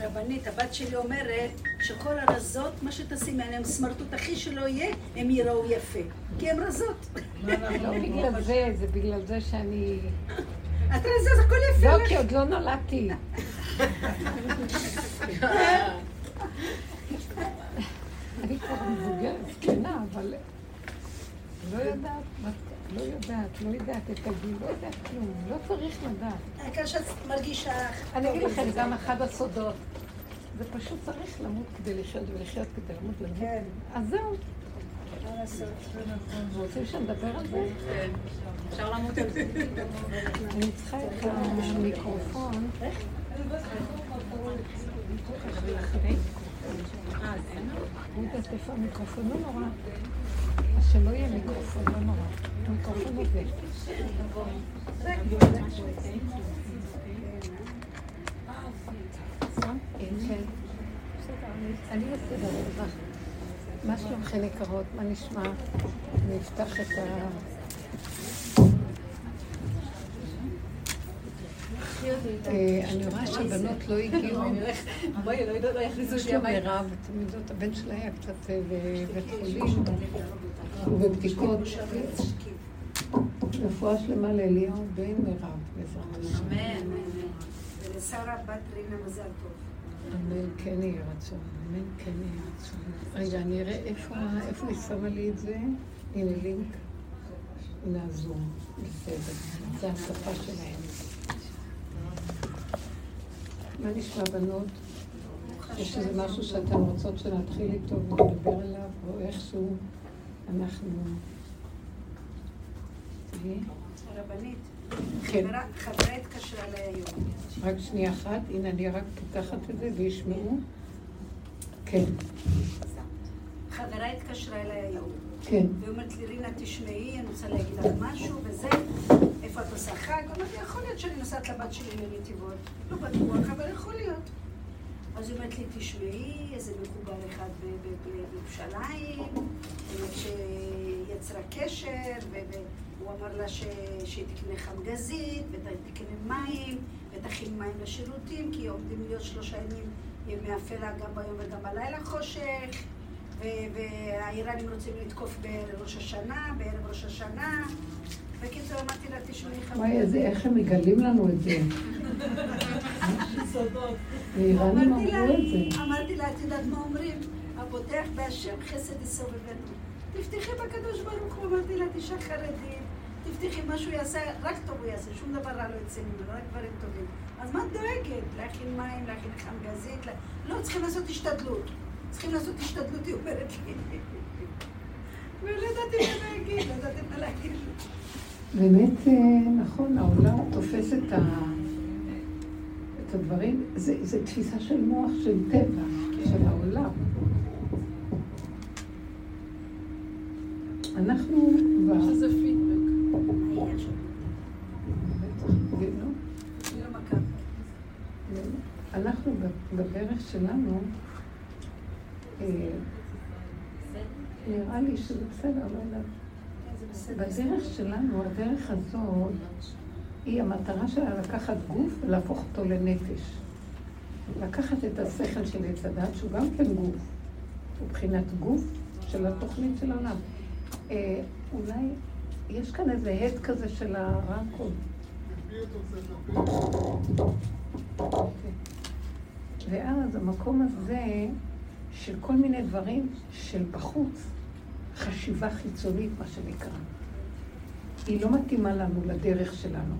רבנית, הבת שלי אומרת שכל הרזות, מה שתשימי עליהן סמרטוט הכי שלא יהיה, הם יראו יפה. כי הן רזות. לא בגלל זה, זה בגלל זה שאני... את רזה, זה הכל יפה לא. כי עוד לא נולדתי. אני כבר מבוגרת, זקנה, אבל לא יודעת, מה- לא יודעת, לא יודעת את הגיל, לא יודעת כלום, לא צריך לדעת. העיקר שאת מרגישה... אני אגיד לכם. גם אחד הסודות. זה פשוט צריך למות כדי לחיות ולחיות כדי למות למות. כן. אז זהו. לעשות? רוצים שנדבר על זה? אפשר למות על זה. אני צריכה את המיקרופון. אני יודעת איפה המיקרופון, לא נורא. שלא יהיה מיקרופון, לא נורא. המיקרופון תודה. מה שלומכן יקרות? מה נשמע? אני אפתח את ה... אה, אני רואה שהבנות לא הגיעו. בואי, לא לא יש לו. מירב, אתם יודעות, הבן שלה היה קצת אה, בבית חולים, ובבדיקות. רפואה שלמה לאליהו בן מירב, בעזרת השם. אמן. ולשרה בת רינה מזל טוב. אמן, כן יהי רצון, אמן, כן יהי רצון. רגע, אני אראה איפה היא שמה לי את זה. הנה לינק. הנה הזום. בסדר. זה השפה שלהם. מה נשמע בנות? יש איזה משהו שאתן רוצות שנתחיל איתו ונדבר עליו, או איכשהו אנחנו... תראי. רבנית, כן. חברה- חברה התקשרה אליי היום. רק שנייה אחת, הנה אני רק פותחת את זה וישמעו. כן, חברה התקשרה אליי היום. כן. והיא אומרת לי, רינה, תשמעי, אני רוצה להגיד לך משהו, וזה, איפה את עושה חג? אמרתי, יכול להיות שאני נוסעת לבת שלי לנתיבות. לא בטוח, אבל יכול להיות. אז היא אומרת לי, תשמעי, איזה מקובל אחד בירושלים, שיצרה קשר, והוא אמר לה שהיא תקנה חמגזית, ותקנה מים, ותכין מים לשירותים, כי עומדים להיות שלושה ימים ימי אפלה גם ביום וגם בלילה חושך. והאיראנים רוצים לתקוף בערב ראש השנה, בערב ראש השנה. בקיצור, אמרתי לה, תשמעי וואי, איזה, איך הם מגלים לנו את זה. סודות. האיראנים אמרתי לה, אמרו את זה. אמרתי לה, את יודעת מה אומרים? הפותח בהשם חסד יסובבנו. תפתחי בקדוש ברוך הוא, אמרתי לה, תשעה חרדים, תפתחי מה שהוא יעשה, רק טוב הוא יעשה, שום דבר רע לא יצא ממנו, רק דברים טובים. אז מה את דואגת? להכין מים, להכין חמגזית? לא, צריכים לעשות השתדלות. צריכים לעשות השתדלות, היא אומרת לי. ולא ידעתי מה להגיד, לא ידעתי מה להגיד. באמת, אה, נכון, העולם תופס את, ה... את הדברים, זה, זה תפיסה של מוח, של טבע, של העולם. אנחנו כבר... שזה פידבק. היה שם. לא? לא. אנחנו בדרך שלנו, נראה לי שזה בסדר, לא יודעת. בדרך שלנו, הדרך הזאת, היא המטרה שלה לקחת גוף ולהפוך אותו לנפש. לקחת את השכל של עץ הדת, שהוא גם כן גוף, מבחינת גוף של התוכנית של העולם. אה, אולי יש כאן איזה הד כזה של הרמקול. ואז המקום הזה של כל מיני דברים של בחוץ, חשיבה חיצונית, מה שנקרא, היא לא מתאימה לנו לדרך שלנו.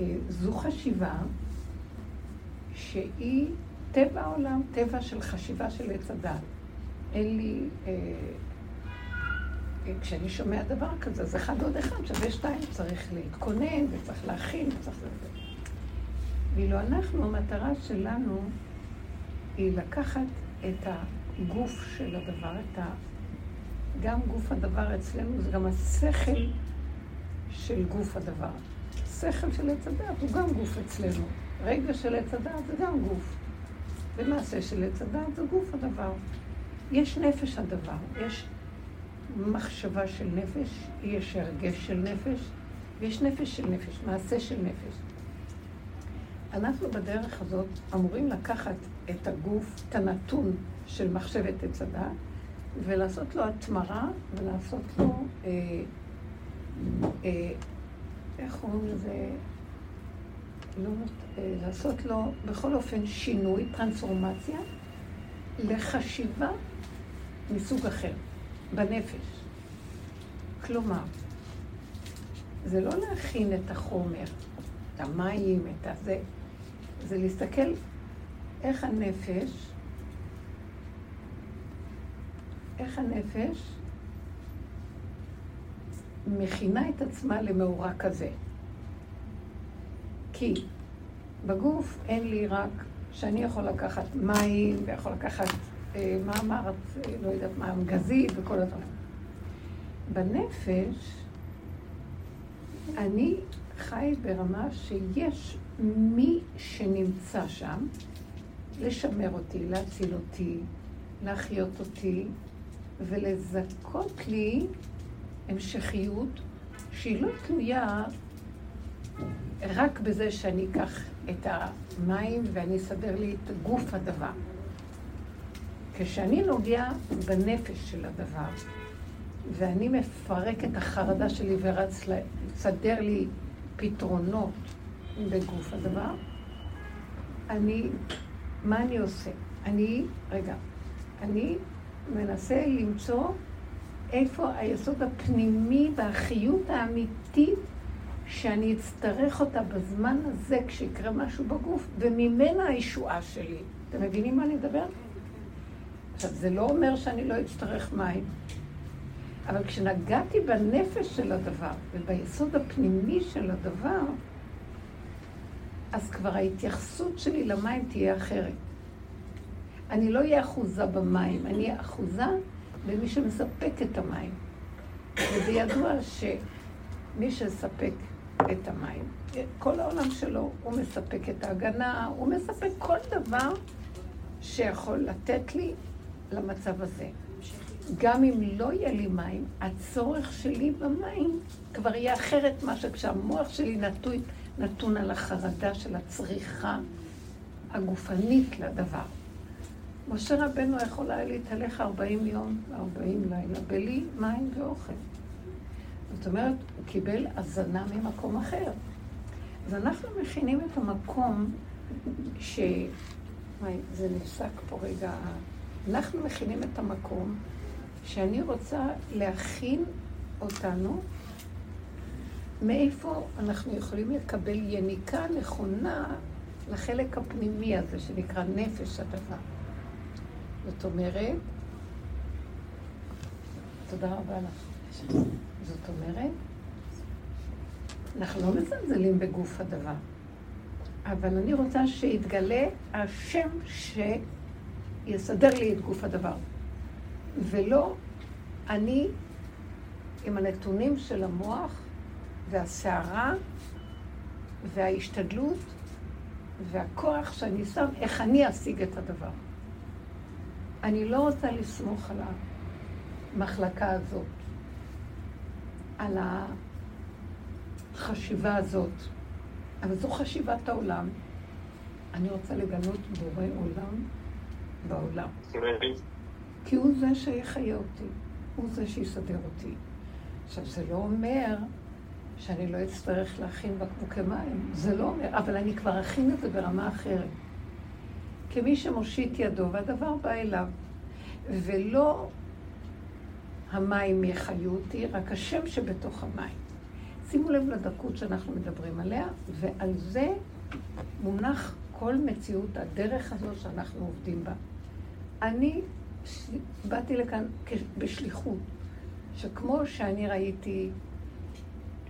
אה, זו חשיבה שהיא טבע העולם, טבע של חשיבה של עץ הדת. אין לי... אה, אה, כשאני שומע דבר כזה, אז אחד עוד אחד שווה שתיים, צריך להתכונן וצריך להכין וצריך... ואילו אנחנו, המטרה שלנו היא לקחת את הגוף של הדבר, את ה... גם גוף הדבר אצלנו זה גם השכל של גוף הדבר. שכל של עץ הדעת הוא גם גוף אצלנו. רגע של עץ הדעת זה גם גוף. ומעשה של עץ הדעת זה גוף הדבר. יש נפש הדבר, יש מחשבה של נפש, יש הרגש של נפש, ויש נפש של נפש, מעשה של נפש. אנחנו בדרך הזאת אמורים לקחת את הגוף, את הנתון של מחשבת עץ הדת, ולעשות לו התמרה, ולעשות לו, אה, אה, איך קוראים לזה? לא, אה, לעשות לו בכל אופן שינוי, טרנספורמציה, לחשיבה מסוג אחר, בנפש. כלומר, זה לא להכין את החומר, את המים, את הזה, זה להסתכל איך הנפש, איך הנפש מכינה את עצמה למאורע כזה. כי בגוף אין לי רק שאני יכול לקחת מים ויכול לקחת, אה, מה אמרת, אה, לא יודעת מה, גזית וכל הדברים. בנפש אני חי ברמה שיש מי שנמצא שם לשמר אותי, להציל אותי, להחיות אותי ולזכות לי המשכיות שהיא לא תלויה רק בזה שאני אקח את המים ואני אסדר לי את גוף הדבר. כשאני נוגע בנפש של הדבר, ואני מפרק את החרדה שלי ורץ לסדר לי פתרונות בגוף הדבר, אני, מה אני עושה? אני, רגע, אני מנסה למצוא איפה היסוד הפנימי והחיות האמיתית שאני אצטרך אותה בזמן הזה כשיקרה משהו בגוף, וממנה הישועה שלי. אתם מבינים מה אני מדבר? עכשיו, זה לא אומר שאני לא אצטרך מים, אבל כשנגעתי בנפש של הדבר וביסוד הפנימי של הדבר, אז כבר ההתייחסות שלי למים תהיה אחרת. אני לא אהיה אחוזה במים, אני אהיה אחוזה במי שמספק את המים. וזה ידוע שמי שמספק את המים, כל העולם שלו, הוא מספק את ההגנה, הוא מספק כל דבר שיכול לתת לי למצב הזה. גם אם לא יהיה לי מים, הצורך שלי במים כבר יהיה אחרת מה שכשהמוח שלי נתון, נתון על החרדה של הצריכה הגופנית לדבר. משה רבנו יכול היה להתהלך 40 יום, 40 לילה, בלי מים ואוכל. זאת אומרת, הוא קיבל הזנה ממקום אחר. אז אנחנו מכינים את המקום ש... וואי, זה נפסק פה רגע. אנחנו מכינים את המקום שאני רוצה להכין אותנו מאיפה אנחנו יכולים לקבל יניקה נכונה לחלק הפנימי הזה שנקרא נפש הדבר. זאת אומרת, תודה רבה לך. זאת אומרת, אנחנו לא מזלזלים בגוף הדבר, אבל אני רוצה שיתגלה השם שיסדר לי את גוף הדבר. ולא אני עם הנתונים של המוח והסערה וההשתדלות והכוח שאני שם, איך אני אשיג את הדבר. אני לא רוצה לסמוך על המחלקה הזאת, על החשיבה הזאת, אבל זו חשיבת העולם. אני רוצה לגנות בורא עולם בעולם. כי הוא זה שיחיה אותי, הוא זה שיסדר אותי. עכשיו, זה לא אומר שאני לא אצטרך להכין בקבוקי מים, זה לא אומר, אבל אני כבר אכין את זה ברמה אחרת. כמי שמושיט ידו והדבר בא אליו, ולא המים יחיו אותי, רק השם שבתוך המים. שימו לב לדקות שאנחנו מדברים עליה, ועל זה מונח כל מציאות הדרך הזו שאנחנו עובדים בה. אני באתי לכאן בשליחות, שכמו שאני ראיתי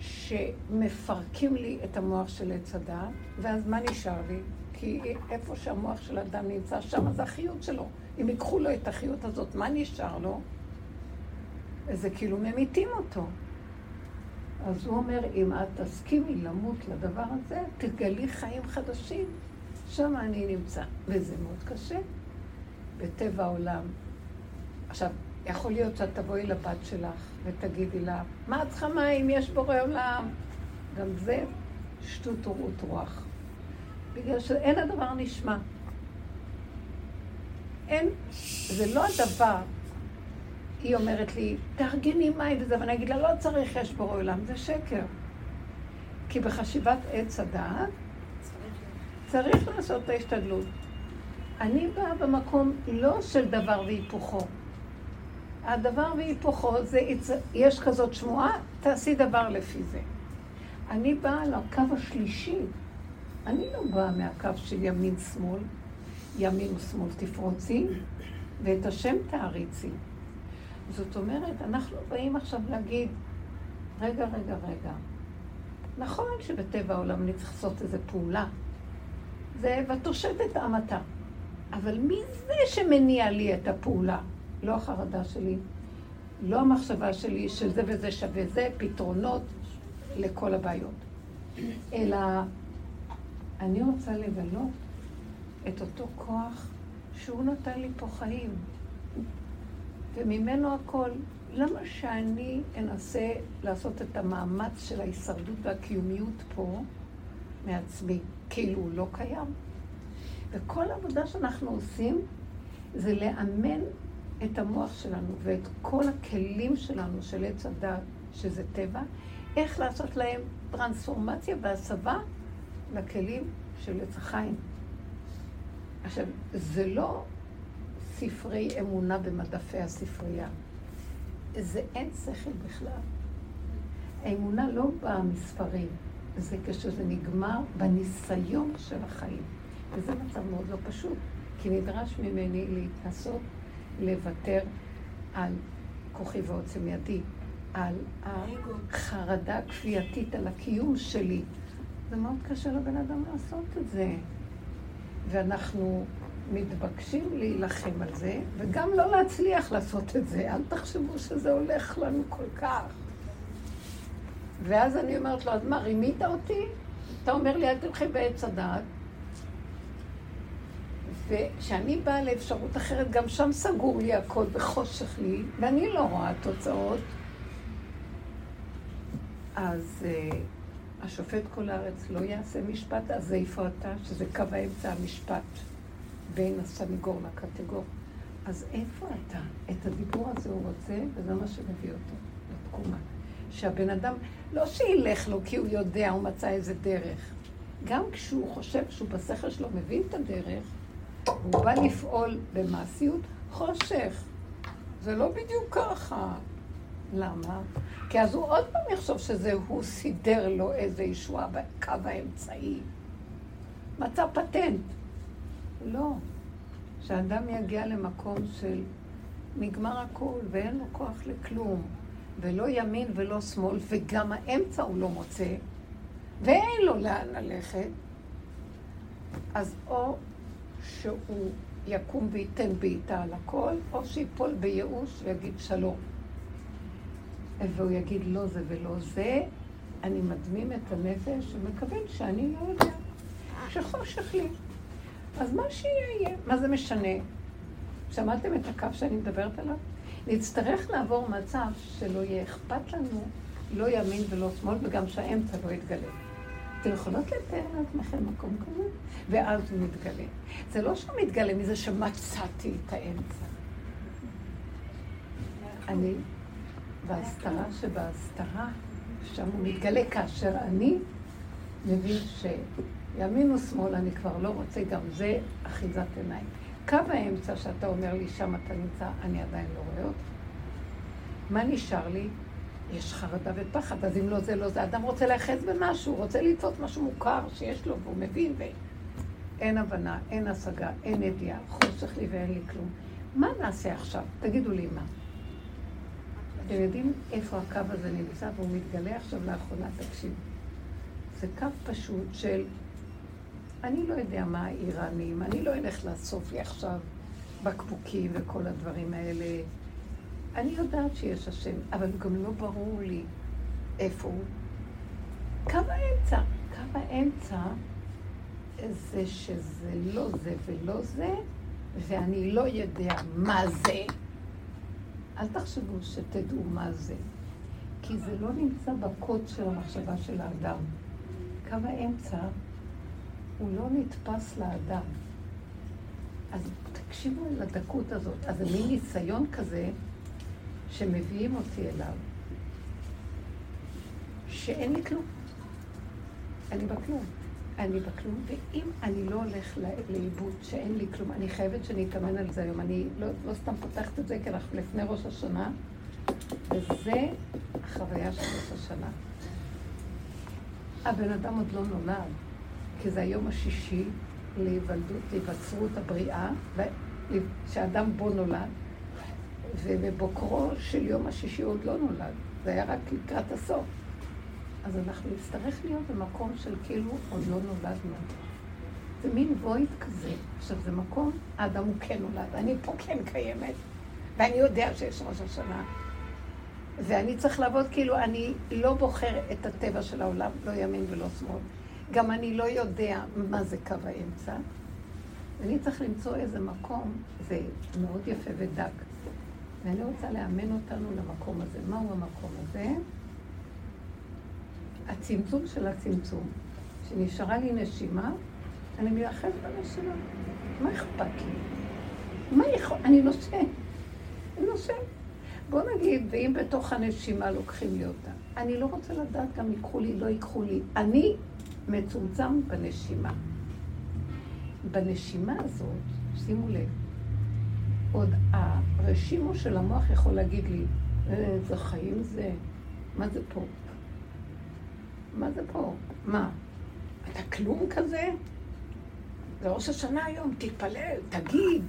שמפרקים לי את המוח של עץ הדעת, ואז מה נשאר לי? כי איפה שהמוח של אדם נמצא, שם זה החיות שלו. אם ייקחו לו את החיות הזאת, מה נשאר לו? זה כאילו ממיתים אותו. אז הוא אומר, אם את תסכימי למות לדבר הזה, תגלי חיים חדשים. שם אני נמצא. וזה מאוד קשה. בטבע העולם, עכשיו, יכול להיות שאת תבואי לבת שלך ותגידי לה, מה את צריכה מים? יש בורא עולם. גם זה שטות ורעות רוח. בגלל שאין הדבר נשמע. אין, זה לא הדבר. היא אומרת לי, תארגני מים וזה, ואני אגיד לה, לא צריך, יש בורא עולם, זה שקר. כי בחשיבת עץ הדעת צריך לעשות את ההשתדלות. אני באה במקום לא של דבר והיפוכו. הדבר והיפוכו זה, יש כזאת שמועה, תעשי דבר לפי זה. אני באה לקו השלישי. אני לא באה מהקו של ימין-שמאל, ימין ושמאל תפרוצי, ואת השם תעריצי. זאת אומרת, אנחנו באים עכשיו להגיד, רגע, רגע, רגע. נכון שבטבע העולם אני צריך לעשות איזו פעולה. זה ותושת את אמתה. אבל מי זה שמניע לי את הפעולה? לא החרדה שלי, לא המחשבה שלי של זה וזה שווה זה, פתרונות לכל הבעיות. אלא אני רוצה לגלות את אותו כוח שהוא נתן לי פה חיים, וממנו הכל. למה שאני אנסה לעשות את המאמץ של ההישרדות והקיומיות פה מעצמי, כאילו הוא לא קיים? וכל העבודה שאנחנו עושים זה לאמן את המוח שלנו ואת כל הכלים שלנו של עץ הדת, שזה טבע, איך לעשות להם טרנספורמציה והסבה לכלים של עץ החיים. עכשיו, זה לא ספרי אמונה במדפי הספרייה. זה אין שכל בכלל. האמונה לא באה מספרים, זה כשזה נגמר בניסיון של החיים. וזה מצב מאוד לא פשוט, כי נדרש ממני להתנסות לוותר על כוחי ועוצם ידי, על החרדה הכפייתית, על הקיום שלי. זה מאוד קשה לבן אדם לעשות את זה. ואנחנו מתבקשים להילחם על זה, וגם לא להצליח לעשות את זה. אל תחשבו שזה הולך לנו כל כך. ואז אני אומרת לו, אז מה, רימית אותי? אתה אומר לי, אל תלכי בעץ הדעת. וכשאני באה לאפשרות אחרת, גם שם סגור לי הכל וחושך לי, ואני לא רואה תוצאות. אז uh, השופט כל הארץ לא יעשה משפט, אז איפה אתה? שזה קו האמצע המשפט בין הסניגור לקטגור. אז איפה אתה? את הדיבור הזה הוא רוצה, וזה מה שמביא אותו לתקומה. שהבן אדם, לא שילך לו כי הוא יודע, הוא מצא איזה דרך. גם כשהוא חושב שהוא בשכל שלו מבין את הדרך, הוא בא לפעול במעשיות, חושך. זה לא בדיוק ככה. למה? כי אז הוא עוד פעם יחשוב שזה הוא סידר לו איזה ישועה בקו האמצעי. מצא פטנט. לא. שאדם יגיע למקום של נגמר הכול ואין לו כוח לכלום, ולא ימין ולא שמאל, וגם האמצע הוא לא מוצא, ואין לו לאן ללכת, אז או שהוא יקום וייתן בעיטה על הכל, או שיפול בייאוש ויגיד שלום. והוא יגיד לא זה ולא זה, אני מדמים את הנפש ומקווה שאני לא יודע, שחושך לי. אז מה שיהיה, מה זה משנה? שמעתם את הקו שאני מדברת עליו? נצטרך לעבור מצב שלא יהיה אכפת לנו, לא ימין ולא שמאל, וגם שהאמצע לא יתגלה. אתם יכולות לתאר לעצמכם מקום כזה? ואז הוא מתגלה. זה לא שהוא מתגלה מזה שמצאתי את האמצע. אני, בהסתרה שבהסתרה, שם הוא מתגלה כאשר אני מבין שימין ושמאל אני כבר לא רוצה, גם זה אחיזת עיניים. קו האמצע שאתה אומר לי, שם אתה נמצא, אני עדיין לא רואה אותך. מה נשאר לי? יש חרדה ופחד, אז אם לא זה, לא זה. אדם רוצה להיאחז במשהו, רוצה לטעות משהו מוכר שיש לו, והוא מבין, ואין הבנה, אין השגה, אין ידיעה, חושך לי ואין לי כלום. מה נעשה עכשיו? תגידו לי מה. אתם יודעים איפה הקו הזה נמצא, והוא מתגלה עכשיו לאחרונה, תקשיב. זה קו פשוט של, אני לא יודע מה האיראנים, אני לא אלך לאסוף לי עכשיו בקבוקים וכל הדברים האלה. אני יודעת שיש השם, אבל גם לא ברור לי איפה הוא. קו האמצע. קו האמצע זה שזה לא זה ולא זה, ואני לא יודע מה זה. אל תחשבו שתדעו מה זה, כי זה לא נמצא בקוד של המחשבה של האדם. קו האמצע הוא לא נתפס לאדם. אז תקשיבו לדקות הזאת. אז זה מין ניסיון כזה שמביאים אותי אליו, שאין לי כלום. אני בכלום. אני בכלום, ואם אני לא הולך לאיבוד, שאין לי כלום, אני חייבת שנתאמן על זה היום. אני לא, לא סתם פותחת את זה, כי אנחנו לפני ראש השנה, וזה החוויה של ראש השנה. הבן אדם עוד לא נולד, כי זה היום השישי להיוולדות, להיווצרות הבריאה, שאדם בו נולד, ובבוקרו של יום השישי עוד לא נולד, זה היה רק לקראת הסוף. אז אנחנו נצטרך להיות במקום של כאילו עוד לא נולדנו. זה מין וויד כזה. עכשיו, זה מקום, האדם הוא כן נולד, אני פה כן קיימת, ואני יודע שיש ראש השנה. ואני צריך לעבוד כאילו אני לא בוחר את הטבע של העולם, לא ימין ולא שמאל. גם אני לא יודע מה זה קו האמצע. ואני צריך למצוא איזה מקום, זה מאוד יפה ודק. ואני רוצה לאמן אותנו למקום הזה. מהו המקום הזה? הצמצום של הצמצום. כשנשארה לי נשימה, אני מייחד בנשימה. מה אכפת לי? מה יכול... אני נושם. אני נושם. בוא נגיד, ואם בתוך הנשימה לוקחים לי אותה, אני לא רוצה לדעת גם ייקחו לי, לא ייקחו לי. אני מצומצם בנשימה. בנשימה הזאת, שימו לב, עוד הרשימו של המוח יכול להגיד לי, איזה חיים זה, מה זה פה? מה זה פה? מה? אתה כלום כזה? זה ראש השנה היום, תתפלל, תגיד,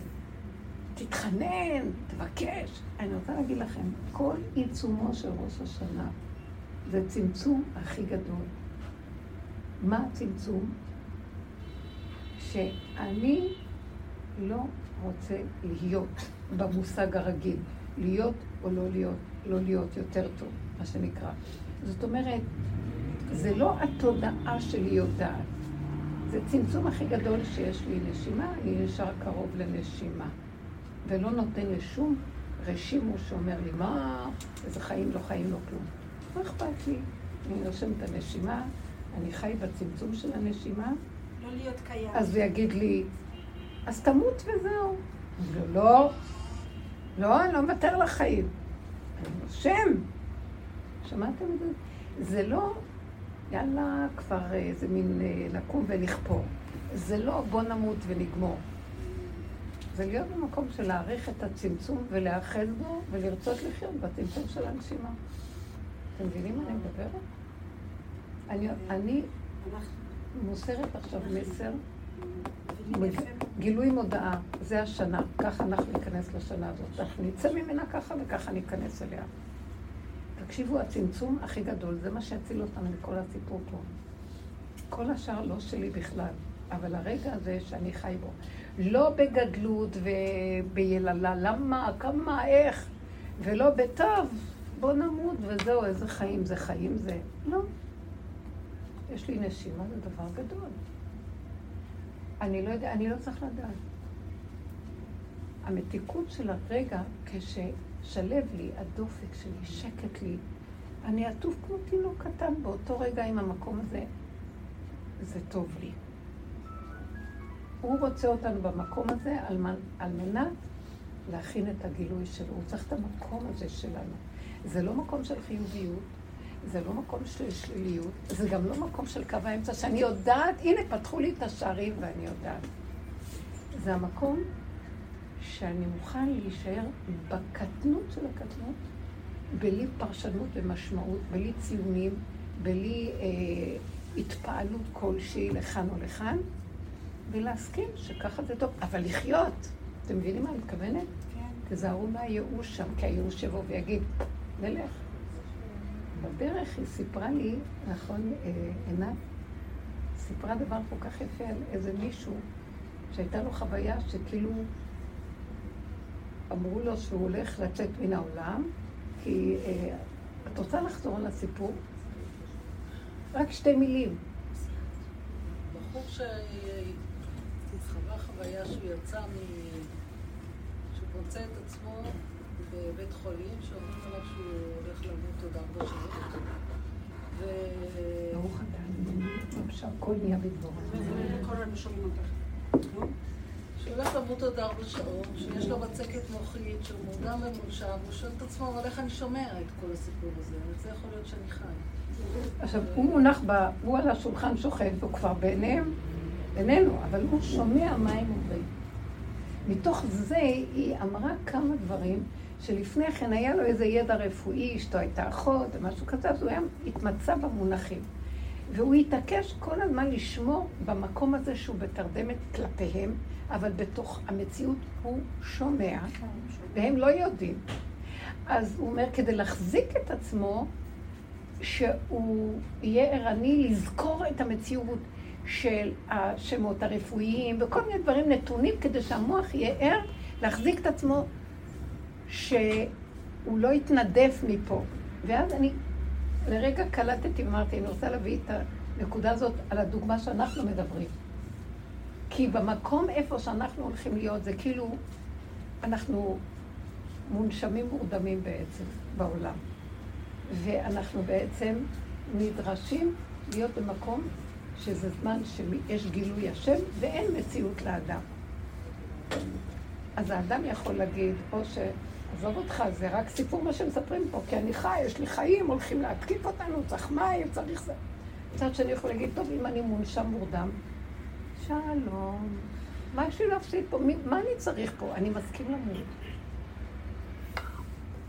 תתחנן, תבקש. אני רוצה להגיד לכם, כל עיצומו של ראש השנה זה צמצום הכי גדול. מה הצמצום? שאני לא רוצה להיות במושג הרגיל, להיות או לא להיות, לא להיות יותר טוב, מה שנקרא. זאת אומרת, זה לא התודעה שלי יודעת, זה צמצום הכי גדול שיש לי נשימה, אני נשאר קרוב לנשימה. ולא נותן לשום רשימו שאומר לי, מה, איזה חיים, לא חיים, לא כלום. לא אכפת לי. אני נושם את הנשימה, אני חי בצמצום של הנשימה. לא להיות קיים. אז הוא יגיד לי, אז תמות וזהו. לא, לא, אני לא מוותר לחיים. נושם. שמעתם את זה? זה לא יאללה, כבר איזה מין אה, לקום ולכפור. זה לא בוא נמות ונגמור. זה להיות במקום של להעריך את הצמצום ולהאחז בו ולרצות לחיות בצמצום של הנשימה. אתם מבינים מה אני מדברת? אני, אני מוסרת עכשיו מסר, גילוי מודעה, זה השנה, ככה אנחנו ניכנס לשנה הזאת. אנחנו נצא ממנה ככה וככה ניכנס אליה. תקשיבו, הצמצום הכי גדול, זה מה שיציל אותנו מכל הסיפור פה. כל השאר לא שלי בכלל, אבל הרגע הזה שאני חי בו. לא בגדלות וביללה, למה, כמה, איך, ולא בטוב, בוא נמות וזהו, איזה חיים זה חיים זה. לא. יש לי נשימה, זה דבר גדול. אני לא יודע, אני לא צריך לדעת. המתיקות של הרגע, כש... שלב לי, הדופק שלי, שקט לי. אני עטוף כמו תינוק קטן באותו רגע עם המקום הזה. זה טוב לי. הוא רוצה אותנו במקום הזה על, מנ... על מנת להכין את הגילוי שלו. הוא צריך את המקום הזה שלנו. זה לא מקום של חיוביות, זה לא מקום של שליליות, זה גם לא מקום של קו האמצע, שאני יודעת, הנה, פתחו לי את השערים ואני יודעת. זה המקום שאני מוכן להישאר בקטנות של הקטנות, בלי פרשנות ומשמעות, בלי ציונים, בלי אה, התפעלות כלשהי לכאן או לכאן, ולהסכים שככה זה טוב, אבל לחיות. אתם מבינים מה אני מתכוונת? כן. תזהרו מהייאוש שם, כי הייאוש יבוא ויגיד, נלך. בדרך היא סיפרה לי, נכון, אה, עינת, סיפרה דבר כל כך יפה על איזה מישהו שהייתה לו חוויה שכאילו אמרו לו שהוא הולך לצאת מן העולם, כי אה, את רוצה לחזור על הסיפור? רק שתי מילים. בחור שחווה חוויה שהוא יצא מ... שהוא מוצא את עצמו בבית חולים, שאומרים עליו שהוא הולך למות עוד ארבע שנים. ו... ברוך אתה. שהכל נהיה בדבורה. כל הזמן שומעים אותך. נו. שהוא הולך למות עוד ארבע שעות, שיש לו בצקת מוחית, שהוא מורדם ומונשם, הוא שואל את עצמו, אבל איך אני שומע את כל הסיפור הזה? זה יכול להיות שאני חי. עכשיו, הוא מונח, ב, הוא על השולחן שוכב, והוא כבר ביניהם, בינינו, אבל הוא שומע מה הם אומרים. מתוך זה היא אמרה כמה דברים שלפני כן היה לו איזה ידע רפואי, אשתו הייתה אחות ומשהו כזה, אז הוא היה התמצא במונחים. והוא התעקש כל הזמן לשמור במקום הזה שהוא בתרדמת כלפיהם, אבל בתוך המציאות הוא שומע, והם לא יודעים. אז הוא אומר, כדי להחזיק את עצמו, שהוא יהיה ערני לזכור את המציאות של השמות הרפואיים וכל מיני דברים נתונים כדי שהמוח יהיה ער להחזיק את עצמו שהוא לא יתנדף מפה. ואז אני לרגע קלטתי ואמרתי, אני רוצה להביא את הנקודה הזאת על הדוגמה שאנחנו מדברים. כי במקום איפה שאנחנו הולכים להיות, זה כאילו אנחנו מונשמים מורדמים בעצם בעולם. ואנחנו בעצם נדרשים להיות במקום שזה זמן שיש גילוי השם ואין מציאות לאדם. אז האדם יכול להגיד, או ש... עזוב אותך, זה רק סיפור מה שמספרים פה, כי אני חי, יש לי חיים, הולכים להתקיף אותנו, צריך מים, צריך זה. מצד שני יכול להגיד, טוב, אם אני מונשם מורדם, שלום, מה יש לי להפסיד פה? מה אני צריך פה? אני מסכים למות.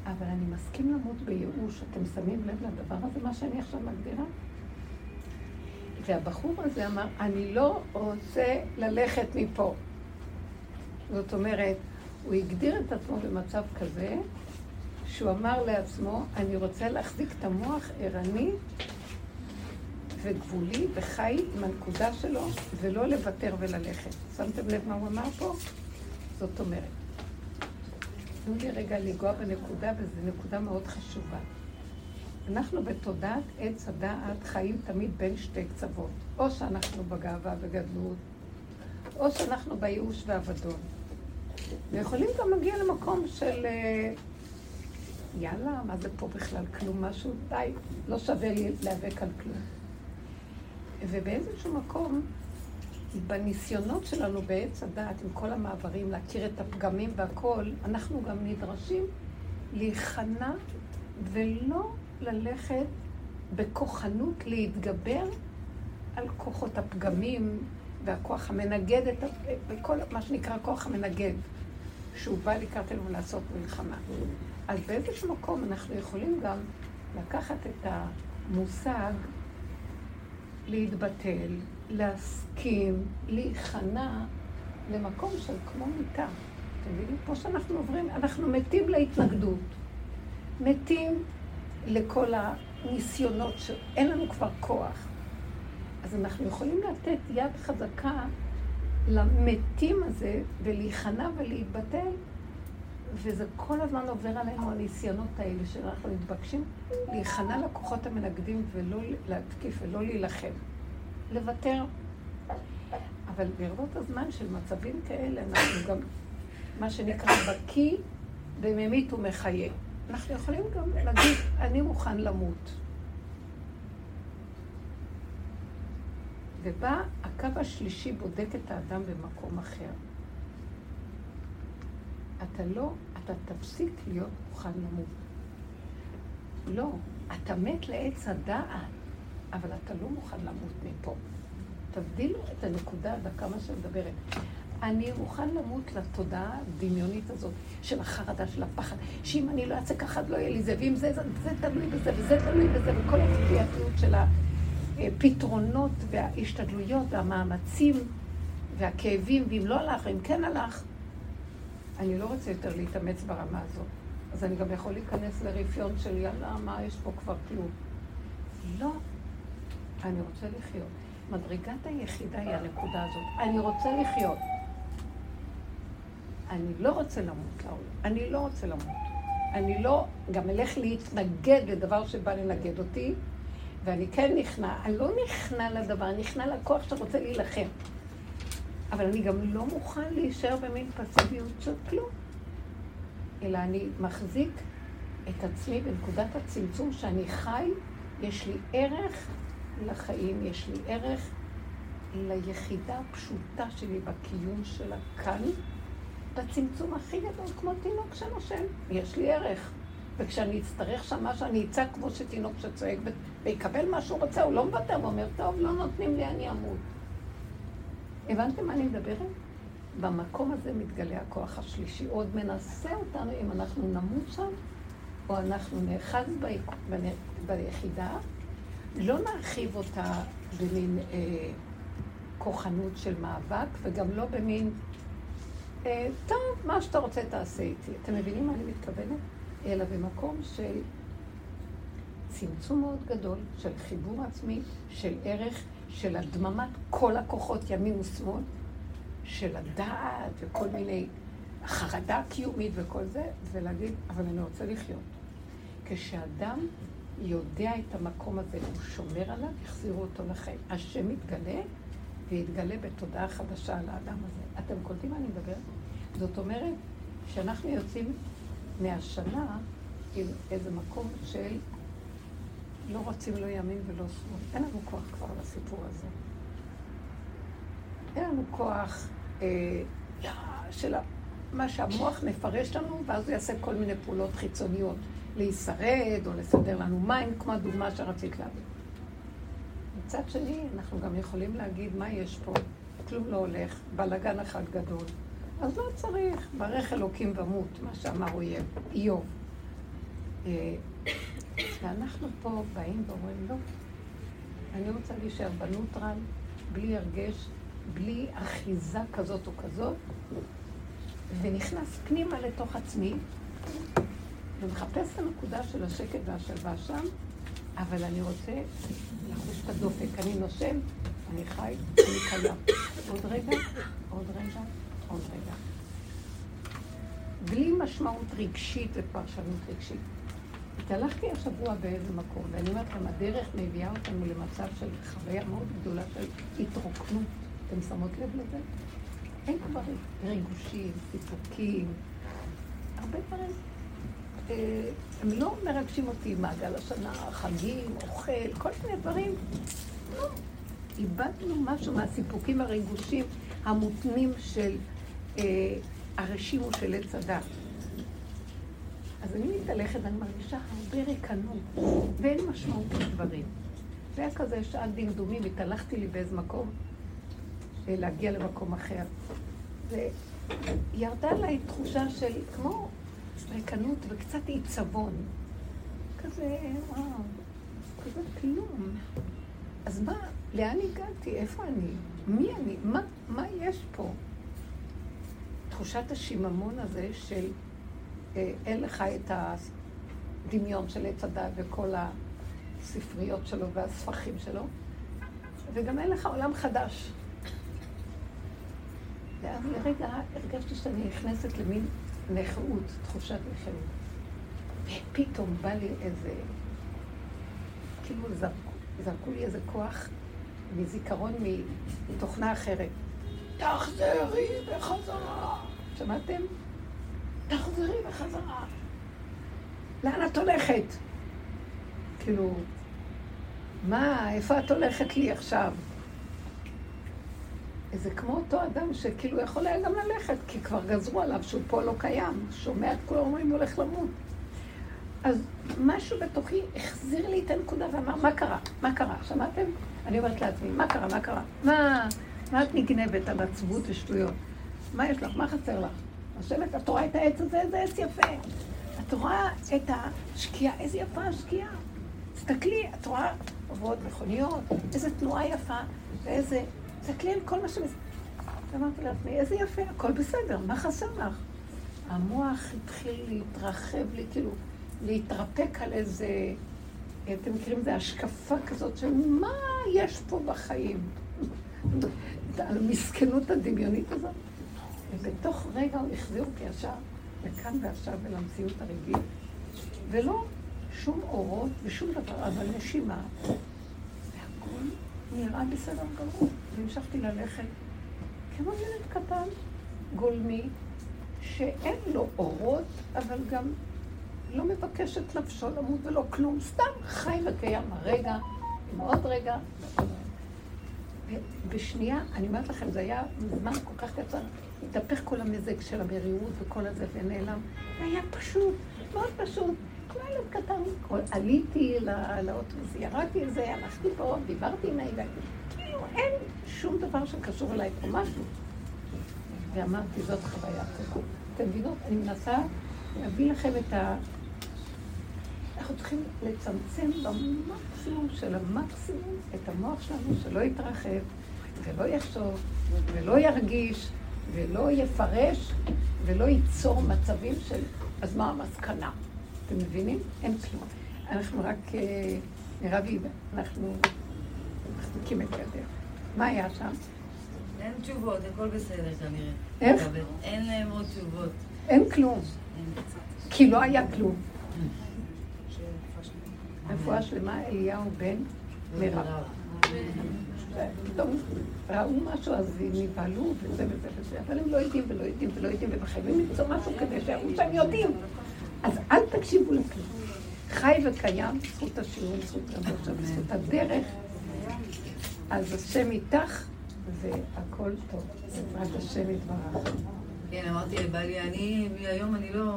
אבל אני מסכים למות בייאוש. אתם שמים לב לדבר הזה, מה שאני עכשיו מגדירה? והבחור הזה אמר, אני לא רוצה ללכת מפה. זאת אומרת, הוא הגדיר את עצמו במצב כזה, שהוא אמר לעצמו, אני רוצה להחזיק את המוח ערני וגבולי וחי עם הנקודה שלו, ולא לוותר וללכת. שמתם לב מה הוא אמר פה? זאת אומרת, תנו לי רגע לנגוע בנקודה, וזו נקודה מאוד חשובה. אנחנו בתודעת עץ הדעת חיים תמיד בין שתי קצוות. או שאנחנו בגאווה וגדלות, או שאנחנו בייאוש ואבדון. ויכולים גם להגיע למקום של אה, יאללה, מה זה פה בכלל? כלום, משהו, די, לא שווה לי להיאבק על כלום. ובאיזשהו מקום, בניסיונות שלנו בעץ הדעת, עם כל המעברים, להכיר את הפגמים והכול, אנחנו גם נדרשים להיכנע ולא ללכת בכוחנות להתגבר על כוחות הפגמים והכוח המנגד, את, וכל מה שנקרא כוח המנגד, שהוא בא לקראתנו לעשות מלחמה. אז באיזשהו מקום אנחנו יכולים גם לקחת את המושג להתבטל, להסכים, להיכנע למקום של כמו מיטה. אתם מבינים? פה שאנחנו עוברים, אנחנו מתים להתנגדות. מתים לכל הניסיונות שאין לנו כבר כוח. אז אנחנו יכולים לתת יד חזקה למתים הזה ולהיכנע ולהתבטל, וזה כל הזמן עובר עלינו הניסיונות האלה שאנחנו מתבקשים להיכנע לכוחות המנגדים ולא להתקיף ולא להילחם. לוותר. אבל ברבות הזמן של מצבים כאלה אנחנו גם, מה שנקרא, בקיא וממית ומחיה. אנחנו יכולים גם להגיד, אני מוכן למות. ובא הקו השלישי בודק את האדם במקום אחר. אתה לא, אתה תפסיק להיות מוכן למות. לא, אתה מת לעץ הדעת, אבל אתה לא מוכן למות מפה. תבדילו את הנקודה הדקה מה שמדברת. אני מוכן למות לתודעה הדמיונית הזאת של החרדה, של הפחד, שאם אני לא אעשה ככה, לא יהיה לי זה, ואם זה, זה, זה תלוי בזה, וזה תלוי בזה, וכל הכפייתיות של הפתרונות וההשתדלויות והמאמצים והכאבים, ואם לא הלך, אם כן הלך, אני לא רוצה יותר להתאמץ ברמה הזאת. אז אני גם יכול להיכנס לרפיון של יאללה, מה יש פה כבר כלום. לא, אני רוצה לחיות. מדרגת היחידה היא הנקודה הזאת. אני רוצה לחיות. אני לא רוצה למות לעולם. אני לא רוצה למות. אני לא גם אלך להתנגד לדבר שבא לנגד אותי, ואני כן נכנע. אני לא נכנע לדבר, אני נכנע לכוח שרוצה להילחם. אבל אני גם לא מוכן להישאר במין פסיביות של כלום. אלא אני מחזיק את עצמי בנקודת הצמצום שאני חי, יש לי ערך לחיים, יש לי ערך ליחידה הפשוטה שלי בקיום שלה כאן, בצמצום הכי גדול, כמו תינוק שנושם. יש לי ערך. וכשאני אצטרך שם משהו, אני אצעק כמו שתינוק שצועק ויקבל מה שהוא רוצה, הוא לא מוותר, הוא אומר, טוב, לא נותנים לי, אני אמות. הבנתם מה אני מדברת? במקום הזה מתגלה הכוח השלישי. עוד מנסה אותנו אם אנחנו נמות שם, או אנחנו נאחז ביחידה, לא נרחיב אותה במין אה, כוחנות של מאבק, וגם לא במין, אה, טוב, מה שאתה רוצה תעשה איתי. אתם מבינים מה אני מתכוונת? אלא במקום של צמצום מאוד גדול, של חיבור עצמי, של ערך, של הדממת כל הכוחות ימין ושמאל, של הדעת וכל מיני, חרדה קיומית וכל זה, ולהגיד, אבל אני רוצה לחיות. כשאדם יודע את המקום הזה, הוא שומר עליו, יחזירו אותו לחיים. השם יתגלה, ויתגלה בתודעה חדשה על האדם הזה. אתם קולטים מה אני מדברת? זאת אומרת, שאנחנו יוצאים מהשנה עם איזה מקום של לא רוצים לא ימין ולא שמאל. אין לנו כוח כבר לסיפור הזה. אין לנו כוח אה, של מה שהמוח מפרש לנו, ואז הוא יעשה כל מיני פעולות חיצוניות. להישרד או לסדר לנו מים, כמו הדוגמה שרצית להביא. מצד שני, אנחנו גם יכולים להגיד מה יש פה, כלום לא הולך, בלאגן אחד גדול. אז לא צריך, ברך אלוקים ומות, מה שאמר אויב, איוב. אה, ואנחנו פה באים ואומרים, לא, אני רוצה להישאר בנוטרל, בלי הרגש, בלי אחיזה כזאת או כזאת, ונכנס פנימה לתוך עצמי, ומחפש את הנקודה של השקט והשלווה שם, אבל אני רוצה לחוש את הדופק. אני נושם, אני חי, אני קיים. עוד רגע, עוד רגע, עוד רגע. בלי משמעות רגשית ופרשנות רגשית. התהלכתי השבוע באיזה מקום, ואני אומרת לכם, הדרך מביאה אותנו למצב של חוויה מאוד גדולה של התרוקנות. אתם שמות לב לזה? אין כבר ריגושים, סיפוקים, הרבה דברים. אה, הם לא מרגשים אותי, מעגל השנה, חגים, אוכל, כל מיני דברים. לא. איבדנו משהו מהסיפוקים הריגושים המותנים של אה, הרשימו של עץ הדת. אז אני מתהלכת ואני מרגישה הרבה ריקנות, ואין משמעות לדברים. זה היה כזה שעת דמדומים, התהלכתי לי באיזה מקום, אה, להגיע למקום אחר. וירדה עליי תחושה של כמו ריקנות וקצת עיצבון. כזה, וואו, כזה כלום. אז מה, לאן הגעתי? איפה אני? מי אני? מה, מה יש פה? תחושת השיממון הזה של אה, אין לך את הדמיון של עץ הדת וכל הספריות שלו והספחים שלו, וגם אין לך עולם חדש. ואז לרגע הרגשתי שאני נכנסת למין נכאות, תחושת נכאות. ופתאום בא לי איזה, כאילו זרקו, זרקו לי איזה כוח מזיכרון מתוכנה אחרת. תחזרי בחזרה. שמעתם? תחזרי בחזרה. לאן את הולכת? כאילו, מה, איפה את הולכת לי עכשיו? זה כמו אותו אדם שכאילו יכול היה גם ללכת, כי כבר גזרו עליו שהוא פה לא קיים, שומע את כולם אומרים, הוא הולך למות. אז משהו בתוכי החזיר לי את הנקודה ואמר, מה קרה? מה קרה? שמעתם? אני אומרת לעצמי, מה קרה? מה קרה? מה, מה את נגנבת על עצבות ושטויות? מה יש לך? מה חסר לך? לשבת, את רואה את העץ הזה? איזה עץ יפה. את רואה את השקיעה, איזה יפה השקיעה. תסתכלי, את רואה עוברות מכוניות, איזה תנועה יפה, ואיזה תסתכלי על כל מה ש... אמרתי לעצמי, איזה יפה, הכל בסדר, מה חסר לך? המוח התחיל להתרחב לי, כאילו, להתרפק על איזה, אתם מכירים, איזה השקפה כזאת של מה יש פה בחיים. על המסכנות הדמיונית הזאת. ובתוך רגע הוא החזיר אותי ישר לכאן ועכשיו ולמציאות הרגעית, ולא שום אורות ושום דבר, אבל נשימה. והכל נראה בסדר גמור. והמשכתי ללכת כמו ילד קטן, גולמי, שאין לו אורות, אבל גם לא מבקש את נפשו למות ולא כלום, סתם חי וקיים הרגע, עם עוד רגע. בשנייה, אני אומרת לכם, זה היה זמן כל כך קצר, התהפך כל המזג של המרירות וכל הזה ונעלם. זה היה פשוט, מאוד פשוט. כמו ילד קטן, עליתי לא- לאוטובוס, ירדתי לזה, הלכתי פה, דיברתי עם הילד. כאילו אין שום דבר שקשור אליי פה משהו. ואמרתי, זאת חוויה טובה. אתם מבינות? אני מנסה להביא לכם את ה... אנחנו צריכים לצמצם במקסימום של המקסימום את המוח שלנו, שלא יתרחב, ולא יחשוב, ולא ירגיש, ולא יפרש, ולא ייצור מצבים של... אז מה המסקנה? אתם מבינים? אין כלום. אנחנו רק, אה, לי, אנחנו מחזיקים את ידך. מה היה שם? אין תשובות, הכל בסדר כנראה. איך? אין להם עוד תשובות. אין כלום. כי לא היה כלום. רפואה שלמה, אליהו בן מירב. פתאום ראו משהו, אז הם נבהלו וזה וזה וזה, אבל הם לא יודעים ולא יודעים ולא יודעים, והם חייבים למצוא משהו כדי שיראו שהם יודעים. אז אל תקשיבו לכלום. חי וקיים, זכות השיעור, זכות רבות שם, זכות הדרך. אז השם איתך, והכל טוב. בעזרת השם יתברך. כן, אמרתי לבעלי, אני, היום אני לא...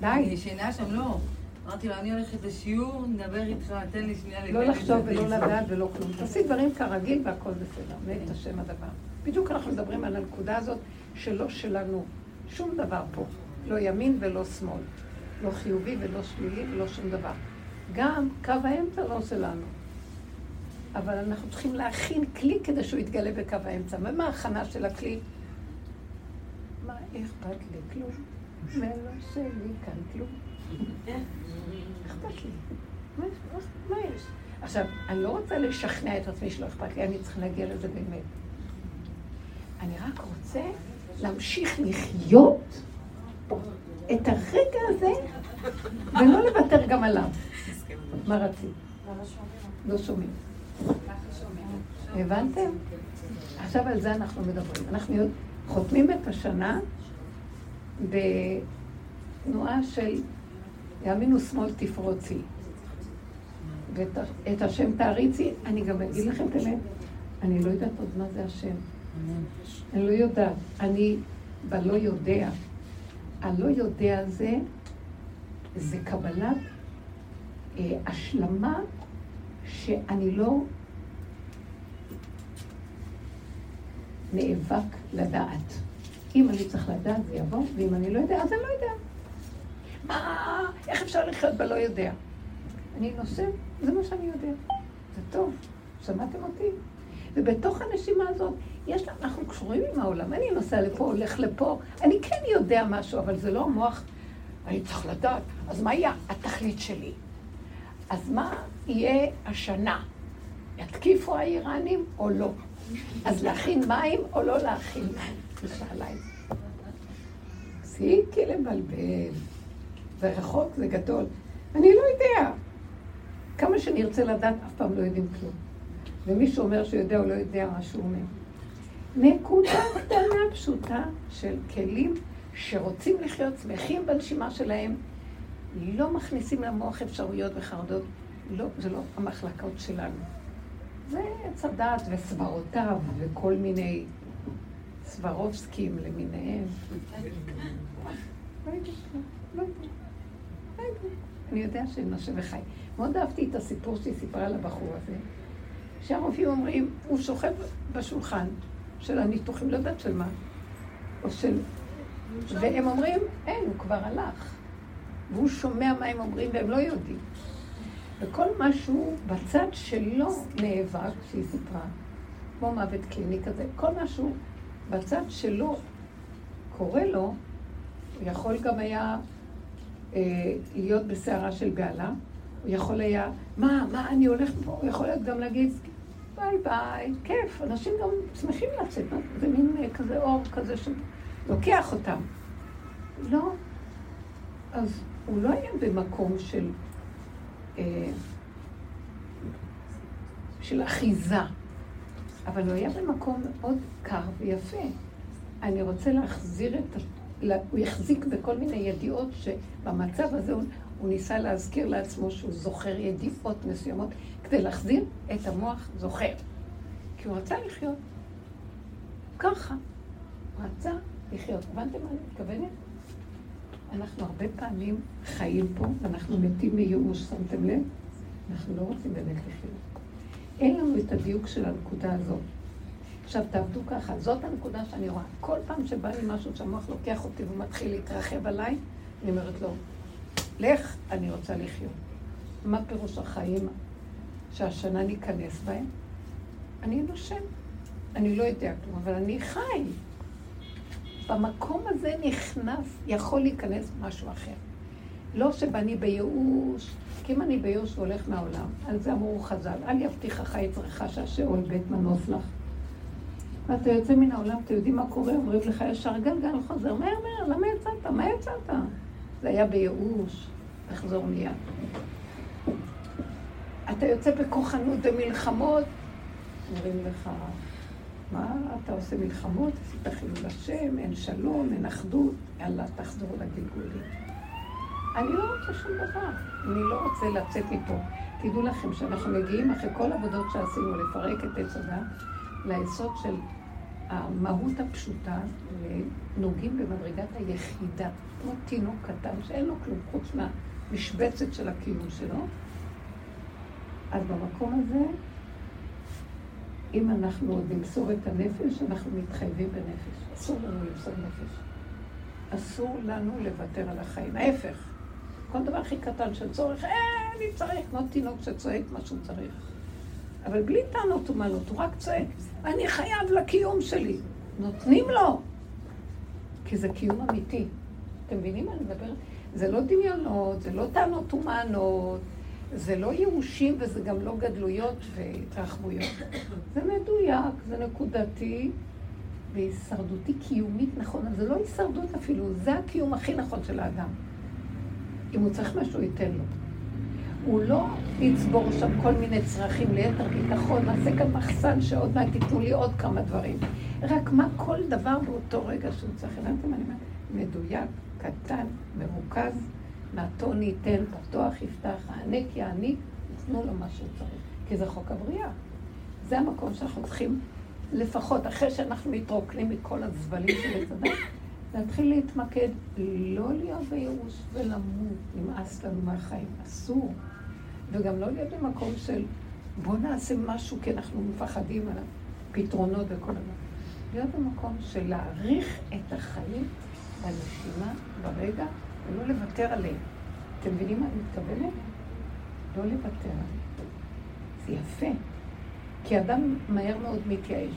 די. אני ישנה שם, לא. אמרתי לו, אני הולכת לשיעור, נדבר איתך, תן לי שנייה לא לבד לחשוב את ולא זה." לדעת ולא כלום. תעשי דברים כרגיל והכל בסדר. מת השם הדבר. בדיוק אנחנו מדברים על הנקודה הזאת שלא שלנו. שום דבר פה. לא ימין ולא שמאל. לא חיובי ולא שלילי ולא שום דבר. גם קו האמצע לא שלנו. אבל אנחנו צריכים להכין כלי כדי שהוא יתגלה בקו האמצע. ומה ההכנה של הכלי? מה אכפת לי? כלום. ולא שלי כאן כלום. אכפת לי. מה יש? עכשיו, אני לא רוצה לשכנע את עצמי שלא אכפת לי, אני צריכה להגיע לזה באמת. אני רק רוצה להמשיך לחיות את הרגע הזה ולא לוותר גם עליו. מה רצית? לא שומעים. הבנתם? עכשיו על זה אנחנו מדברים. אנחנו חותמים את השנה בתנועה של יאמינו שמאל תפרוצי. ואת השם תעריצי, אני גם אגיד לכם את האמת, אני לא יודעת עוד מה זה השם. אני לא יודעת. אני בלא יודע. הלא יודע זה, זה קבלת אה, השלמה שאני לא נאבק לדעת. אם אני צריך לדעת זה יבוא, ואם אני לא יודע, אז אני לא יודע. מה, איך אפשר לחיות בלא יודע? אני נושם, זה מה שאני יודע. זה טוב, שמעתם אותי? ובתוך הנשימה הזאת, יש לנו, אנחנו קשורים עם העולם. אני נוסע לפה, הולך לפה, אני כן יודע משהו, אבל זה לא המוח. אני צריך לדעת. אז מה יהיה התכלית שלי? אז מה יהיה השנה? יתקיפו האיראנים או לא? אז להכין מים או לא להכין מים? היא שאלה את זה. תפסיקי לבלבל. זה רחוק, זה גדול. אני לא יודע. כמה שנרצה לדעת, אף פעם לא יודעים כלום. ומישהו אומר שהוא יודע או לא יודע מה שהוא אומר. נקודה קטנה פשוטה של כלים שרוצים לחיות שמחים בנשימה שלהם, לא מכניסים למוח אפשרויות וחרדות. לא, זה לא המחלקות שלנו. זה עץ הדעת וסברותיו וכל מיני סברובסקים למיניהם. לא יודעת, לא יודעת, לא יודעת. אני יודע שהם נושם וחי. מאוד אהבתי את הסיפור שהיא סיפרה לבחור הזה, שהרופאים אומרים, הוא שוכב בשולחן של הניתוחים, לא יודעת של מה, או של... והם אומרים, אין, הוא כבר הלך. והוא שומע מה הם אומרים והם לא יודעים. וכל משהו בצד שלו נאבק, שהיא סיפרה, כמו מוות קליני כזה, כל משהו בצד שלו קורה לו, הוא יכול גם היה להיות בסערה של בהלה, הוא יכול היה, מה, מה, אני הולך פה, הוא יכול גם להגיד, ביי ביי, כיף, אנשים גם שמחים לצאת, זה מין אה, כזה אור כזה שלוקח אותם. לא, אז הוא לא היה במקום של, אה, של אחיזה, אבל הוא היה במקום מאוד קר ויפה. אני רוצה להחזיר את הוא החזיק בכל מיני ידיעות שבמצב הזה הוא, הוא ניסה להזכיר לעצמו שהוא זוכר ידיעות מסוימות כדי להחזיר את המוח זוכר. כי הוא רצה לחיות. ככה. הוא רצה לחיות. הבנתם מה אני מתכוונת? אנחנו הרבה פעמים חיים פה, ואנחנו מתים מייאוש, שמתם לב? אנחנו לא רוצים באמת לחיות. אין לנו את הדיוק של הנקודה הזאת. עכשיו תעבדו ככה, זאת הנקודה שאני רואה. כל פעם שבא לי משהו שהמוח לוקח אותי ומתחיל להתרחב עליי, אני אומרת לו, לך, אני רוצה לחיות. מה פירוש החיים שהשנה ניכנס בהם? אני נושם. אני לא יודע כלום, אבל אני חי. במקום הזה נכנס, יכול להיכנס משהו אחר. לא שאני בייאוש, כי אם אני בייאוש והולך מהעולם, על זה אמרו חז"ל, אל יבטיחך יצרך שהשאול בית מנוס לך. ואתה יוצא מן העולם, אתם יודעים מה קורה? אומרים לך ישר גלגל חוזר, מהר מהר, למה יצאת? מה יצאת? זה היה בייאוש, תחזור מיד. אתה יוצא בכוחנות ומלחמות, אומרים לך, מה אתה עושה מלחמות? עשית חילול השם, אין שלום, אין אחדות, יאללה, תחזור לגלגולים. אני לא רוצה שום דבר, אני לא רוצה לצאת מפה. תדעו לכם שאנחנו מגיעים אחרי כל עבודות שעשינו לפרק את עץ הדת, ליסוד של המהות הפשוטה, ונוגעים במדרגת היחידה, כמו תינוק קטן שאין לו כלום חוץ מהמשבצת של הקיום שלו. אז במקום הזה, אם אנחנו עוד נמסור את הנפש, אנחנו מתחייבים בנפש. אסור לנו למסור נפש. אסור לנו לוותר על החיים. ההפך, כל דבר הכי קטן של צורך, אה, אני צריך, כמו תינוק שצועק מה שהוא צריך. אבל בלי טענות ומעלות, הוא רק צועק, אני חייב לקיום שלי. נותנים לו, כי זה קיום אמיתי. אתם מבינים מה אני מדברת? זה לא דמיונות, זה לא טענות ומענות, זה לא ייאושים וזה גם לא גדלויות והתרחבויות. זה מדויק, זה נקודתי והישרדותי קיומית אבל זה לא הישרדות אפילו, זה הקיום הכי נכון של האדם. אם הוא צריך משהו, ייתן לו. הוא לא יצבור שם כל מיני צרכים ליתר ביטחון, נעשה כאן מחסן שעוד מעט תיתנו לי עוד כמה דברים. רק מה כל דבר באותו רגע שהוא צריך, הבנתם אני אומרת? מדויק, קטן, מרוכז, נתון ייתן, פתוח יפתח, הענק יעניק, יתנו לו מה שהוא צריך. כי זה חוק הבריאה. זה המקום שאנחנו צריכים, לפחות אחרי שאנחנו מתרוקנים מכל הזבלים של הדת, להתחיל להתמקד, לא להיות בייאוש ולמות, נמאס לנו מהחיים, אסור. וגם לא להיות במקום של בוא נעשה משהו כי אנחנו מפחדים על הפתרונות וכל דבר. להיות במקום של להעריך את החיים בנשימה, ברגע, ולא לוותר עליהם. אתם מבינים מה אני מתכוונת? לא לוותר עליהם. זה יפה. כי אדם מהר מאוד מתייאש.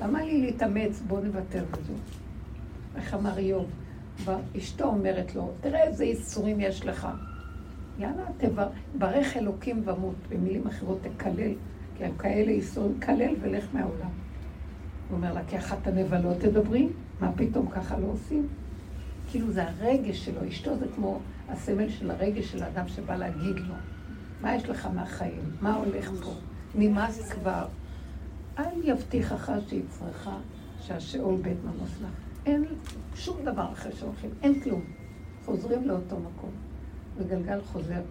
למה לי להתאמץ? בוא נוותר בזה. איך אמר איוב? אשתו אומרת לו, תראה איזה ייסורים יש לך. יאללה, תברך אלוקים ומות. במילים אחרות תקלל, כי הם כאלה ייסורים, קלל ולך מהעולם. הוא אומר לה, כי אחת הנבלות תדברי? מה פתאום ככה לא עושים? כאילו זה הרגש שלו, אשתו זה כמו הסמל של הרגש של האדם שבא להגיד לו, מה יש לך מהחיים? מה הולך פה? נמאס כבר. אל יבטיחך שיצרך שהשאול בית מנוס לך. אין שום דבר אחרי שהולכים, אין כלום. חוזרים לאותו מקום. וגלגל חוזר.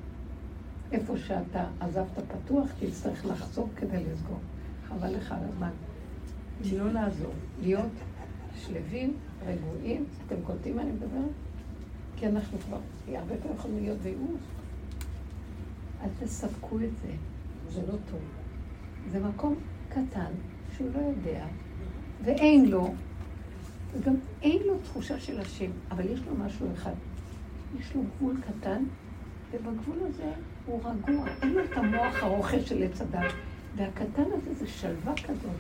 איפה שאתה עזבת פתוח, תצטרך לחזור כדי לסגור. חבל לך על הזמן. לא לעזור, להיות שלווים, רגועים. אתם קולטים מה אני מדברת? כי אנחנו כבר הרבה פעמים יכולים להיות בייאוש. אל תספקו את זה, זה לא טוב. זה מקום קטן שהוא לא יודע, ואין לו, וגם אין לו תחושה של השם, אבל יש לו משהו אחד. יש לו גבול קטן, ובגבול הזה הוא רגוע. אין לו את המוח הרוכש של עץ הדת. והקטן הזה זה שלווה כזאת.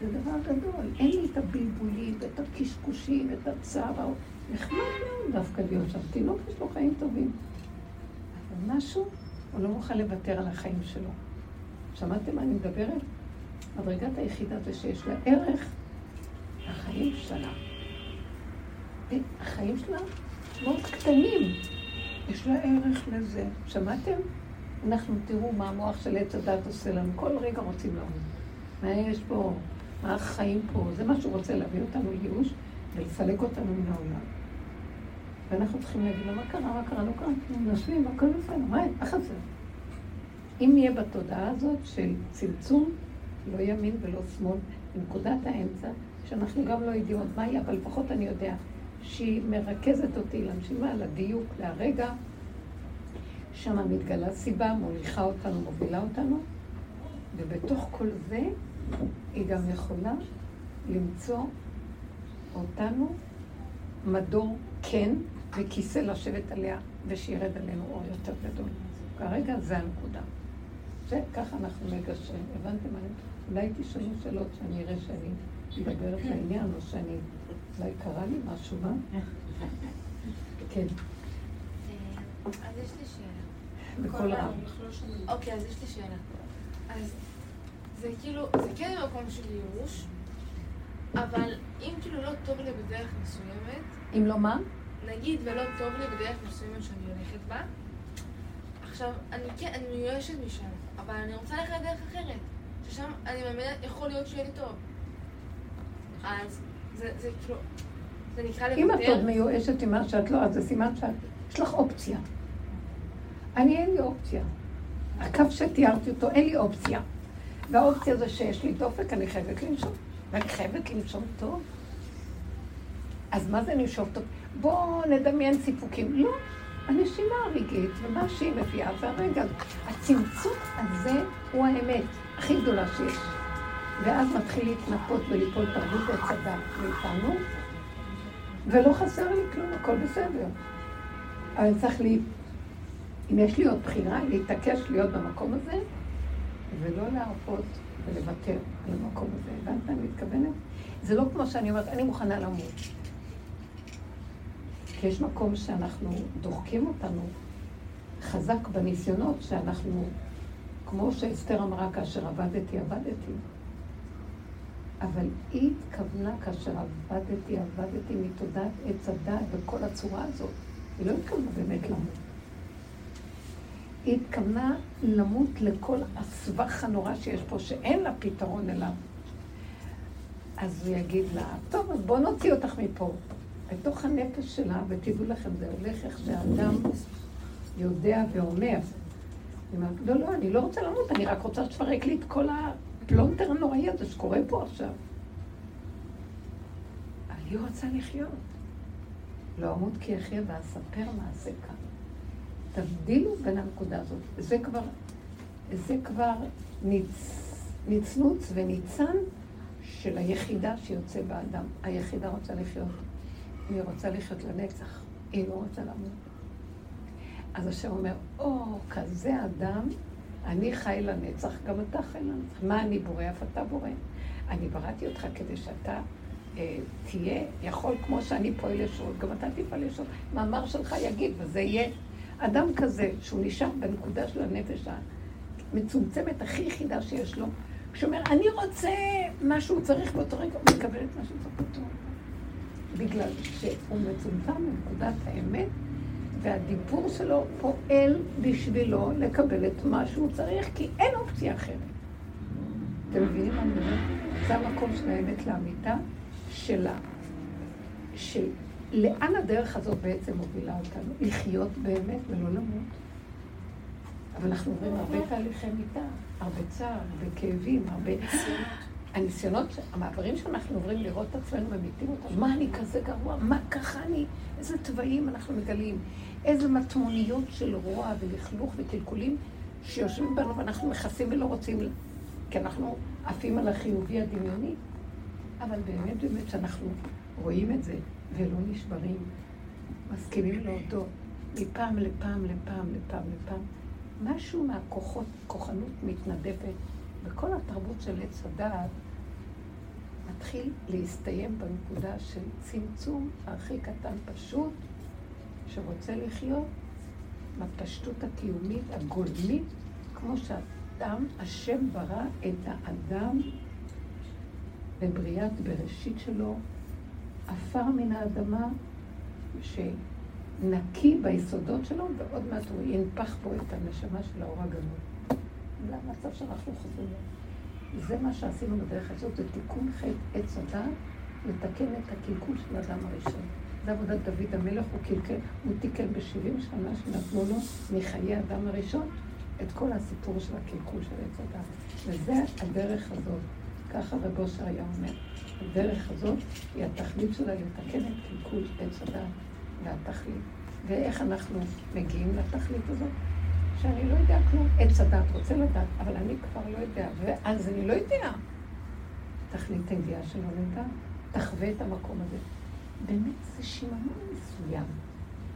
זה דבר גדול. אין לי את הבלבולים ואת הקשקושים ואת הצער. נחמד מאוד דווקא להיות שם. תינוק יש לו חיים טובים. אבל משהו, הוא לא מוכן לוותר על החיים שלו. שמעתם מה אני מדברת? מדרגת היחידה זה שיש לה ערך החיים שלה. החיים שלה מאוד קטנים. יש לה ערך לזה. שמעתם? אנחנו תראו מה המוח של עץ הדת עושה לנו. כל רגע רוצים למות. מה יש פה? מה החיים פה? זה מה שהוא רוצה להביא אותנו לייאוש ולסלק אותנו מן העולם. ואנחנו צריכים להגיד לו, מה קרה, מה קרה, לא קרה, נשלים, הכל בסדר, מה, מה חסר? אם נהיה בתודעה הזאת של צמצום לא ימין ולא שמאל, בנקודת האמצע, שאנחנו גם לא יודעים עוד מהי, אבל לפחות אני יודע שהיא מרכזת אותי לנשימה, לדיוק, להרגע. שם מתגלה סיבה, מוליכה אותנו, מובילה אותנו, ובתוך כל זה היא גם יכולה למצוא אותנו מדור כן וכיסא לשבת עליה ושירד עלינו אור יותר גדול. כרגע זה הנקודה. זה ככה אנחנו מגשרים. הבנתם? אולי תשאלו שאלות שאני אראה שאני מדברת לעניין, או שאני... אולי קרה לי משהו, מה? כן. אז יש לי שאלה. בקול רם. אוקיי, אז יש לי שאלה. אז זה כאילו, זה כן מקום של ייאוש, אבל אם כאילו לא טוב לי בדרך מסוימת, אם לא מה? נגיד ולא טוב לי בדרך מסוימת שאני הולכת בה, עכשיו, אני כן, אני מיואשת משם, אבל אני רוצה ללכת לדרך אחרת, ששם אני באמת יכול להיות שיהיה לי טוב. אז זה, כאילו, זה נקרא לוותר. אם את עוד מיואשת ממה שאת לא, אז זה סימן שאת, יש לך אופציה. אני אין לי אופציה. הקו שתיארתי אותו, אין לי אופציה. והאופציה זה שיש לי דופק, אני חייבת לנשום. ואני חייבת לנשום טוב. אז מה זה לנשום טוב? בואו נדמיין סיפוקים. לא, הנשימה הרגעית, ומה שהיא מביאה, והרגע, הצמצום הזה הוא האמת הכי גדולה שיש. ואז מתחיל להתנפות וליפול תרבות עץ הדת מאיתנו, ולא חסר לי כלום, הכל בסדר. אבל צריך לי, אם יש לי עוד בחירה, להתעקש להיות במקום הזה, ולא להרפות ולוותר על המקום הזה. הבנת אני מתכוונת? זה לא כמו שאני אומרת, אני מוכנה למות. כי יש מקום שאנחנו דוחקים אותנו חזק בניסיונות שאנחנו, כמו שאסתר אמרה, כאשר עבדתי, עבדתי. אבל היא התכוונה כאשר עבדתי, עבדתי מתודעת עץ הדת בכל הצורה הזאת. היא לא התכוונה באמת למות. היא התכוונה למות לכל הסבך הנורא שיש פה, שאין לה פתרון אליו. אז הוא יגיד לה, טוב, אז בואו נוציא אותך מפה. בתוך הנפש שלה, ותדעו לכם, זה הולך איך שאדם יודע ואומר. היא אומרת, לא, לא, אני לא רוצה למות, אני רק רוצה שתפרק לי את כל הפלונטר הנוראי הזה שקורה פה עכשיו. אני רוצה לחיות. לא אמות כי אחיה ואספר מעשה י-ה. תבדילו בין הנקודה הזאת. זה כבר, זה כבר ניצ, ניצנוץ וניצן של היחידה שיוצא באדם. היחידה רוצה לחיות. היא רוצה לחיות לנצח, היא לא רוצה למות. אז השם אומר, או, כזה אדם, אני חי לנצח, גם אתה חי לנצח. מה אני בורא, אף אתה בורא. אני בראתי אותך כדי שאתה אה, תהיה יכול כמו שאני פועל ישועות, גם אתה תפעל ישועות. מאמר שלך יגיד, וזה יהיה. אדם כזה, שהוא נשאר בנקודה של הנפש המצומצמת, הכי יחידה שיש לו, כשאומר, אני רוצה מה שהוא צריך באותו רגע, הוא מקבל את מה שהוא צריך באותו רגע. בגלל שהוא מצומצם בנקודת האמת, והדיבור שלו פועל בשבילו לקבל את מה שהוא צריך, כי אין אופציה אחרת. אתם מבינים מה אני אומרת? זה המקום של האמת לאמיתה שלה. של לאן הדרך הזאת בעצם מובילה אותנו? לחיות באמת ולא למות. אבל אנחנו עוברים הרבה תהליכי מיטה, הרבה צער, הרבה כאבים, הרבה... הניסיונות, המעברים שאנחנו עוברים לראות את עצמנו ממיתים אותנו, מה אני כזה גרוע, מה ככה אני, איזה תוואים אנחנו מגלים, איזה מטמוניות של רוע ולכלוך וקלקולים שיושבים בנו ואנחנו מכסים ולא רוצים, כי אנחנו עפים על החיובי הדמיוני. אבל באמת באמת שאנחנו רואים את זה ולא נשברים, מסכימים להודות מפעם לפעם לפעם לפעם לפעם, משהו מהכוחות, כוחנות מתנדבת וכל התרבות של עץ הדעת מתחיל להסתיים בנקודה של צמצום הכי קטן פשוט, שרוצה לחיות בפשטות הקיומית, הגולמית, כמו שאדם, השם ברא את האדם בבריאת בראשית שלו, עפר מן האדמה, שנקי ביסודות שלו, ועוד מעט הוא ינפח בו את הנשמה של האור הגנוב. זה המצב שאנחנו חוזרים לו. זה מה שעשינו בדרך הזאת, זה תיקון חטא עץ הדת, לתקן את הקלקול של האדם הראשון. זה עבודת דוד המלך, הוא קלקל, הוא תיקן בשבעים שנה שנתנו לו מחיי האדם הראשון את כל הסיפור של הקלקול של עץ הדת. וזה הדרך הזאת, ככה רב אושר היה אומר, הדרך הזאת היא התכלית שלה לתקן את קלקול עץ הדת והתכלית. ואיך אנחנו מגיעים לתכלית הזאת? שאני לא יודע כלום. עץ הדת רוצה לדעת, אבל אני כבר לא יודע, ואז אני לא יודע. תכלית הידיעה שלא נדע, תחווה את המקום הזה. באמת זה שיממון מסוים.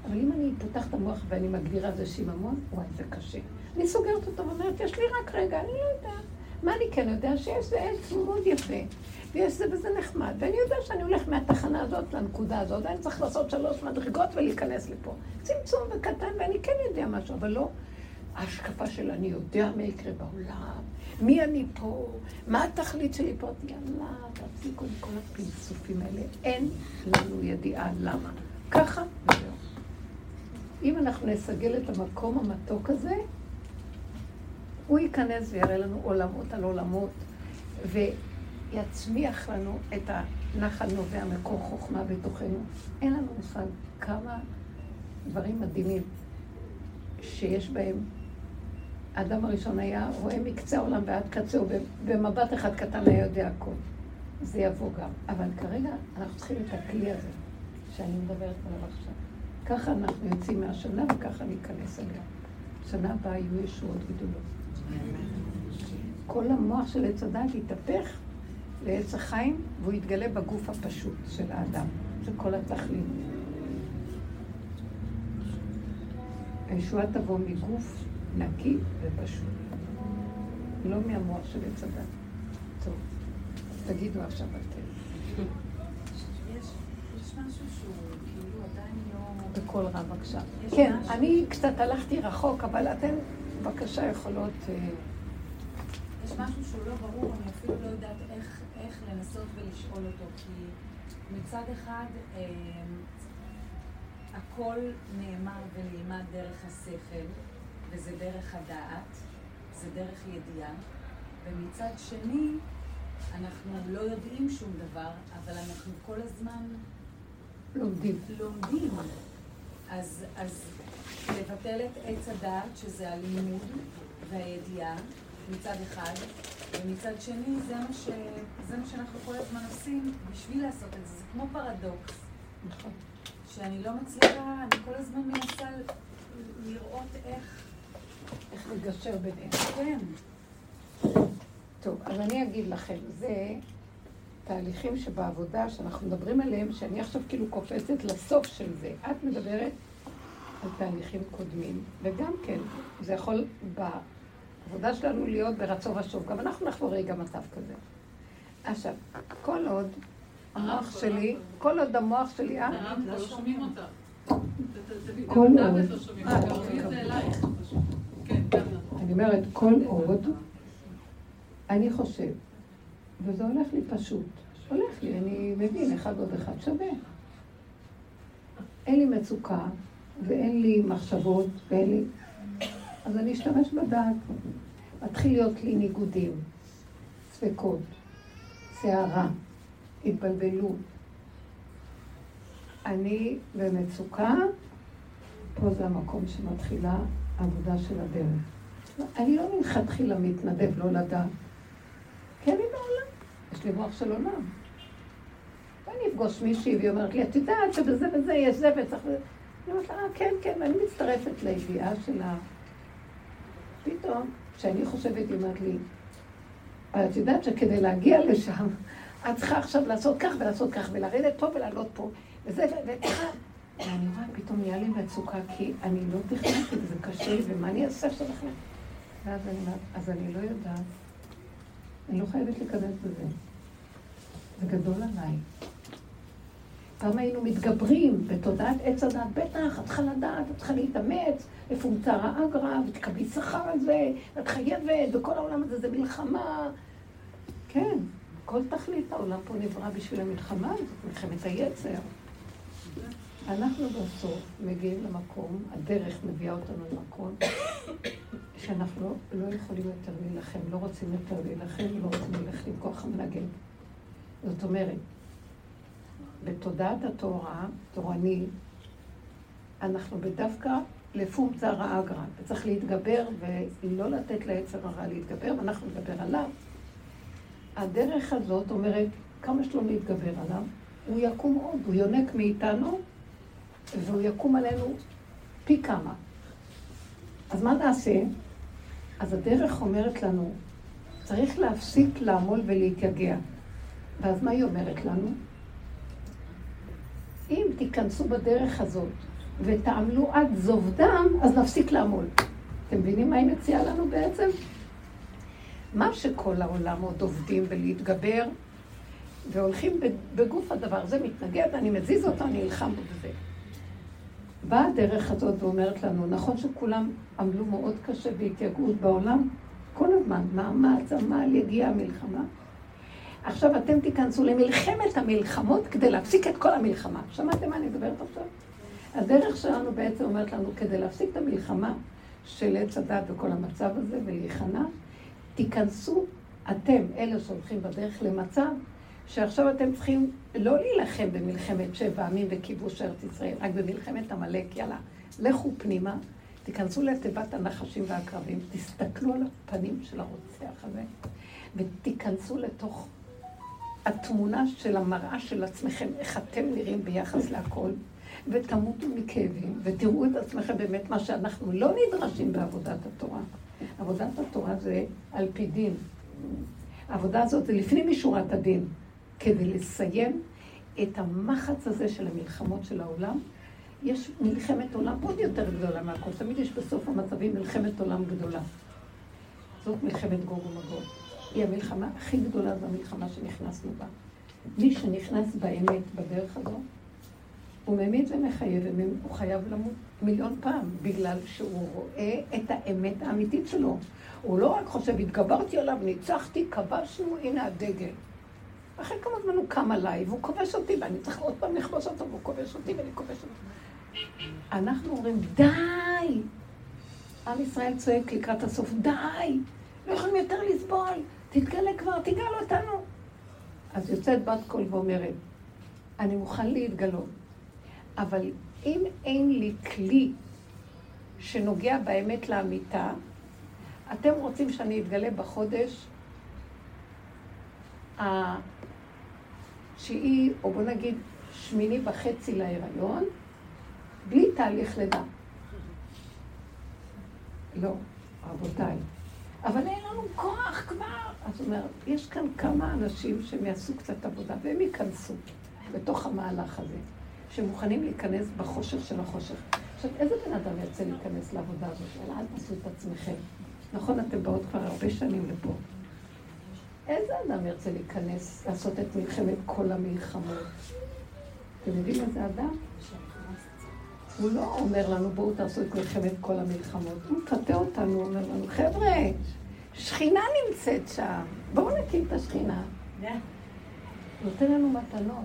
אבל אם אני פותחת המוח ואני מגדירה זה שיממון, וואי, זה קשה. אני סוגרת אותו ואומרת, יש לי רק רגע, אני לא יודעת. מה אני כן יודע? שיש זה עץ מאוד יפה, ויש זה וזה נחמד, ואני יודע שאני הולך מהתחנה הזאת לנקודה הזאת, ואני צריך לעשות שלוש מדרגות ולהיכנס לפה. צמצום וקטן, ואני כן יודע משהו, אבל לא ההשקפה של אני יודע מה יקרה בעולם, מי אני פה, מה התכלית שלי פה, יאללה, תפסיקו עם כל הפלסופים האלה, אין לנו ידיעה למה. ככה וזהו. אם אנחנו נסגל את המקום המתוק הזה, הוא ייכנס ויראה לנו עולמות על עולמות, ויצמיח לנו את הנחל נובע מקור חוכמה בתוכנו. אין לנו מושג כמה דברים מדהימים שיש בהם. האדם הראשון היה רואה מקצה העולם ועד קצהו, במבט אחד קטן היה יודע הכל. זה יבוא גם. אבל כרגע אנחנו צריכים את הכלי הזה, שאני מדברת עליו עכשיו. ככה אנחנו יוצאים מהשנה וככה ניכנס אליה. שנה הבאה יהיו ישועות גדולות. כל המוח של עץ הדת יתהפך לעץ החיים, והוא יתגלה בגוף הפשוט של האדם. זה כל התכלית. הישועה תבוא מגוף נקי ופשוט. לא מהמוח של עץ הדת. טוב, תגידו עכשיו אתם. משהו שהוא כאילו לא... בקול רם בבקשה. כן, אני קצת הלכתי רחוק, אבל אתן בבקשה יכולות... אה, יש משהו שהוא לא ברור, אני אפילו לא יודעת איך, איך לנסות ולשאול אותו, כי מצד אחד אה, הכל נאמר ונלמד דרך השכל, וזה דרך הדעת, זה דרך ידיעה, ומצד שני, אנחנו לא יודעים שום דבר, אבל אנחנו כל הזמן לומדים. לומדים. אז, אז לבטל את עץ הדעת, שזה הלימוד והידיעה, מצד אחד, ומצד שני, זה מה, ש... זה מה שאנחנו כל הזמן עושים בשביל לעשות את זה. זה כמו פרדוקס. נכון. שאני לא מצליחה, אני כל הזמן מנסה לראות איך... איך לגשר ביניהם. כן. טוב, אז אני אגיד לכם, זה תהליכים שבעבודה שאנחנו מדברים עליהם, שאני עכשיו כאילו קופצת לסוף של זה. את מדברת על תהליכים קודמים, וגם כן, זה יכול בעבודה שלנו להיות ברצון ושוב. גם אנחנו נחבור רגע מצב כזה. עכשיו, כל עוד המוח שלי, כל עוד המוח שלי, אה? לא שומעים אותך. כל עוד. לא. כן, ככה. אני אומרת, כל עוד אני חושב, וזה הולך לי פשוט, הולך לי, אני מבין, אחד עוד אחד שווה. אין לי מצוקה, ואין לי מחשבות, ואין לי... אז אני אשתמש בדעת. מתחיל להיות לי ניגודים, ספקות, סערה, התבלבלות. אני במצוקה, פה זה המקום שמתחילה העבודה של הדרך. אני לא מלכתחילה מתנדב לא לדעת. כי אני בעולם, יש לי מוח של עולם. ואני אפגוש מישהי והיא אומרת לי, את יודעת שבזה וזה יש זה וצריך... אני אומרת לה, "אה, כן, כן, ואני מצטרפת לידיעה שלה. פתאום, כשאני חושבת, היא אומרת לי, את יודעת שכדי להגיע לשם, את צריכה עכשיו לעשות כך ולעשות כך, ולרדת פה ולעלות פה, וזה. וככה. ואני רואה, פתאום נהיה לי מצוקה, כי אני לא תכננתי, וזה קשה לי, ומה אני אעשה עכשיו בכלל? ואז אני אומרת, אז אני לא יודעת, אני לא חייבת להיכנס בזה. זה גדול עליי. פעם היינו מתגברים בתודעת עץ הדת, בטח, את צריכה לדעת, את צריכה להתאמץ, לפונצר האגרא, ותקבלי שכר על זה, את חייבת, וכל העולם הזה זה מלחמה. כן, כל תכלית העולם פה נברא בשביל המלחמה הזאת, מלחמת היצר. אנחנו בסוף מגיעים למקום, הדרך מביאה אותנו למקום שאנחנו לא, לא יכולים יותר להילחם, לא רוצים יותר להילחם, לא רוצים להילחם עם כוח המנגד. זאת אומרת, בתודעת התורה, תורני, אנחנו בדווקא לפום צרה אגרא, וצריך להתגבר ולא לתת לעצר הרע להתגבר, ואנחנו נדבר עליו. הדרך הזאת אומרת, כמה שלא להתגבר עליו, הוא יקום עוד, הוא יונק מאיתנו, והוא יקום עלינו פי כמה. אז מה נעשה? אז הדרך אומרת לנו, צריך להפסיק לעמול ולהתייגע. ואז מה היא אומרת לנו? אם תיכנסו בדרך הזאת ותעמלו עד זוב דם, אז נפסיק לעמול. אתם מבינים מה היא מציעה לנו בעצם? מה שכל העולם עוד עובדים ולהתגבר, והולכים בגוף הדבר, זה מתנגד, אני מזיז אותו, אני נלחם בו בזה. באה הדרך הזאת ואומרת לנו, נכון שכולם עמלו מאוד קשה בהתייגעות בעולם, כל הזמן, מאמץ, עמל, יגיע המלחמה. עכשיו אתם תיכנסו למלחמת המלחמות כדי להפסיק את כל המלחמה. שמעתם מה אני מדברת עכשיו? הדרך שלנו בעצם אומרת לנו, כדי להפסיק את המלחמה של עץ הדת וכל המצב הזה ולהיכנע, תיכנסו אתם, אלה שהולכים בדרך, למצב שעכשיו אתם צריכים לא להילחם במלחמת שבע עמים וכיבוש ארץ ישראל, רק במלחמת עמלק, יאללה, לכו פנימה, תיכנסו לתיבת הנחשים והקרבים, תסתכלו על הפנים של הרוצח הזה, ותיכנסו לתוך התמונה של המראה של עצמכם, איך אתם נראים ביחס להכל, ותמותו מכאבים, ותראו את עצמכם באמת מה שאנחנו לא נדרשים בעבודת התורה. עבודת התורה זה על פי דין. העבודה הזאת זה לפנים משורת הדין. כדי לסיים את המחץ הזה של המלחמות של העולם, יש מלחמת עולם עוד יותר גדולה מהכל. תמיד יש בסוף המצבים מלחמת עולם גדולה. זאת מלחמת גוג ומגוג. היא המלחמה הכי גדולה, זו המלחמה שנכנסנו בה. מי שנכנס באמת בדרך הזו, הוא ממית ומחייב, הוא חייב למות מיליון פעם, בגלל שהוא רואה את האמת האמיתית שלו. הוא לא רק חושב, התגברתי עליו, ניצחתי, כבשנו, הנה הדגל. אחרי כמה זמן הוא קם עליי, והוא כובש אותי, ואני צריך עוד פעם לכבוש אותו, והוא כובש אותי ואני כובש אותו. אנחנו אומרים, די! עם ישראל צועק לקראת הסוף, די! לא יכולים יותר לסבול, תתגלה כבר, תגל אותנו. אז יוצאת בת קול ואומרת, אני מוכן להתגלות, אבל אם אין לי כלי שנוגע באמת לאמיתה, אתם רוצים שאני אתגלה בחודש תשיעי, או בוא נגיד שמיני וחצי להיריון, בלי תהליך לידה. לא, רבותיי. אבל אין לנו כוח כבר. אז הוא אומר, יש כאן כמה אנשים שהם יעשו קצת עבודה, והם ייכנסו בתוך המהלך הזה, שמוכנים להיכנס בחושך של החושך. עכשיו, איזה בן אדם ירצה להיכנס לעבודה הזאת? אלא אל תעשו את עצמכם. נכון, אתם באות כבר הרבה שנים לפה. איזה אדם ירצה להיכנס, לעשות את מלחמת כל המלחמות? אתם יודעים איזה אדם? הוא לא אומר לנו, בואו תעשו את מלחמת כל המלחמות. הוא מפתה אותנו, הוא אומר לנו, חבר'ה, שכינה נמצאת שם, בואו נקים את השכינה. נותן לנו מתנות.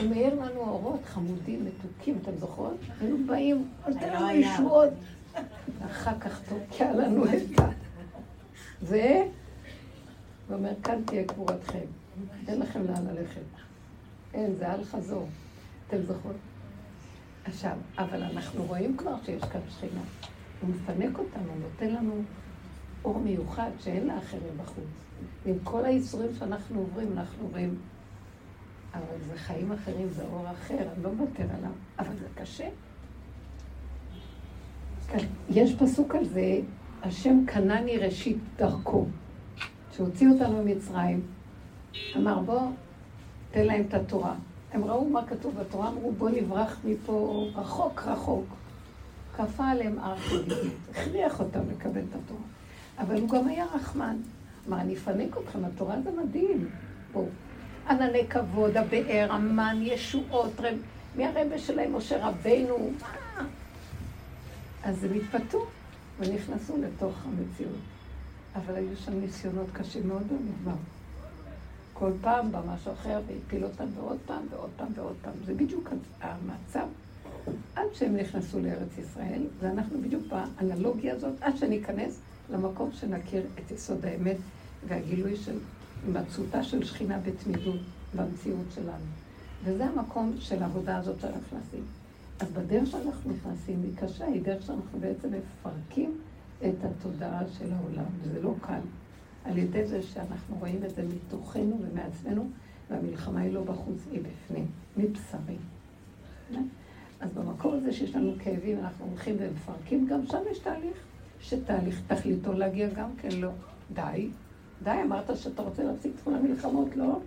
הוא מאיר לנו אורות חמודים, מתוקים, אתם זוכרות? היינו באים, נותן לנו ישועות. אחר כך תוקע לנו את ה... ואומר, כאן תהיה קבורתכם. אין לכם לאן ללכת. אין, זה אל חזור. אתם זוכרות? עכשיו, אבל אנחנו רואים כבר שיש כאן שכינה. הוא מפנק אותנו, נותן לנו אור מיוחד שאין לאחרים בחוץ. ועם כל האיסורים שאנחנו עוברים, אנחנו רואים, אבל זה חיים אחרים, זה אור אחר, אני לא מוותר עליו, אבל זה קשה. כן, יש פסוק על זה, השם קנני ראשית דרכו. שהוציא אותנו ממצרים, אמר בוא, תן להם את התורה. הם ראו מה כתוב בתורה, אמרו בוא נברח מפה רחוק רחוק. כפה עליהם הר הכריח אותם לקבל את התורה. אבל הוא גם היה רחמן. אמר, אני אפנק אתכם, התורה זה מדהים. בואו. ענני כבוד, הבאר, המן, ישועות, רב... מי הרבה שלהם, משה רבנו? אז הם התפתו ונכנסו לתוך המציאות. אבל היו שם ניסיונות קשים מאוד במדבר. כל פעם בא משהו אחר והפיל אותם ועוד פעם ועוד פעם ועוד פעם. זה בדיוק המצב עד שהם נכנסו לארץ ישראל, ואנחנו בדיוק באנלוגיה הזאת, עד שניכנס למקום שנכיר את יסוד האמת והגילוי של הימצאותה של שכינה בתמידות במציאות שלנו. וזה המקום של העבודה הזאת צריך לשים. אז בדרך שאנחנו נכנסים היא קשה, היא דרך שאנחנו בעצם מפרקים את התודעה של העולם, וזה לא קל. על ידי זה שאנחנו רואים את זה מתוכנו ומעצמנו, והמלחמה היא לא בחוץ, היא בפנים, מבשרי. אז במקום הזה שיש לנו כאבים, אנחנו הולכים ומפרקים, גם שם יש תהליך, שתהליך תכליתו להגיע גם כן לא. די, די, אמרת שאתה רוצה להפסיק את כל המלחמות, לא?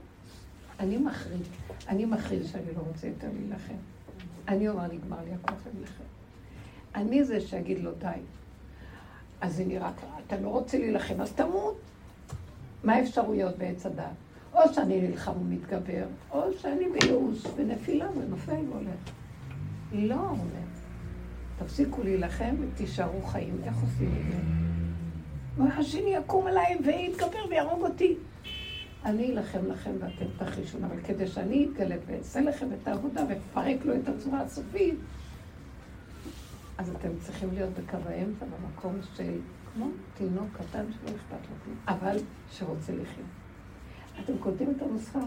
אני מכריז, אני מכריז שאני לא רוצה יותר להילחם. אני אומר, נגמר לי הכוח להילחם. אני זה שאגיד לו די. אז זה נראה ככה, אתה לא רוצה להילחם, אז תמות. מה האפשרויות בעץ הדת? או שאני נלחם ומתגבר, או שאני בייאוש ונפילה ונופל והולך. לא, הוא אומר, תפסיקו להילחם ותישארו חיים. איך עושים את זה? והשני יקום עליי ויתגבר ויהרוג אותי. אני אלחם לכם ואתם תחישון, אבל כדי שאני אתגלה ואעשה לכם את העבודה ואפרק לו את הצורה הסופית, אז אתם צריכים להיות בקו האמצע במקום של כמו תינוק קטן שלא אכפת לו אבל שרוצה לחיות. אתם קולטים את הנוסחה?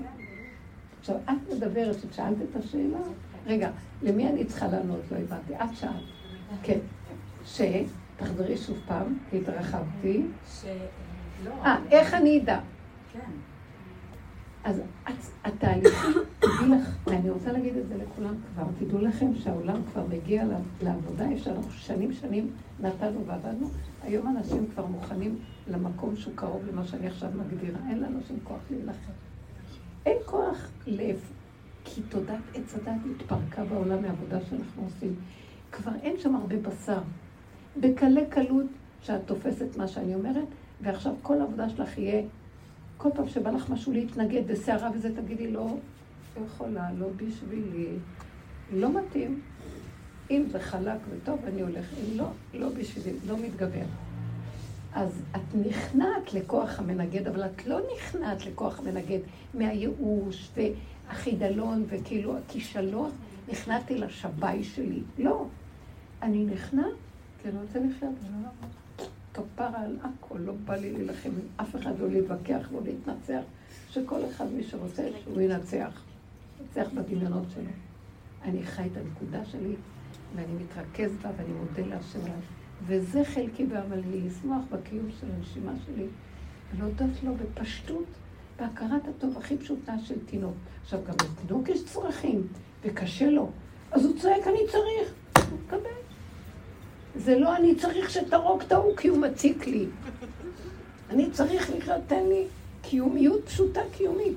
עכשיו, את מדברת, ששאלת את השאלה, רגע, למי אני צריכה לענות? לא הבנתי. את שאלת. כן. ש... תחזרי שוב פעם, כי התרחבתי. ש... לא. אה, איך אני אדע? כן. אז התהליכים, תדעי לך, ואני רוצה להגיד את זה לכולם כבר, תדעו לכם שהעולם כבר מגיע לעבודה, יש לנו שנים שנים נתנו ועבדנו, היום אנשים כבר מוכנים למקום שהוא קרוב למה שאני עכשיו מגדירה, אין לאנשים כוח להילחם. אין כוח לב, כי תודעת עץ הדת התפרקה בעולם מהעבודה שאנחנו עושים. כבר אין שם הרבה בשר. בקלי קלות שאת תופסת מה שאני אומרת, ועכשיו כל העבודה שלך יהיה כל פעם שבא לך משהו להתנגד בסערה וזה, תגידי, לא יכולה, לא בשבילי, לא מתאים. אם זה חלק וטוב, אני הולך, אם לא, לא בשבילי, לא מתגבר. אז את נכנעת לכוח המנגד, אבל את לא נכנעת לכוח המנגד מהייאוש והחידלון וכאילו הכישלון, נכנעתי לשבי שלי. לא. אני נכנעת כי אני רוצה לחיות, אני לא כפרה על הכל, לא בא לי להילחם עם אף אחד, לא להתווכח, לא להתנצח, שכל אחד מי שרוצה, שהוא ינצח. ינצח בדמיונות שלו. אני חי את הנקודה שלי, ואני מתרכז בה, ואני מודה להשם עליו. וזה חלקי בעמלי, לשמוח בקיום של הנשימה שלי, ולהודות לו בפשטות, בהכרת הטוב הכי פשוטה של תינוק. עכשיו, גם לתינוק יש צרכים, וקשה לו. אז הוא צועק, אני צריך. הוא מקבל. זה לא אני צריך שתהרוג את ההוא כי הוא מציק לי. אני צריך לחיות, תן לי קיומיות פשוטה קיומית.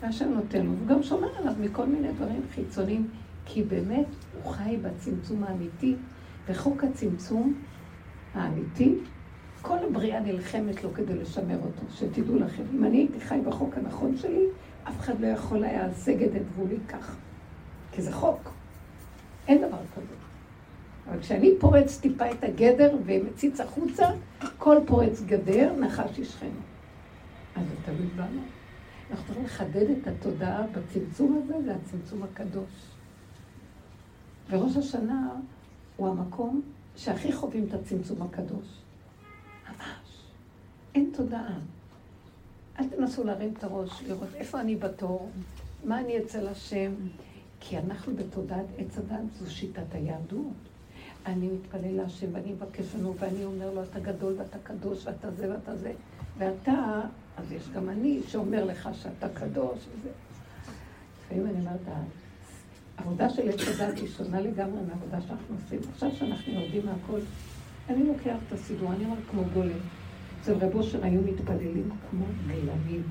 והשם נותן לו, הוא גם שומר עליו מכל מיני דברים חיצוניים, כי באמת הוא חי בצמצום האמיתי, וחוק הצמצום האמיתי, כל הבריאה נלחמת לו כדי לשמר אותו, שתדעו לכם. אם אני הייתי חי בחוק הנכון שלי, אף אחד לא יכול היה לסגת את גבולי כך. כי זה חוק. אין דבר כזה. אבל כשאני פורץ טיפה את הגדר ומציץ החוצה, כל פורץ גדר נחש ישכנו. אז זה תלוי בנו. אנחנו צריכים לחדד את התודעה בצמצום הזה, זה הצמצום הקדוש. וראש השנה הוא המקום שהכי חווים את הצמצום הקדוש. ממש. אין תודעה. אל תנסו להרים את הראש, לראות איפה אני בתור, מה אני אצל השם, כי אנחנו בתודעת עץ הדת, זו שיטת היהדות. אני מתפלל להשם ואני מבקש לנו ואני אומר לו, אתה גדול ואתה קדוש ואתה זה ואתה זה. ואתה, אז יש גם אני שאומר לך שאתה קדוש וזה. לפעמים אני אומרת, העבודה של עץ הדת היא שונה לגמרי מהעבודה שאנחנו עושים. עכשיו שאנחנו יורדים מהכל, אני לוקח את הסידור, אני אומר כמו גולם. אצל רב אושר היו מתפללים כמו גלמים.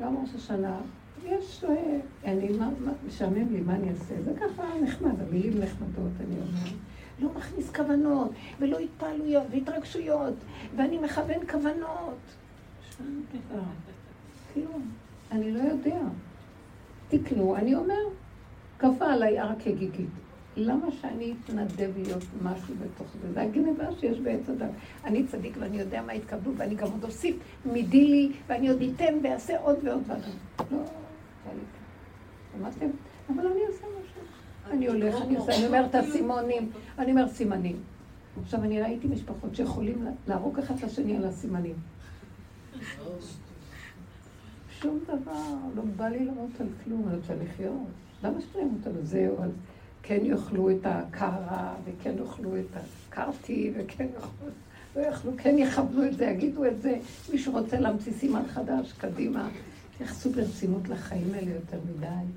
גם ראש השנה יש, אה, אני, מה, משעמם לי, מה אני אעשה? זה ככה נחמד, המילים נחמדות, אני אומרת. לא מכניס כוונות, ולא התפעלויות והתרגשויות, ואני מכוון כוונות. כלום, אני לא יודע. תקנו, אני אומר, כפה עליי הר כגיגית. למה שאני אתנדב להיות משהו בתוך זה? זה הגניבה שיש בעץ הדת. אני צדיק ואני יודע מה יתקבלו, ואני גם עוד אוסיף מידי לי, ואני עוד אתן ואעשה עוד ועוד ועוד. לא. שמעתם? אבל אני עושה משהו. אני הולך, אני עושה, אני אומרת הסימונים, אני אומר סימנים. עכשיו, אני ראיתי משפחות שיכולים להרוג אחד לשני על הסימנים. שום דבר, לא בא לי למות על כלום, אני רוצה לחיות. למה שאני אמות על זה? אבל כן יאכלו את הקרה, וכן יאכלו את הקרטי, וכן יאכלו, לא יאכלו, כן יכוונו את זה, יגידו את זה. מישהו רוצה להמציא סימן חדש, קדימה. תייחסו ברצינות לחיים האלה יותר מדי.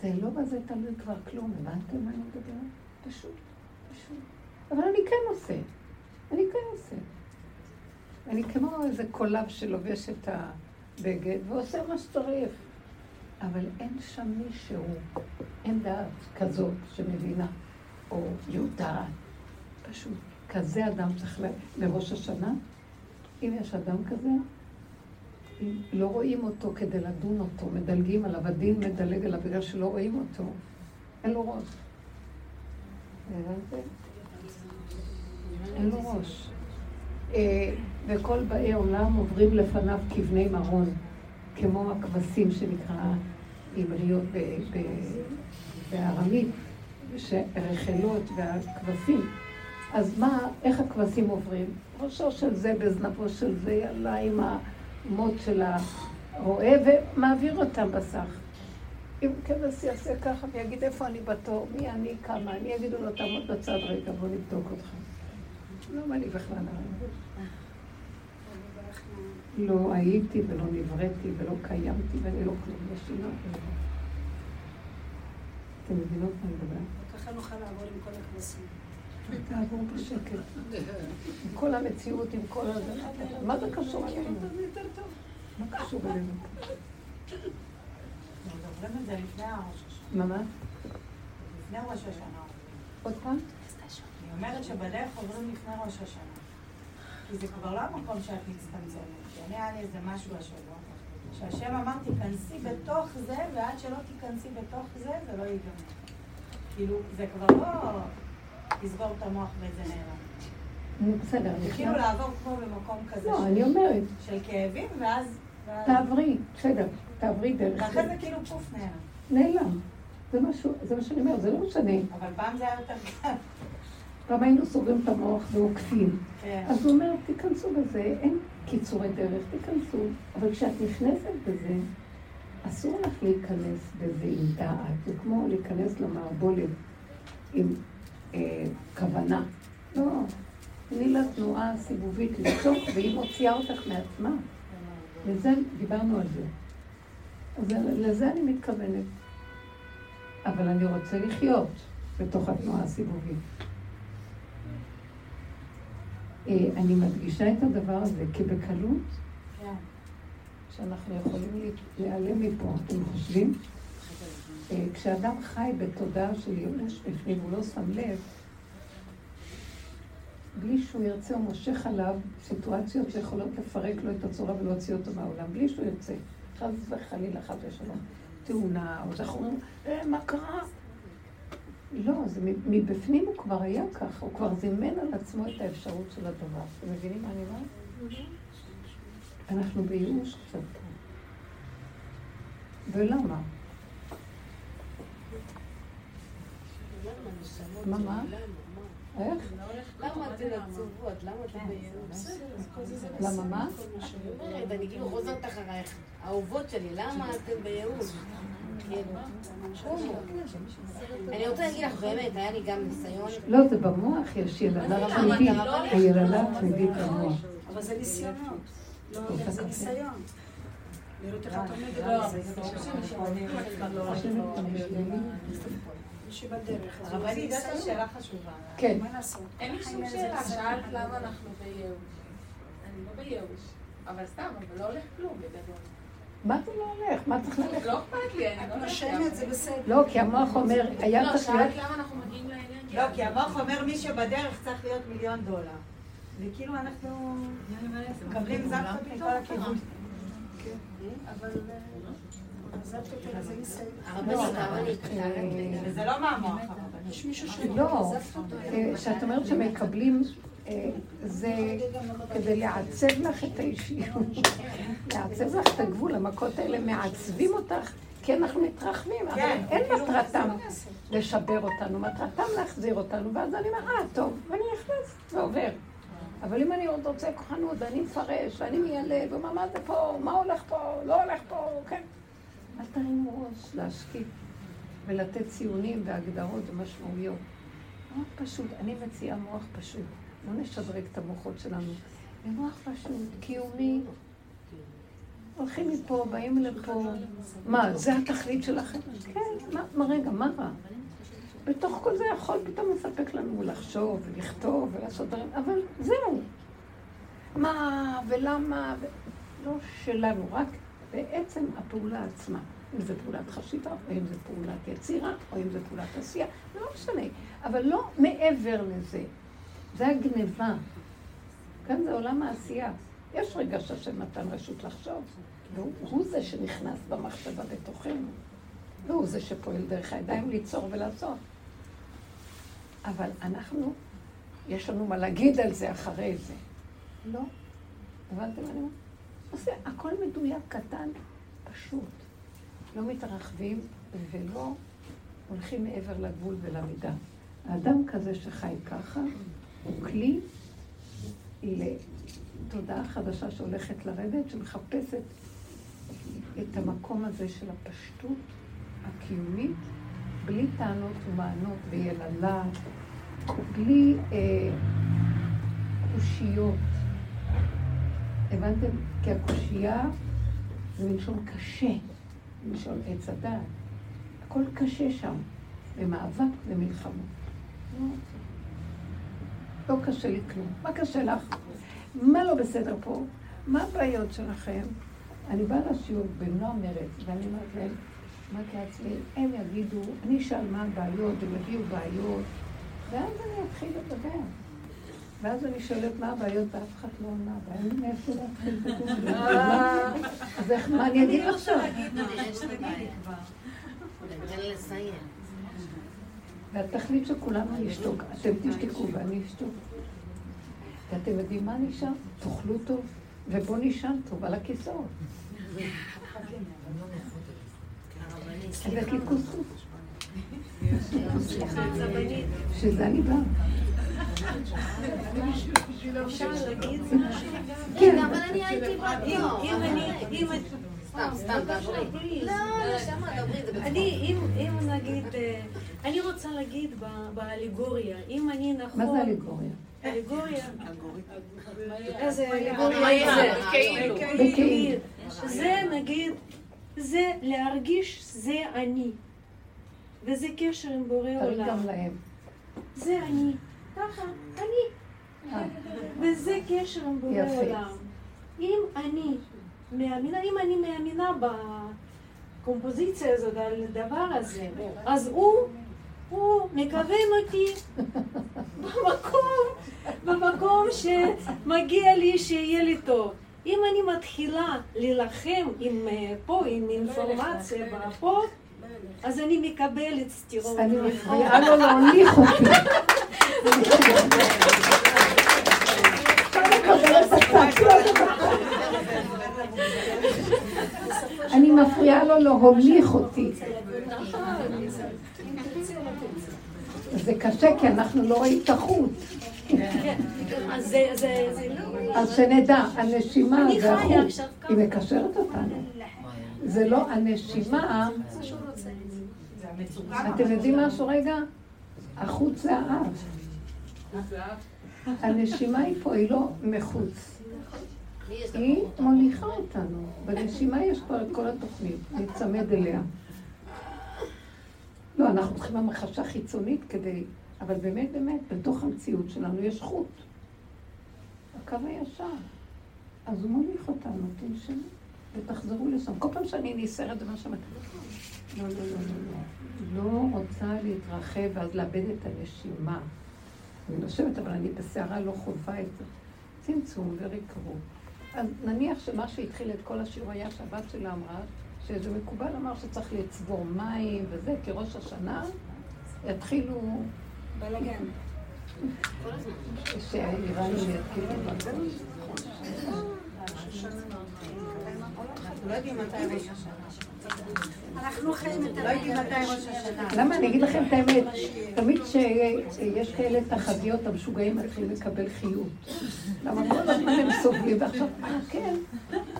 זה לא בזה תלוי כבר כלום, הבנתם מה אני מדברת? פשוט, פשוט. אבל אני כן עושה. אני כן עושה. אני כמו איזה קולב שלובש את הבגד ועושה מה שצריך. אבל אין שם מישהו, אין דעת כזאת שמבינה, או יודעת. פשוט, כזה אדם צריך ל... לראש השנה. אם יש אדם כזה, לא רואים אותו כדי לדון אותו, מדלגים עליו, הדין מדלג עליו בגלל שלא רואים אותו. אין לו ראש. אין לו ראש. אה, וכל באי עולם עוברים לפניו כבני מרון, כמו הכבשים שנקרא עבריות בארמית, שרחלות והכבשים. אז מה, איך הכבשים עוברים? ראשו של זה בזנבו של זה, יאללה עם המוט של הרועה, ומעביר אותם בסך. אם כבש יעשה ככה ויגיד איפה אני בתור, מי אני, כמה, אני יגידו לו תעמוד בצד רגע, בוא נבדוק אותך. לא בא לי בכלל לא הייתי ולא נבראתי ולא קיימתי ואני לא כלום, יש לא אתם מבינות מה אני מדברת? ככה נוכל לעבור עם כל הכבשים. תעבור בשקט. עם כל המציאות, עם כל הזה. מה זה קשור אלינו? מה קשור אלינו? מה? לפני ראש השנה. עוד פעם? היא אומרת שבדרך עוברים לפני ראש השנה. כי זה כבר לא המקום שאת מצטמצמת. כי אני היה לי איזה משהו השבוע. שהשם אמר, תיכנסי בתוך זה, ועד שלא תיכנסי בתוך זה, זה לא ייגמר. כאילו, זה כבר לא לסגור את המוח וזה נעלם. בסדר. זה כאילו לעבור כמו במקום כזה. לא, אני אומרת. של כאבים, ואז... תעברי, בסדר, תעברי דרך... ואחרי זה כאילו פוף נעלם. נעלם. זה מה שאני אומרת, זה לא משנה. אבל פעם זה היה יותר קל. פעם היינו סוגרים את המוח ועוקפים. כן. אז הוא אומר, תיכנסו בזה, אין קיצורי דרך, תיכנסו. אבל כשאת נכנסת בזה, אסור לך להיכנס בזה עם דעת. זה כמו להיכנס למערבולת עם כוונה. לא, תני לה תנועה סיבובית לתוך, והיא מוציאה אותך מעצמה. לזה, דיברנו על זה. אז לזה אני מתכוונת. אבל אני רוצה לחיות בתוך התנועה הסיבובית. אה, אני מדגישה את הדבר הזה, כי בקלות, כן. שאנחנו יכולים להיעלם מפה, אתם חושבים? אה, כשאדם חי בתודעה של ייאוש בפנים, הוא לא שם לב, בלי שהוא ירצה, הוא מושך עליו סיטואציות שיכולות לפרק לו את הצורה ולהוציא אותו מהעולם, בלי שהוא ירצה. חס וחלילה, חס ושלום. תאונה, או איך אומרים, אה, מה קרה? לא, זה מבפנים הוא כבר היה ככה, הוא כבר זימן על עצמו את האפשרות של הדבר. אתם מבינים מה אני אומרת? אנחנו בייאוש קצת. ולמה? מה, מה? איך? למה אתן עצובות? למה אתן בייאוש? למה מה? אני כאילו חוזרת אחרייך. אהובות שלי, למה אתן בייאוש? אני רוצה להגיד לך, באמת, היה לי גם ניסיון. לא, זה במוח, יש ילדה תמידית. הילדה תמידית במוח. אבל זה ניסיונות. לא, זה ניסיון. לראות איך את עומדת מישהי בדרך. הרבנית, זאת שאלה חשובה. כן. מה לעשות? אין לי שום שאלה, שאלת למה אנחנו בייאוש. אני לא בייאוש. אבל סתם, אבל לא הולך כלום בגדול. מה זה לא הולך? מה צריך ללכת? לא אכפת לי, אני לא נושמת, זה בסדר. לא, כי המוח אומר, היה לא, צריך להיות... שאלת למה אנחנו מגיעים לעניין. לא, כי המוח אומר מי שבדרך צריך להיות מיליון דולר. וכאילו אנחנו מקבלים מכל הכיוון. אבל... זה. וזה לא מהמוח. שאומר, לא, אותו. אה, אומרת שמקבלים, אה, זה כדי לעצב לך את האישיות, לעצב לך את הגבול, המכות האלה מעצבים אותך, כי אנחנו מתרחבים, אבל כן, אין כאילו, מטרתם לשבר אותנו, מטרתם להחזיר אותנו, ואז אני אומר, אה, טוב, ואני נכנס ועובר. אבל אם אני עוד רוצה כוחנות, ואני מפרש, ואני מיילד, ומה מה זה פה, מה הולך פה, לא הולך פה, כן. אל תרימו ראש להשקיט ולתת ציונים והגדרות ומשמעויות. מאוד פשוט, אני מציעה מוח פשוט. לא נשדרג את המוחות שלנו. זה מוח פשוט, קיומי. הולכים מפה, באים לפה. מה, זה התכלית שלכם? כן, מה רגע, מה רע? בתוך כל זה יכול פתאום לספק לנו לחשוב ולכתוב ולעשות דברים, אבל זהו. מה ולמה, ו... לא שלנו, רק בעצם הפעולה עצמה. אם זה פעולת חשיבה, או אם זה פעולת יצירה, או אם זה פעולת עשייה, זה לא משנה. אבל לא מעבר לזה. זה הגניבה. כאן זה עולם העשייה. יש רגע שהשם נתן רשות לחשוב, והוא זה שנכנס במחשבה בתוכנו. והוא זה שפועל דרך הידיים ליצור ולעשות. אבל אנחנו, יש לנו מה להגיד על זה אחרי זה. לא. הבנתם מה אני אומרת? הכל מדויק, קטן, פשוט. לא מתרחבים ולא הולכים מעבר לגבול ולמידה. האדם כזה שחי ככה, הוא כלי לתודעה חדשה שהולכת לרדת, שמחפשת את המקום הזה של הפשטות הקיומית, בלי טענות ומענות ויללה, בלי אה, קושיות. הבנתם? כי הקושייה זה מלשון קשה, מלשון עץ הדעת. הכל קשה שם, במאבק ומלחמות. לא, קשה לי כלום. מה קשה לך? מה לא בסדר פה? מה הבעיות שלכם? אני באה לשיעור במלוא המרץ, ואני אומרת להם, אמרתי לעצמי, הם יגידו, אני אשאל מה הבעיות, הם יביאו בעיות, ואז אני אתחיל לדבר. ואז אני שואלת מה הבעיות ואף אחד לא עונה, ואין לי מאיפה להתחיל לדבר. אז איך, מה אני אגיד עכשיו? והתכלית של כולנו לשתוק. אתם תשתקו ואני אשתוק. ואתם יודעים מה נשאר? תאכלו טוב, ובואו נישן טוב על הכיסאות. שזה אני באה. כן, אבל אני הייתי. לא, אם נגיד, אני רוצה להגיד באלגוריה, אם אני נכון... מה זה אלגוריה? אלגוריה. איזה אלגוריה זה? בכאילו. זה נגיד, זה להרגיש זה אני. וזה קשר עם בורא עולם. גם להם. זה אני. ככה, אני. וזה קשר עם בורא. עולם. אם אני מאמינה, אם אני מאמינה בקומפוזיציה הזאת, על הדבר הזה, אז הוא, הוא מכוון אותי במקום, במקום שמגיע לי שיהיה לי טוב. אם אני מתחילה להילחם עם אה, פה, עם אינפורמציה פה, אז אני מקבלת סטירות. אני מפריעה לו להוליך אותי. אני מפריעה לו להוליך אותי. זה קשה כי אנחנו לא רואים את החוט. כן, אז זה לא... אז שנדע, הנשימה עכשיו היא. מקשרת אותנו. זה לא הנשימה, אתם יודעים משהו רגע? החוץ זה האף. הנשימה היא פה, היא לא מחוץ. היא מוליכה אותנו. בנשימה יש כבר את כל התוכנית, להיצמד אליה. לא, אנחנו צריכים המחשה חיצונית כדי... אבל באמת, באמת, בתוך המציאות שלנו יש חוט. הקו הישר. אז הוא מוליך אותנו, תנשמו, ותחזרו לשם. כל פעם שאני נסערת במה שאומרת, לא, לא, לא, לא, לא. לא רוצה להתרחב ואז לאבד את הנשימה. אני נושמת, אבל אני בסערה לא חווה את זה. צמצום וריקרות. אז נניח שמה שהתחיל את כל השיעור היה שהבת שלה אמרה, שאיזה מקובל אמר שצריך לצבור מים וזה, כי ראש השנה יתחילו... בלאגן. למה? אני אגיד לכם את האמת, תמיד כשיש כאלה תחזיות, המשוגעים מתחילים לקבל חיות. למה כל הזמן הם סובלים, ועכשיו, אה, כן,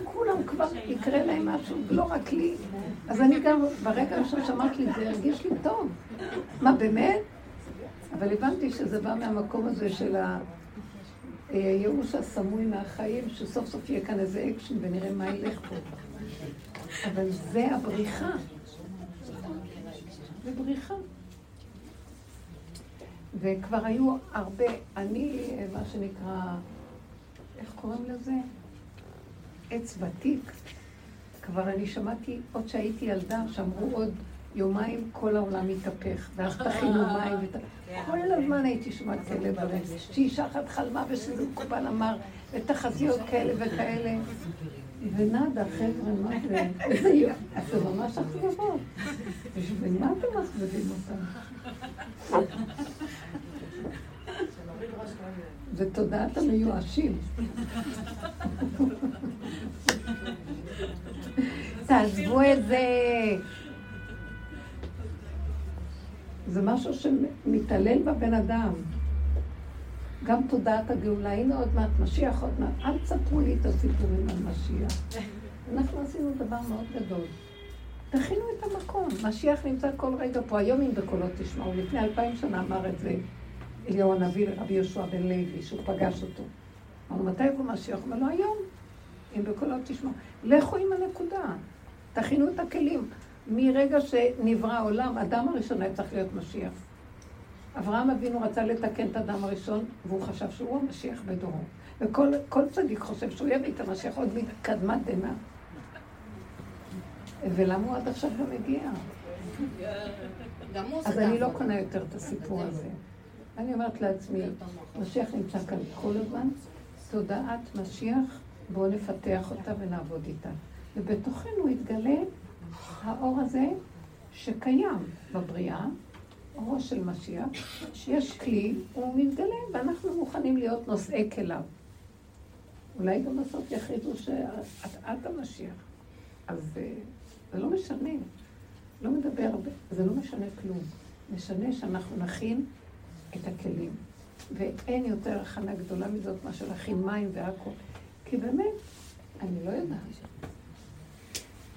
כולם כבר יקרה להם משהו, לא רק לי. אז אני גם, ברגע הראשון שאמרת לי, זה הרגיש לי טוב. מה, באמת? אבל הבנתי שזה בא מהמקום הזה של הייאוש הסמוי מהחיים, שסוף סוף יהיה כאן איזה אקשן ונראה מה ילך פה. אבל זה הבריחה. זה בריחה. וכבר היו הרבה, אני, מה שנקרא, איך קוראים לזה? עץ ותיק. כבר אני שמעתי, עוד שהייתי ילדה, שאמרו עוד יומיים כל העולם מתהפך, ואז תכינו מים, ות... כל הזמן הייתי שומעת כאלה דברים. שאישה אחת חלמה ושזה קופן אמר, ותחזיות כאלה וכאלה. ונאדה, חבר'ה, מה זה? איזה יופי. זה ממש אכזבות. ומה אתם מאכזבים אותם? זה תודעת המיואשים. תעזבו את זה. זה משהו שמתעלל בבן אדם. גם תודעת הגאולה, הנה עוד מעט משיח, עוד מעט, אל תספרו לי את הסיפורים על משיח. אנחנו עשינו דבר מאוד גדול. תכינו את המקום, משיח נמצא כל רגע פה, היום אם בקולות תשמעו, לפני אלפיים שנה אמר את זה אליהו הנביא לרבי יהושע בן לוי, שהוא פגש אותו. אמרנו, מתי יבוא משיח? הוא אומר לו, היום, אם בקולות תשמעו. לכו עם הנקודה, תכינו את הכלים. מרגע שנברא העולם, אדם הראשון היה צריך להיות משיח. אברהם אבינו רצה לתקן את האדם הראשון, והוא חשב שהוא המשיח בדורו. וכל צדיק חושב שהוא יביא את המשיח עוד מקדמת דנא. ולמה הוא עד עכשיו לא מגיע? אז אני לא קונה יותר את הסיפור הזה. אני אומרת לעצמי, משיח נמצא כאן כל הזמן, תודעת משיח, בואו נפתח אותה ונעבוד איתה. ובתוכנו יתגלה האור הזה שקיים בבריאה, אורו של משיח, שיש כלי, הוא מתגלה, ואנחנו מוכנים להיות נושאי כליו. אולי גם בסוף יכריזו שאת את המשיח. אז אה, זה לא משנה. לא מדבר זה לא משנה כלום. משנה שאנחנו נכין את הכלים. ואין יותר הכנה גדולה מזאת מאשר להכין מים והכול. כי באמת, אני לא יודעת.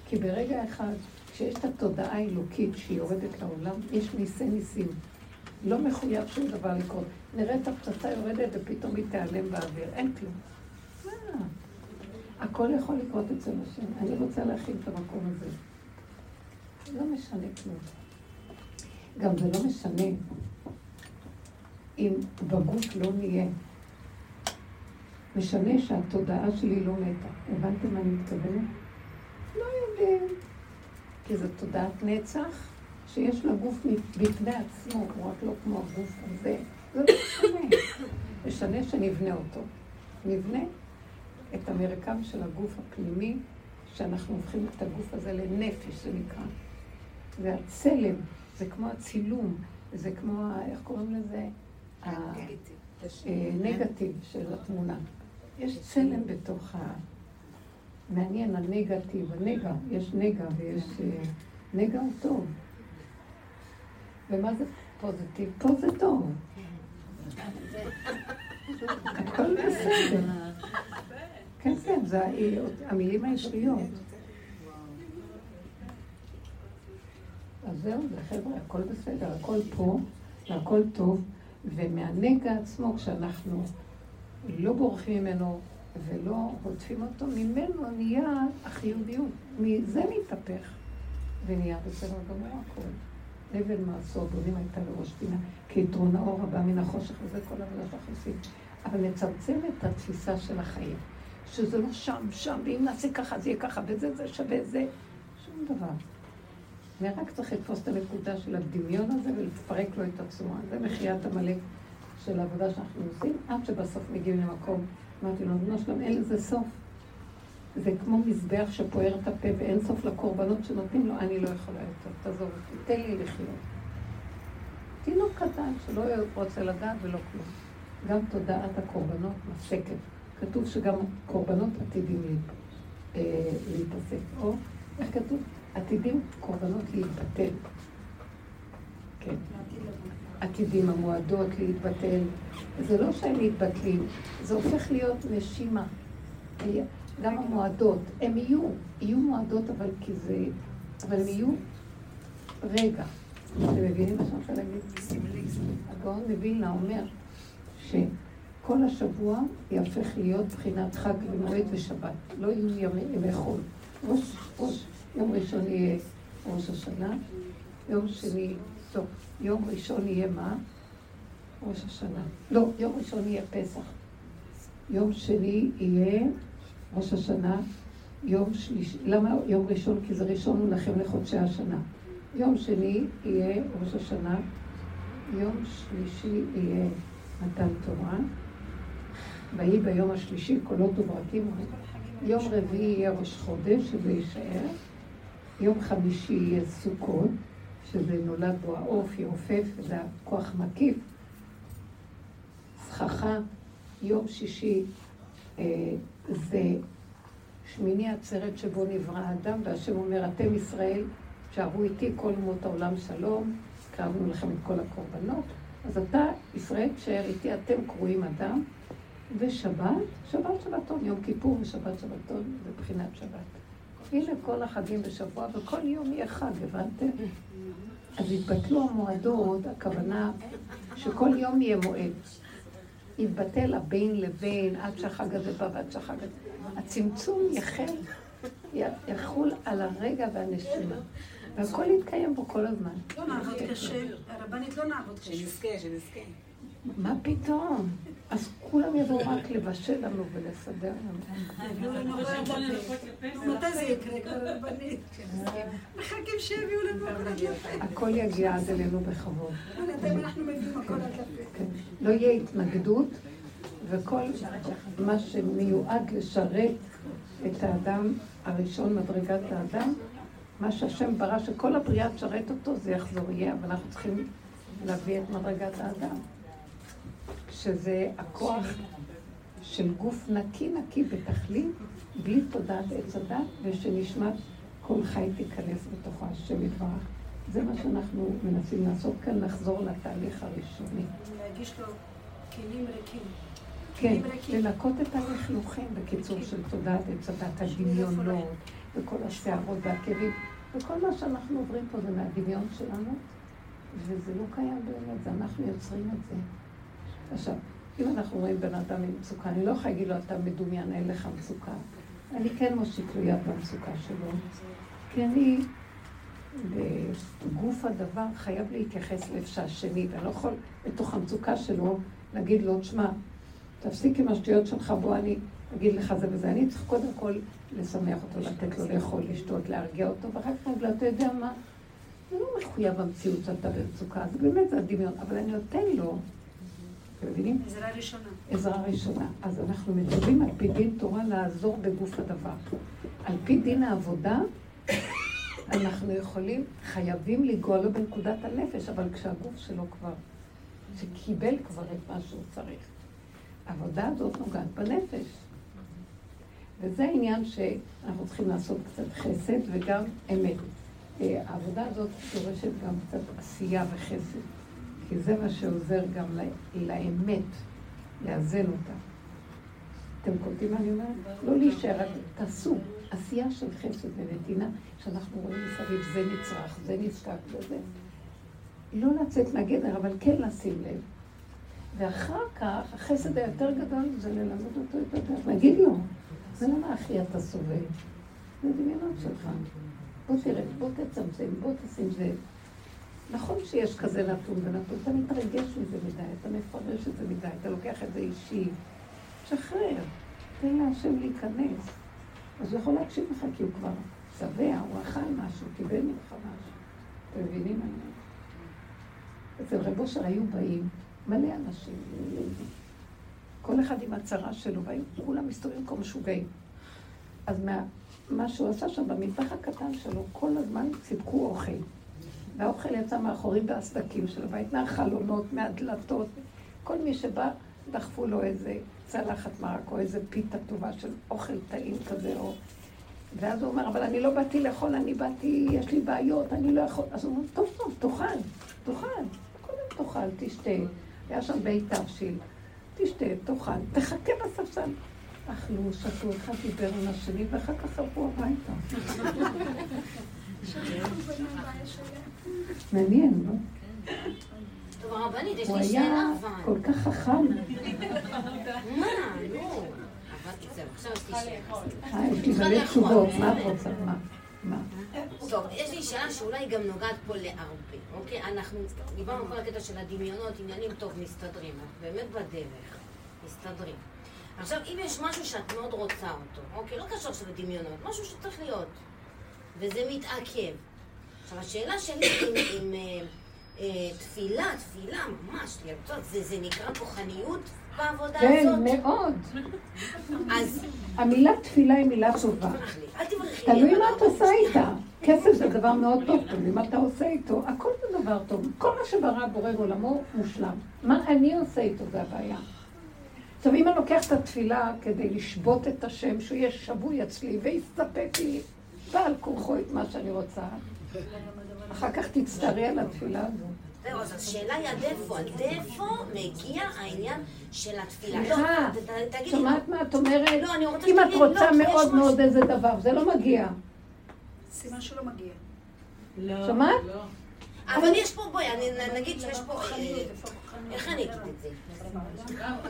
כי ברגע אחד, כשיש את התודעה האלוקית שהיא יורדת לעולם, יש ניסי ניסים. לא מחויב שום דבר לקרות. נראה את הפצצה יורדת ופתאום היא תיעלם באוויר. אין כלום. מה? הכל יכול לקרות אצל השם. אני רוצה להכין את המקום הזה. לא משנה כלום. גם זה לא משנה אם בגוף לא נהיה. משנה שהתודעה שלי לא מתה. הבנתם מה אני מתכוונת? לא יודעים. כי זו תודעת נצח שיש לה גוף בפני עצמו, הוא רק לא כמו הגוף הזה. זה לא משנה. משנה שנבנה אותו. נבנה את המרקם של הגוף הפנימי, שאנחנו הופכים את הגוף הזה לנפש, זה נקרא. זה הצלם, זה כמו הצילום, זה כמו, איך קוראים לזה? הנגטיב של התמונה. יש צלם בתוך ה... מעניין, הנגטיב, הנגע, יש נגע ויש... נגע הוא טוב. ומה זה פוזיטיב? פה זה טוב. הכל בסדר. כן, כן, זה המילים הישריות. אז זהו, זה חבר'ה, הכל בסדר, הכל פה, והכל טוב, ומהנגע עצמו, כשאנחנו לא בורחים ממנו ולא הוטפים אותו, ממנו נהיה החיוביות. מזה מתהפך, ונהיה בסדר גמור הכל. אבן מעשור בונים הייתה לראש פינה, כי יתרון האור הבא מן החושך, וזה כל העבודה שאנחנו עושים. אבל נצמצם את התפיסה של החיים, שזה לא שם, שם, ואם נעשה ככה, זה יהיה ככה, וזה, זה שווה זה, שום דבר. אני רק צריך לתפוס את הנקודה של הדמיון הזה ולפרק לו את הצורה. זה מחיית עמלק של העבודה שאנחנו עושים, עד שבסוף מגיעים למקום. אמרתי לו, אדוני שלום, אין לזה סוף. זה כמו מזבח שפוער את הפה ואין סוף לקורבנות שנותנים לו, אני לא יכולה יותר, תעזוב אותי, תן לי לחיות. תינוק קטן שלא רוצה לדעת ולא כלום. גם תודעת הקורבנות מפסקת. כתוב שגם קורבנות עתידים אה, להתעסק. או, איך כתוב? עתידים קורבנות להתבטל. כן. עתידים המועדות להתבטל. זה לא שהם מתבטלים, זה הופך להיות נשימה. גם המועדות, הם יהיו, יהיו מועדות אבל כי זה, אבל הם יהיו רגע. אתם מבינים מה שאני רוצה להגיד? הגאון מווילנה אומר שכל השבוע יהפך להיות בחינת חג ומועד ושבת. לא יהיו ימי חול. ראש, ראש, יום ראשון יהיה ראש השנה, יום שני, טוב, יום ראשון יהיה מה? ראש השנה. לא, יום ראשון יהיה פסח. יום שני יהיה ראש השנה. יום שלישי, למה יום ראשון? כי זה ראשון לכם לחודשי השנה. יום שני יהיה ראש השנה, יום שלישי יהיה מתן תורה, ויהי ביום השלישי קולות וברקים, יום רביעי יהיה ראש חודש, שזה יישאר, יום חמישי יהיה סוכות, שזה נולד בו העוף, יעופף, וזה הכוח מקיף, סככה, יום שישי אה, זה שמיני עצרת שבו נברא האדם, והשם אומר, אתם ישראל, שערו איתי כל אומות העולם שלום, קרבנו לכם את כל הקורבנות. אז אתה, ישראל, תשאר איתי, אתם קרואים אדם, ושבת, שבת שבתון, יום כיפור ושבת שבתון, זה בחינת שבת. הנה כל החגים בשבוע, וכל יום יהיה חג, הבנתם? אז יתבטלו המועדות, הכוונה שכל יום יהיה מועד. יתבטל הבין לבין, עד שהחג הזה בא ועד שהחג הזה... הצמצום יחל, יחול על הרגע והנשימה. והכל יתקיים בו כל הזמן. לא נעבוד קשה, הרבנית לא נעבוד קשה. שנזכה, שנזכה. מה פתאום? אז כולם יבואו רק לבשל לנו ולסדר לנו. מתי זה יקרה הרבנית? מחכים שיביאו לנו הכל עד לפה. הכל יגיע עד אלינו בכבוד. כן. לא יהיה התנגדות, וכל מה שמיועד לשרת את האדם הראשון, מדרגת האדם, מה שהשם ברא שכל הבריאה תשרת אותו, זה יחזור יהיה, אבל אנחנו צריכים להביא את מדרגת האדם. שזה הכוח של גוף נקי נקי בתכלית, בלי תודעת עץ הדת, ושנשמת כל חי תיכנס בתוכו השם יתברך. זה מה שאנחנו מנסים לעשות כאן, לחזור לתהליך הראשוני. להגיש לו כלים ריקים. כן, לנקות את הלכלוכים, בקיצור, של תודעת עץ הדת, הדמיונות, וכל השערות והכאבים, וכל מה שאנחנו עוברים פה זה מהדמיון שלנו, וזה לא קיים באמת, זה אנחנו יוצרים את זה. עכשיו, אם אנחנו רואים בן אדם עם מצוקה, אני לא יכולה להגיד לו, אתה מדומיין, אין לך מצוקה. אני כן מושיט לו יד במצוקה שלו, כי אני, בגוף הדבר, חייב להתייחס לאיפה השני, ואני לא יכול בתוך המצוקה שלו להגיד לו, תשמע, תפסיק עם השטויות שלך, בוא אני אגיד לך זה וזה. אני צריך קודם כל לשמח אותו, לתת לו לאכול, לשתות, להרגיע אותו, ואחר כך להגיד לו, אתה יודע מה? זה לא מחויב במציאות שאתה במצוקה, זה באמת זה הדמיון, אבל אני נותן לו, אתם מבינים? עזרה ראשונה. עזרה ראשונה. אז אנחנו מדברים על פי דין תורה לעזור בגוף הדבר. על פי דין העבודה, אנחנו יכולים, חייבים לנגוע לו בנקודת הנפש, אבל כשהגוף שלו כבר, שקיבל כבר את מה שהוא צריך. העבודה הזאת נוגעת בנפש. וזה העניין שאנחנו צריכים לעשות קצת חסד וגם אמת. אה, העבודה הזאת דורשת גם קצת עשייה וחסד, כי זה מה שעוזר גם לאמת, לאזן אותה. אתם קולטים מה אני אומרת? לא להישאר, תעשו עשייה של חסד ונתינה, שאנחנו רואים מסביב, זה נצרך, זה נזקק וזה. לא לצאת מהגדר, אבל כן לשים לב. ואחר כך, החסד היותר גדול זה ללמד אותו את הדרך, להגיד לו, זה למה אחי אתה סובל? זה דמיונות שלך. בוא תראה, בוא תצמצם, בוא תשים זה. נכון שיש כזה נתון ונתון, אתה מתרגש מזה מדי, אתה מפרש את זה מדי, אתה לוקח את זה אישי. שחרר, תן להשם להיכנס. אז הוא יכול להקשיב לך כי הוא כבר שבע, הוא אכל משהו, קיבל ממך משהו. אתם מבינים אומרת? אצל רב אושר היו באים מלא אנשים, כל אחד עם הצרה שלו, והיו כולם מסתובבים כמו משוגעים. אז מה, מה שהוא עשה שם במטבח הקטן שלו, כל הזמן סיפקו אוכל. והאוכל יצא מאחורים בסדקים של הבית, מהחלונות, מהדלתות. כל מי שבא, דחפו לו איזה צלחת מרק או איזה פיתה טובה של אוכל טעים כזה, או ואז הוא אומר, אבל אני לא באתי לאכול, אני באתי, יש לי בעיות, אני לא יכול. אז הוא אומר, טוב, טוב, תאכל, תאכל. קודם תאכל, תשתה. היה שם בית תבשיל. תשתה, תאכל, תחכה בספסל. אכלו, שתו, אחד דיבר עם השני, ואחר כך עברו הביתה. מעניין, לא? טוב, הרבנית, יש הוא לי היה שאלה אבל. כל כך חכם. מה? נו. אבל זהו, עכשיו יש לי שאלה. אה, יש לי מלא תשובות, מה את רוצה? מה? טוב, יש לי שאלה שאולי גם נוגעת פה להרבה, אוקיי? אנחנו דיברנו כל הקטע של הדמיונות, עניינים טוב, מסתדרים, אנחנו באמת בדרך, מסתדרים. עכשיו, אם יש משהו שאת מאוד רוצה אותו, אוקיי? לא קשור עכשיו לדמיונות, משהו שצריך להיות, וזה מתעכב. עכשיו, השאלה שלי עם, עם אה, אה, תפילה, תפילה ממש, לרצות, זה, זה נקרא כוחניות בעבודה כן, הזאת? מאוד. אז המילה תפילה היא מילה טובה. תלוי מה את עושה איתה. כסף זה דבר מאוד טוב, תלוי מה אתה עושה איתו. הכל זה דבר טוב. כל מה שברא בורא עולמו מושלם. מה אני עושה איתו זה הבעיה. עכשיו, אם אני לוקח את התפילה כדי לשבות את השם, שהוא יהיה שבוי אצלי ויסתפק לי בעל כורחו את מה שאני רוצה, אחר כך תצטערי על התפילה הזו. זהו, אז השאלה היא עד איפה, עד איפה מגיע העניין של התפילה. סליחה, לא, תגידי שומעת לא. מה את אומרת? לא, אני רוצה אם את שתגידי, לא, רוצה יש מאוד מאוד איזה דבר, זה לא מגיע. סימן שלא מגיע. לא. שמעת? אבל יש פה, בואי, נגיד שיש פה... אה, איך אני אגיד את זה?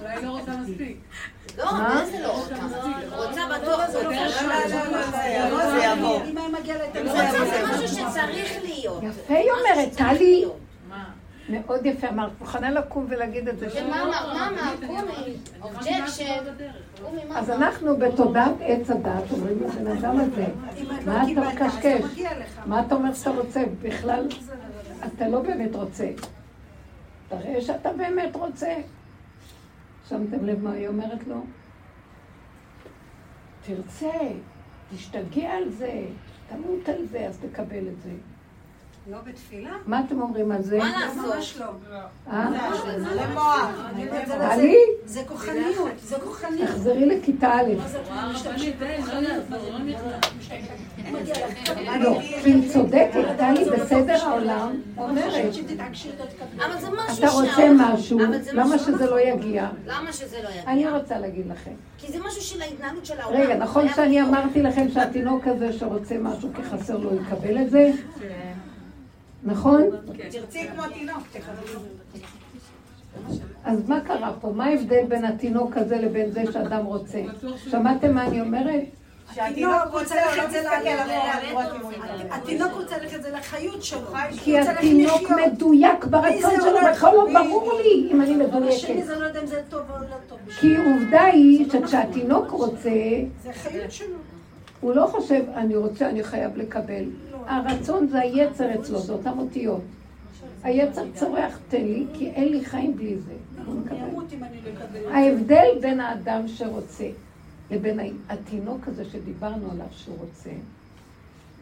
אולי לא רוצה מספיק. לא, מה? זה לא רוצה? רוצה בטוח, זה לא, לא, לא, זה יבוא, רוצה זה משהו שצריך להיות. יפה היא אומרת, טלי. מאוד יפה אמרת, מוכנה לקום ולהגיד את זה. ומה אמר? מה אמר? קומי, objection. אז? אנחנו בתודעת עץ הדעת אומרים לבן אדם הזה, מה לא אתה מקשקש? לא. מה אתה אומר שאתה רוצה? בכלל, אתה לא באמת רוצה. תראה שאתה באמת רוצה. שמתם לב מה היא אומרת לו? תרצה, תשתגע על זה, תמות על זה, אז תקבל את זה. לא בתפילה? מה אתם אומרים על זה? מה לא, ממש לעשות? לא. אה? זה. אני יודעת, זה- טלי, זה כוחניות, זה כוחניות. תחזרי לכיתה א'. לא לא. לא, היא צודקת, טלי בסדר העולם אומרת, לא אתה רוצה משהו, למה שזה לא יגיע? למה שזה לא יגיע? אני רוצה להגיד לכם. כי זה משהו של ההתנהלות של העולם. רגע, נכון שאני. אמרתי לכם שהתינוק הזה שרוצה משהו כי חסר לו יקבל את זה? נכון? תרצי כמו תינוק. אז מה קרה פה? מה ההבדל בין התינוק הזה לבין זה שאדם רוצה? שמעתם מה אני אומרת? שהתינוק רוצה, לא ללכת זה. התינוק רוצה ללכת זה לחיות שלו. כי התינוק. מדויק ברצון שלו? בכלל לא ברור לי אם אני מדויקת. לא יודע אם זה טוב או לא טוב. כי עובדה היא שכשהתינוק רוצה, זה החיות שלו. הוא לא חושב, אני רוצה, אני חייב לקבל. הרצון זה היצר אצלו, זה אותן אותיות. היצר צורח, תן לי, כי אין לי חיים בלי זה. לא. ההבדל בין האדם שרוצה לבין התינוק הזה שדיברנו עליו שהוא רוצה,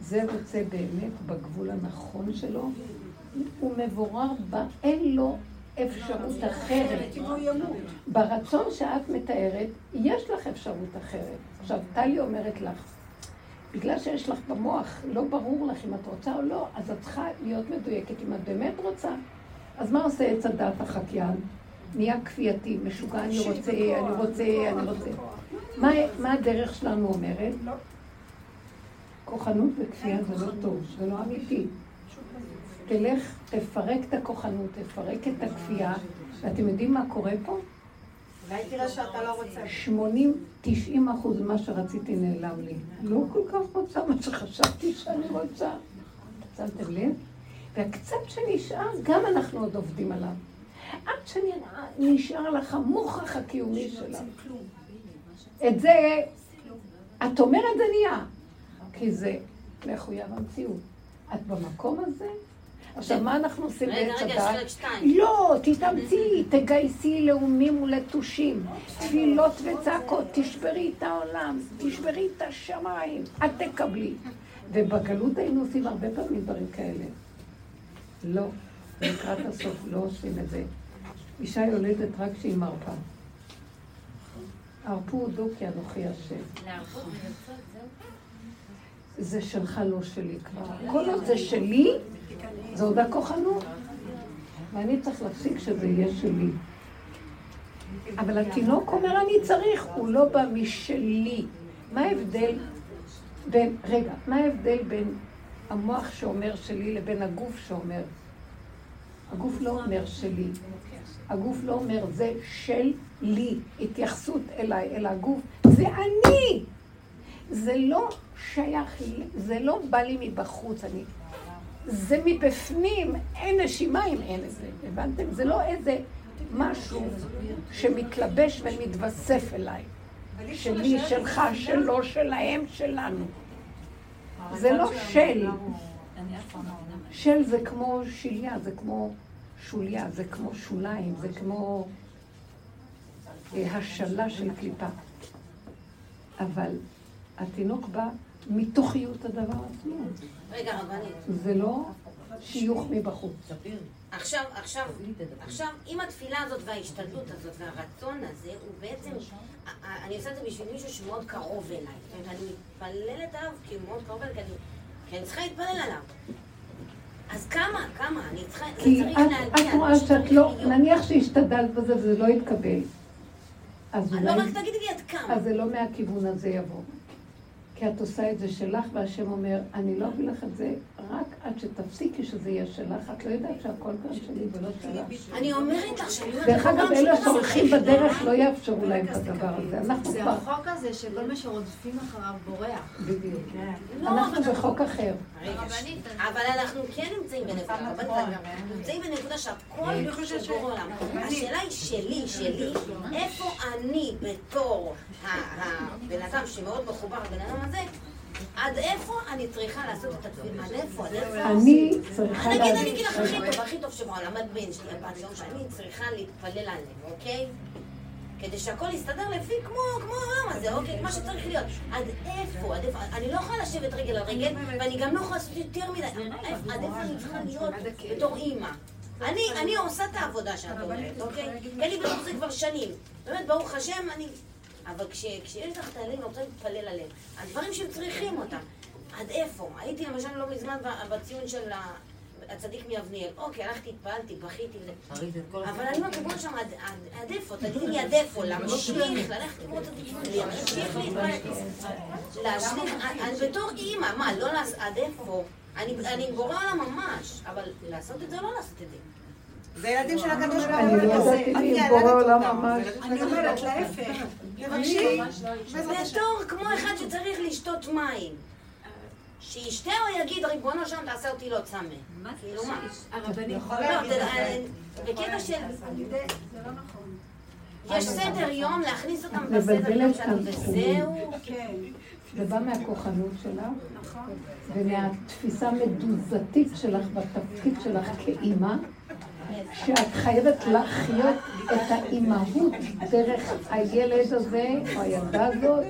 זה רוצה באמת בגבול הנכון שלו, הוא מבורר בה, אין לו אפשרות אחרת. ברצון שאת מתארת, יש לך אפשרות אחרת. עכשיו, טלי אומרת לך, בגלל שיש לך במוח, לא ברור לך אם את רוצה או לא, אז את צריכה להיות מדויקת. אם את באמת רוצה, אז מה עושה עץ הדת החקיין? נהיה כפייתי, משוגע, אני רוצה, אני רוצה, אני רוצה. מה, מה הדרך שלנו אומרת? כוחנות וכפייה זה לא טוב, זה לא אמיתי. תלך, תפרק את הכוחנות, תפרק את הכפייה, ואתם יודעים מה קורה פה? אולי תראה שאתה לא רוצה. 80-90 אחוז ממה שרציתי נעלם לי. לא כל כך רוצה מה שחשבתי שאני רוצה. שמתם לב? והקצת שנשאר, גם אנחנו עוד עובדים עליו. עד שנשאר לך המוכח הקיומי שלה. את זה, את אומרת זה נהיה, כי זה מחויב המציאות. את במקום הזה? עכשיו, מה אנחנו עושים רגע, בעץ רגע, הדת? חלק שתיים. לא, תתאמצי, תגייסי לאומים ולתושים, תפילות וצעקות, תשברי את העולם, תשברי את השמיים, את תקבלי. ובגלות היינו עושים הרבה פעמים דברים כאלה. לא, לקראת הסוף לא עושים את זה. אישה יולדת רק כשהיא מרפה. הרפו הודו כי אנוכי השם. זה שלך, לא שלי כבר. כל עוד זה שלי, זה עוד הכוחנות. ואני צריך להפסיק שזה יהיה שלי. אבל התינוק אומר, אני צריך, הוא לא בא משלי. מה ההבדל בין, רגע, מה ההבדל בין המוח שאומר שלי לבין הגוף שאומר? הגוף לא אומר שלי. הגוף לא אומר זה של לי, התייחסות אליי, אל הגוף. זה אני! זה לא שייך לי, זה לא בא לי מבחוץ, אני... זה מבפנים, אין נשימה אם אין את זה, הבנתם? זה לא איזה משהו שמתלבש ומתווסף אליי. שלי, שלך, שלו, שלהם, שלנו. זה לא של. של זה כמו שליה, זה כמו שוליה, זה כמו שוליים, זה כמו אה, השלה של קליפה. אבל התינוק בא מתוכיות הדבר עצמו. רגע, רבנית. זה לא שיוך מבחוץ. עכשיו, עכשיו, עכשיו, עם התפילה הזאת וההשתדלות הזאת והרצון הזה, הוא בעצם, אני עושה את זה בשביל מישהו שמאוד קרוב אליי. ואני מתפללת עליו כי הוא מאוד קרוב אליי, כי אני, כי אני צריכה להתפלל עליו. אז כמה, כמה, אני צריכה, זה כי צריך להגיע. את רואה שאת לא, נניח שהשתדלת בזה וזה לא יתקבל. אז לא, אולי, רק תגידי לי עד כמה. אז זה לא מהכיוון הזה יבוא. כי את עושה את זה שלך, והשם אומר, אני לא אביא לך את זה רק עד שתפסיקי שזה יהיה שלך. את לא יודעת שהכל כאן שלי ולא שלך. אני אומרת לך שאני אומרת דרך אגב, אלה שהולכים בדרך לא יאפשרו להם את הדבר הזה. אנחנו זה החוק הזה שכל מה שרודפים אחריו בורח. בדיוק. לא, אנחנו בחוק אחר. אבל אנחנו כן נמצאים בנקודה, אנחנו נמצאים בנקודה שהכל שבורא עולם. השאלה היא שלי, שלי, איפה אני בתור ה- הבן אדם שמאוד מחובר לבן אדם הזה, עד איפה אני צריכה לעשות את התפילה? עד איפה? עד איפה? אני צריכה נגיד, אני להגיד... אגיד לך הכי טוב, הכי טוב שבעולם, הבן שלי, הבת שלי, שאני צריכה להתפלל עליהם, אוקיי? כדי שהכל יסתדר לפי כמו, כמו העולם הזה, אוקיי? מה שצריך להיות. עד איפה? עד איפה? אני לא יכולה לשבת רגל על רגל, ואני גם לא יכולה לעשות יותר מדי. עד איפה אני צריכה להיות בתור אימא? אני, אני עושה את העבודה שאת אומרת, אוקיי? כי אני בתוך זה כבר שנים. באמת, ברוך השם, אני... אבל כש, כשיש לך את הילדים, אני רוצה להתפלל עליהם. הדברים שהם צריכים אותם. עד איפה? הייתי למשל לא מזמן בציון של הצדיק מיבניאל. אוקיי, הלכתי, התפעלתי, בכיתי. אבל אני אומרת, ריבונו שם, עד- איפה? תגידי לי עד איפה? להמשיך, ללכת לראות את זה, להמשיך להתפלל. להשליך, אני בתור אימא, מה, לא לעשות, עד איפה? אני בורא עולם ממש, אבל לעשות את זה או לא לעשות את זה? זה ילדים של הקדוש ברוך אני לא בורא עולם ממש. אני אומרת, להפך. תבקשי. בתור כמו אחד שצריך לשתות מים. שישתה או יגיד, ריבונו שם תעשה אותי לא צמא. כאילו מה? לא, זה- אה, בקטע של... יש סדר יום להכניס אותם בסדר יום שלנו, וזהו. כן. זה בא מהכוחנות שלך, נכון. ומהתפיסה המדוזתית שלך בתפקיד שלך כאימא, שאת חייבת לחיות את האימהות דרך הילד הזה או הילדה הזאת,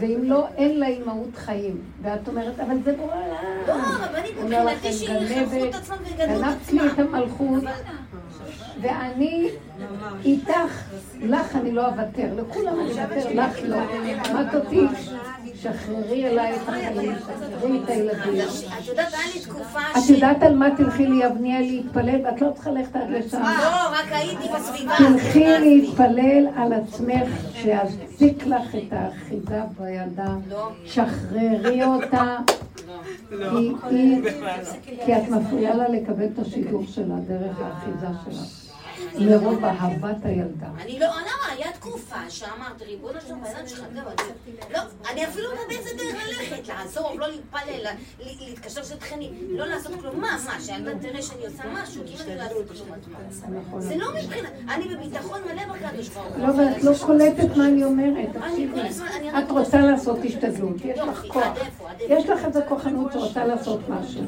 ואם לא, אין לה אימהות חיים. ואת אומרת, אבל זה בורא לא, עולם. רבנית, הוא אומר מבחינתי שיחנכו את גנבת, עצמם ויגדלו את גנבת לי עצמם. את המלכות, ואני איתך, לך אני לא אוותר, לכולם אני אוותר, לך לא. שמעת אותי? שחררי אליי את החיים, שחררי את הילדים. את יודעת, היה לי תקופה את ש... יודעת על מה תלכי ליבניאל להתפלל, ואת לא צריכה ללכת עד לשם. לא, רק הייתי בסביבה. תלכי. להתפלל על עצמך, שיזיק לך את האחיזה בילדה. לא. שחררי אותה, לא. כי את מפריעה לה לקבל את השידור שלה דרך האחיזה שלה. מרוב אהבת הילדה. אני לא, למה? היה תקופה שאמרת, ריבונו של בן שלך, לא, אני אפילו לא באיזה דרך ללכת, לעזוב, לא להתפלל, להתקשר של תכנים, לא לעשות כלום. מה, מה, שהילדה תראה שאני עושה משהו, כאילו אני לא לעשות כלום. נכון. זה לא מבחינת, אני בביטחון מלא בקדוש ברוך הוא. לא, ואת לא קולטת מה אני אומרת, את רוצה לעשות השתדלות, יש לך כוח. יש לך איזה כוחנות שרוצה לעשות משהו.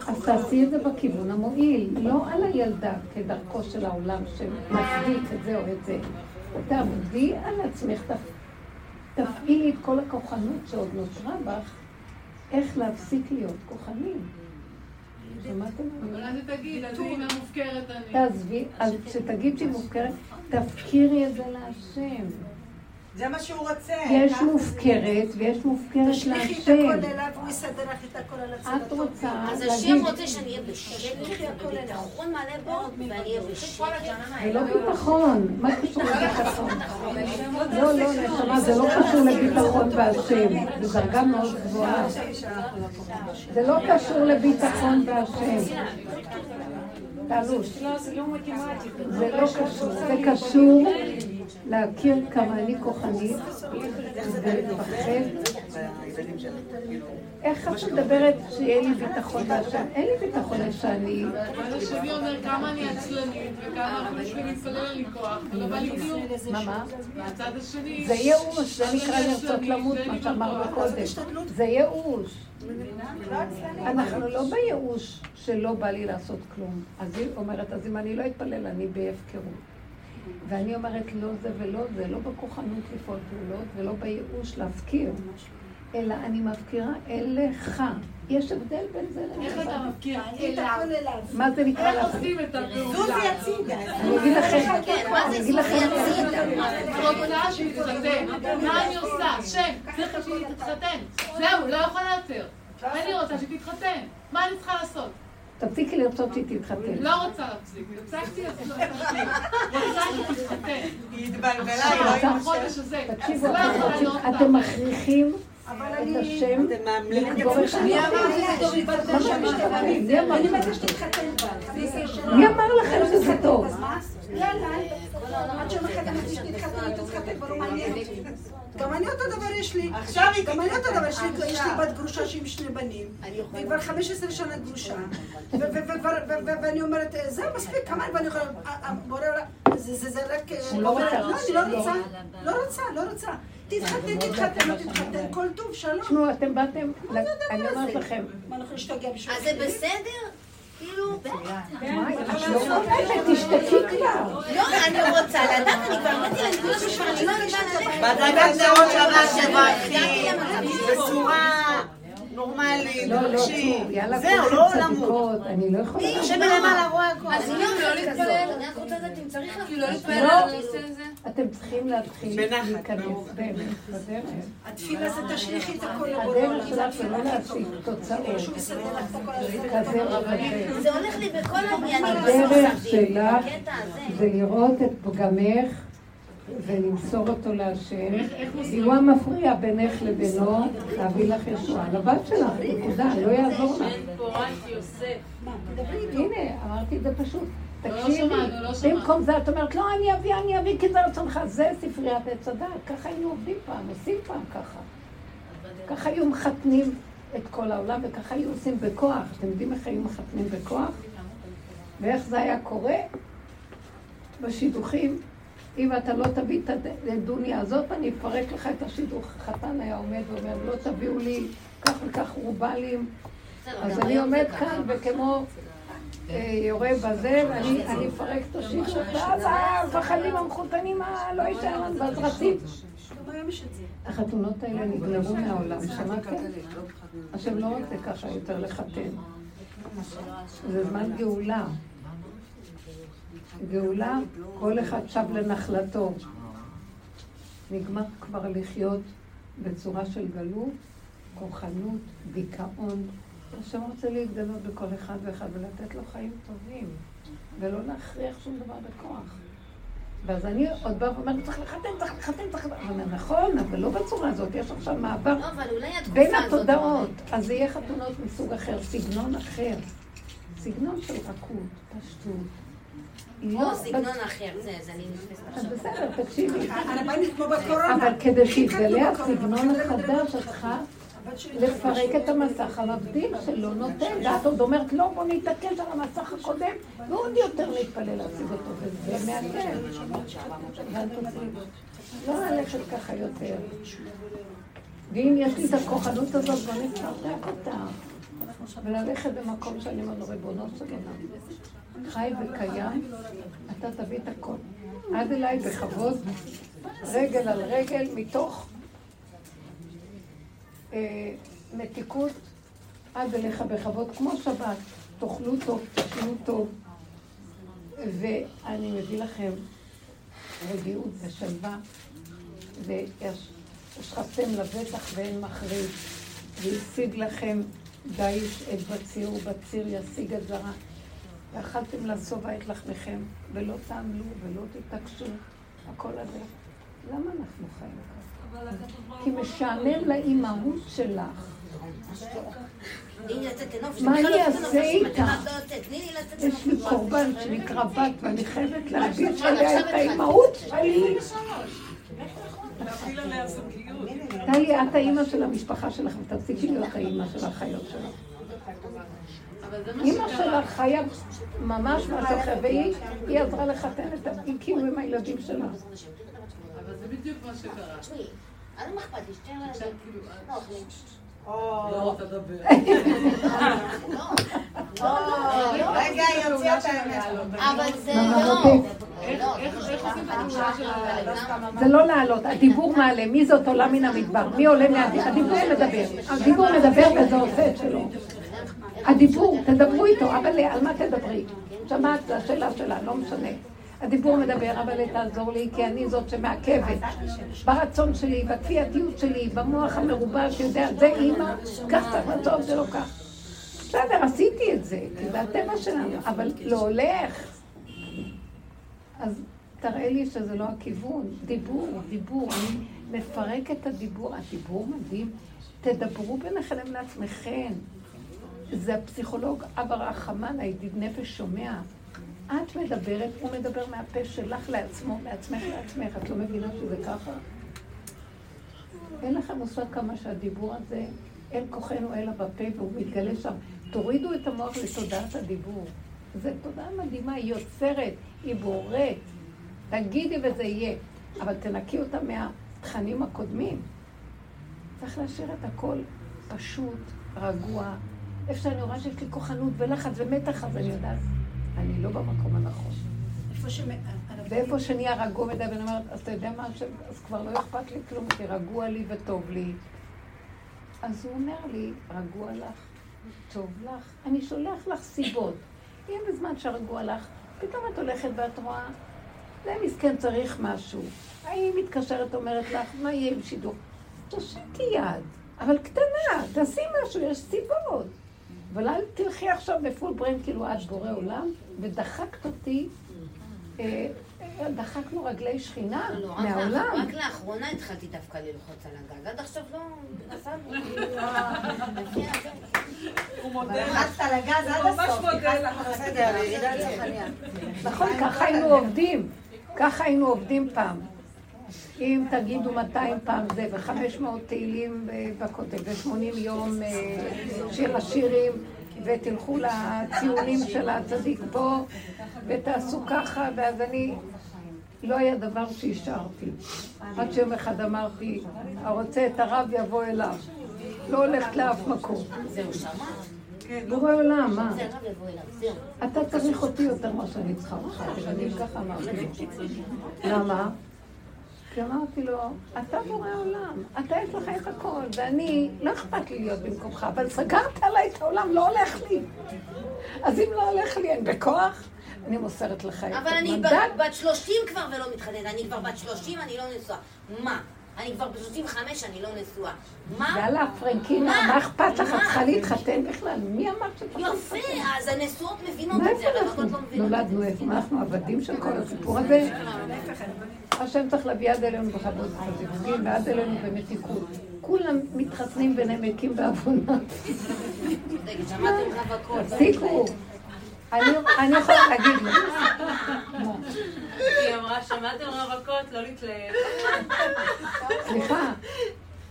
אז תעשי את זה בכיוון המועיל, לא על הילדה כדרכו של העולם שמצדיק את זה או את זה. תעבדי על עצמך, תפעילי את כל הכוחנות שעוד נותרה בך, איך להפסיק להיות כוחנים. שמעתם? אבל אז תגיד, אז אימא מופקרת אני. תעזבי, אז כשתגיד שהיא מופקרת, תפקירי את זה להשם. זה מה שהוא רוצה. יש מופקרת ויש מופקרת תשליכי את להשם. הכל אליו, הוא יסדר לך את הכל על הצד את רוצה אז להגיד, השם רוצה שאני אהיה בשקט, בביטחון מלא בו, ואני אהיה בשקט. זה לא ביטחון, מה קשור לביטחון? לא, לא, נשמה, זה לא קשור לביטחון בהשם, זו דרגה מאוד גבוהה. זה לא קשור לביטחון לא מתמטיקה. זה לא קשור, זה קשור להכיר כמה אני כוחנית ולפחד. איך את מדברת שיהיה לי ביטחון בהשם? אין לי ביטחון שאני... אבל השני אומר כמה אני עצלנית וכמה אנחנו בשביל להתפלל על לי כוח, ולא בא לי כלום. מה, מה? מהצד השני... זה ייאוש, זה נקרא לרצות למות, מה שאמרנו קודם. זה ייאוש. אנחנו לא בייאוש שלא בא לי לעשות כלום. אז היא אומרת, אז אם אני לא אתפלל, אני בהפקרות. ואני אומרת, לא זה ולא זה, לא בכוחנות לפעול פעולות ולא בייאוש להפקיר, אלא אני מפקירה אליך. יש הבדל בין זה איך לבין אתה מפקיר. מה זה נקרא איך להפקיר? עושים את הפעולה? זוזי הצידה. אני אגיד לכם, מה אני זה אגיד לכם, אני רוצה שהיא תתחתן. מה אני עושה? שם, צריך שהיא תתחתן. זהו, לא יכולה יותר. אני רוצה שהיא תתחתן. מה אני צריכה לעשות? תפסיקי לרצות שהיא תתחתן. לא רוצה להפסיק. הפסקתי, אז לא הפסקתי. רוצה שהיא תתחתן. היא התבלבלה, היא לא עם בחודש הזה. תקשיבו, לא אתם. מכריחים את השם לקבור את אני המוח. אמרתי שזה טוב להתחתן שם. מי אמר אני לכם? מתה שתתחתן בה. מי אמר לכם שזה טוב? אז מה? יאללה. עד שיום אחד אמרתי שתתחתן, היא תתחתן, כבר לא מעניין אותי. גם אני אותו דבר יש לי. עכשיו היא גם אני אותו דבר, יש לי- עכשיו. יש לי בת גרושה שהיא עם שני בנים. היא כבר 15 שנה גרושה. ו- ו- ו- ו- ו- ואני אומרת, "אה, זהו, מספיק, כמה ואני יכולה... הבורא עולם, זה- זה זה רק... אה, לא. לא, אני לא רוצה. לא רוצה, לא רוצה. תתחתן, תתחתן, לא תתחתן, כל טוב, שלום. תשמעו, אתם באתם, אני אומרת לכם, מה, אנחנו נשתגע בשביל אז זה בסדר? כאילו, לא תשתקי כבר. לא, אני רוצה לדעת, אני כבר אמרתי להם, אני כבר אני לא יודעת. בדרגת נאות שבת הגעתי תברכי, בצורה נורמלית, לא, לא, זהו, לא צדיקות, למות. אני לא יכולה. השם מלמעלה רואה הכל. אז לא, לא להתפלל. אני רק רוצה לדעת אם צריך כאילו, לא להתפלל לא. על הנושא הזה. אתם צריכים להתחיל להיכנס. באמת, בדרך. התפילה זה תשליכי את הכל לבורא הדרך שלך זה לא להשיג תוצאות, שהוא יסדר לך את הכל על כזה וכזה. זה הולך לי בכל העניינים. הדרך שלך. זה לראות את פגמך ולמסור אותו להשם. הוא המפריע בינך לבינו, להביא לך ישועה. לבת שלך, נקודה, לא יעזור לך. הנה, אמרתי את זה פשוט. לא תקשיבי, שמענו, לא שמענו. במקום זה את אומרת, לא, אני אביא, אני אביא, כי זה רצונך. זה ספריית עץ הדת. ככה היינו עובדים פעם, עושים פעם ככה. ככה היו מחתנים את כל העולם, וככה היו עושים בכוח. אתם יודעים איך היו מחתנים בכוח? ואיך זה היה קורה? בשידוכים. אם אתה לא תביא את הדוניה הזאת, אני אפרק לך את השידוך. החתן היה עומד ואומר, לא תביאו לי כך וכך רובלים. אז אני עומד כאן וכמו אה, יורה בזה, ואני אני אפרק את השידוך, ואז המפחדים המחותנים, אה, לא יישאר לנו, ואז רצים. החתונות האלה נגמרו מהעולם, שמעתם? השם לא רוצה ככה יותר לחתן. זה זמן גאולה. גאולה, כל אחד שב לנחלתו. נגמר כבר לחיות בצורה של גלות, כוחנות, דיכאון. השם רוצה להתגלות בכל אחד ואחד ולתת לו חיים טובים, ולא להכריח שום דבר בכוח. ואז אני עוד באה ואומרת, צריך לחתן, צריך לחתן, צריך לחתן. אומרת, נכון, אבל לא בצורה הזאת, יש עכשיו מעבר לא, אבל בין. התודעות. אז זה יהיה חתונות מסוג אחר, סגנון אחר. סגנון של רכות, פשטות. לא, סגנון אחר, זה, אני נכנסת. בסדר, תקשיבי. אבל כדי שיתגלה הסגנון החדש, את. צריכה לפרק את המסך המבדיל שלא נותן. ואת עוד אומרת, לא, בוא נתעקש על המסך הקודם, ועוד יותר נתפלל להשיג אותו, וזה תעשי. לא ללכת ככה יותר. ואם יש לי את הכוחנות הזאת, בוא נפרק אותה. וללכת במקום שאני אומר לו, ריבונו של עולם, חי וקיים, אתה תביא את הכל. עד אליי בכבוד, רגל על רגל, מתוך אה, מתיקות עד אליך בכבוד, כמו שבת. תאכלו טוב, תאכלו טוב. ואני מביא לכם רגיעות ושלווה והשחתם לבטח ואין מחריד, והשיג לכם דיש את בציר ובציר ישיג את זרה. ואכלתם לשובע את לחמכם, ולא תעמלו ולא תתעקשו, הכל הדרך. למה אנחנו חיים ככה? כי משעמם לאימהות שלך. מה אני אעשה איתה? יש לי קורבן שנקרא בת, ואני חייבת להביט עליה את האימהות שלי. טלי, את האימא של המשפחה שלך, ותפסיקי להיות האימא של החיות שלך. אימא שלך חיה ממש משהו אחר, והיא עזרה לחתן את ה... היא כאילו עם הילדים שלה. אבל זה בדיוק מה שקרה. אני לא אכפת לי, שתי ילדים. לא, תדבר. רגע. אבל לא. זה לא לעלות, הדיבור מעלה, מי זאת עולה מן המדבר? מי עולה מהדיבור? הדיבור מדבר. הדיבור מדבר וזה עושה את שלו. הדיבור, תדברו איתו, אבל על מה תדברי? שמעת, זו השאלה שלה, לא משנה. הדיבור מדבר, אבל תעזור לי, כי אני זאת שמעכבת. ברצון שלי, בכפייתיות שלי, במוח המרובע שיודע, זה אימא, כך צריך לעשות, זה לא כך. בסדר, עשיתי את זה, כי זה הטבע שלנו, אבל לא הולך. אז תראה לי שזה לא הכיוון. דיבור, דיבור, אני מפרק את הדיבור. הדיבור מדהים. תדברו ביניכם לעצמכם. זה הפסיכולוג אבא רחמן, הידיד נפש שומע. את מדברת, הוא מדבר מהפה שלך לעצמו, מעצמך לעצמך. את לא מבינה שזה ככה? אין לכם מושג כמה שהדיבור הזה, אין כוחנו אלא בפה והוא מתגלה שם. תורידו את המוח לתודעת הדיבור. זו תודעה מדהימה, היא יוצרת, היא בוראת. תגידי וזה יהיה. אבל תנקי אותה מהתכנים הקודמים. צריך להשאיר את הכל פשוט, רגוע. איפה שאני רואה שיש לי כוחנות ולחץ ומתח, אז אני יודעת, אני לא במקום הנכון. ואיפה שנהיה רגוע מדי, ואני אומרת, אז אתה יודע מה, אז כבר לא אכפת לי כלום, כי רגוע לי וטוב לי. אז הוא אומר לי, רגוע לך, טוב לך, אני שולח לך סיבות. אם בזמן שרגוע לך, פתאום את הולכת ואת רואה, זה מסכן צריך משהו. היא מתקשרת, אומרת לך, מה יהיה עם שידור? תושיטי יד, אבל קטנה, תעשי משהו, יש סיבות. אבל אל תלכי עכשיו בפול בריין כאילו את בורא עולם, ודחקת אותי, אה, אה, דחקנו רגלי שכינה לא, מהעולם. רק לאחרונה התחלתי דווקא ללחוץ על הגג, עד עכשיו לא נסענו. הוא מודה לחצת על הגז עד הסוף. נכון, ככה היינו עובדים. ככה היינו עובדים פעם. אם תגידו 200 פעם זה, ו-500 תהילים בכותל, ו-80 יום אה, שיר השירים, ותלכו לציונים של הצדיק פה, ותעשו ככה, ואז אני... לא היה דבר שהשארתי. עד שיום אחד אמרתי, הרוצה את הרב יבוא אליו. לא הולכת לאף מקום. זהו, שמעת? בורא עולם, מה? אתה צריך אותי יותר ממה שאני צריכה אותך, אני ככה אמרתי. למה? כי אמרתי לו, אתה בורא עולם, אתה יש לך את הכל, ואני, לא אכפת לי להיות במקומך, אבל סגרת עליי את העולם, לא הולך לי. אז אם לא הולך לי, אין בכוח, אני מוסרת לך את אבל אני המנדט. בת 30 כבר ולא מתחתנת, אני כבר בת 30, אני לא נשואה. מה? אני כבר ב-35, אני לא נשואה. מה? יאללה, פרנקינה, מה אכפת לך? את צריכה להתחתן בכלל? מי אמר שאת יפה, אז הנשואות מבינות מה את זה, איפה הרווקות אנחנו לא מבינות את נולדנו? זה. מה אנחנו עבדים של כל הסיפור הזה? השם צריך להביא עד אלינו בכבוד ובזיווגים ועד אלינו במתיקות. כולם מתחתנים. רגע, שמעתם רווקות. תפסיקו. אני- אני יכולה להגיד לך. היא אמרה, שמעתם רווקות? לא להתלהב. סליחה,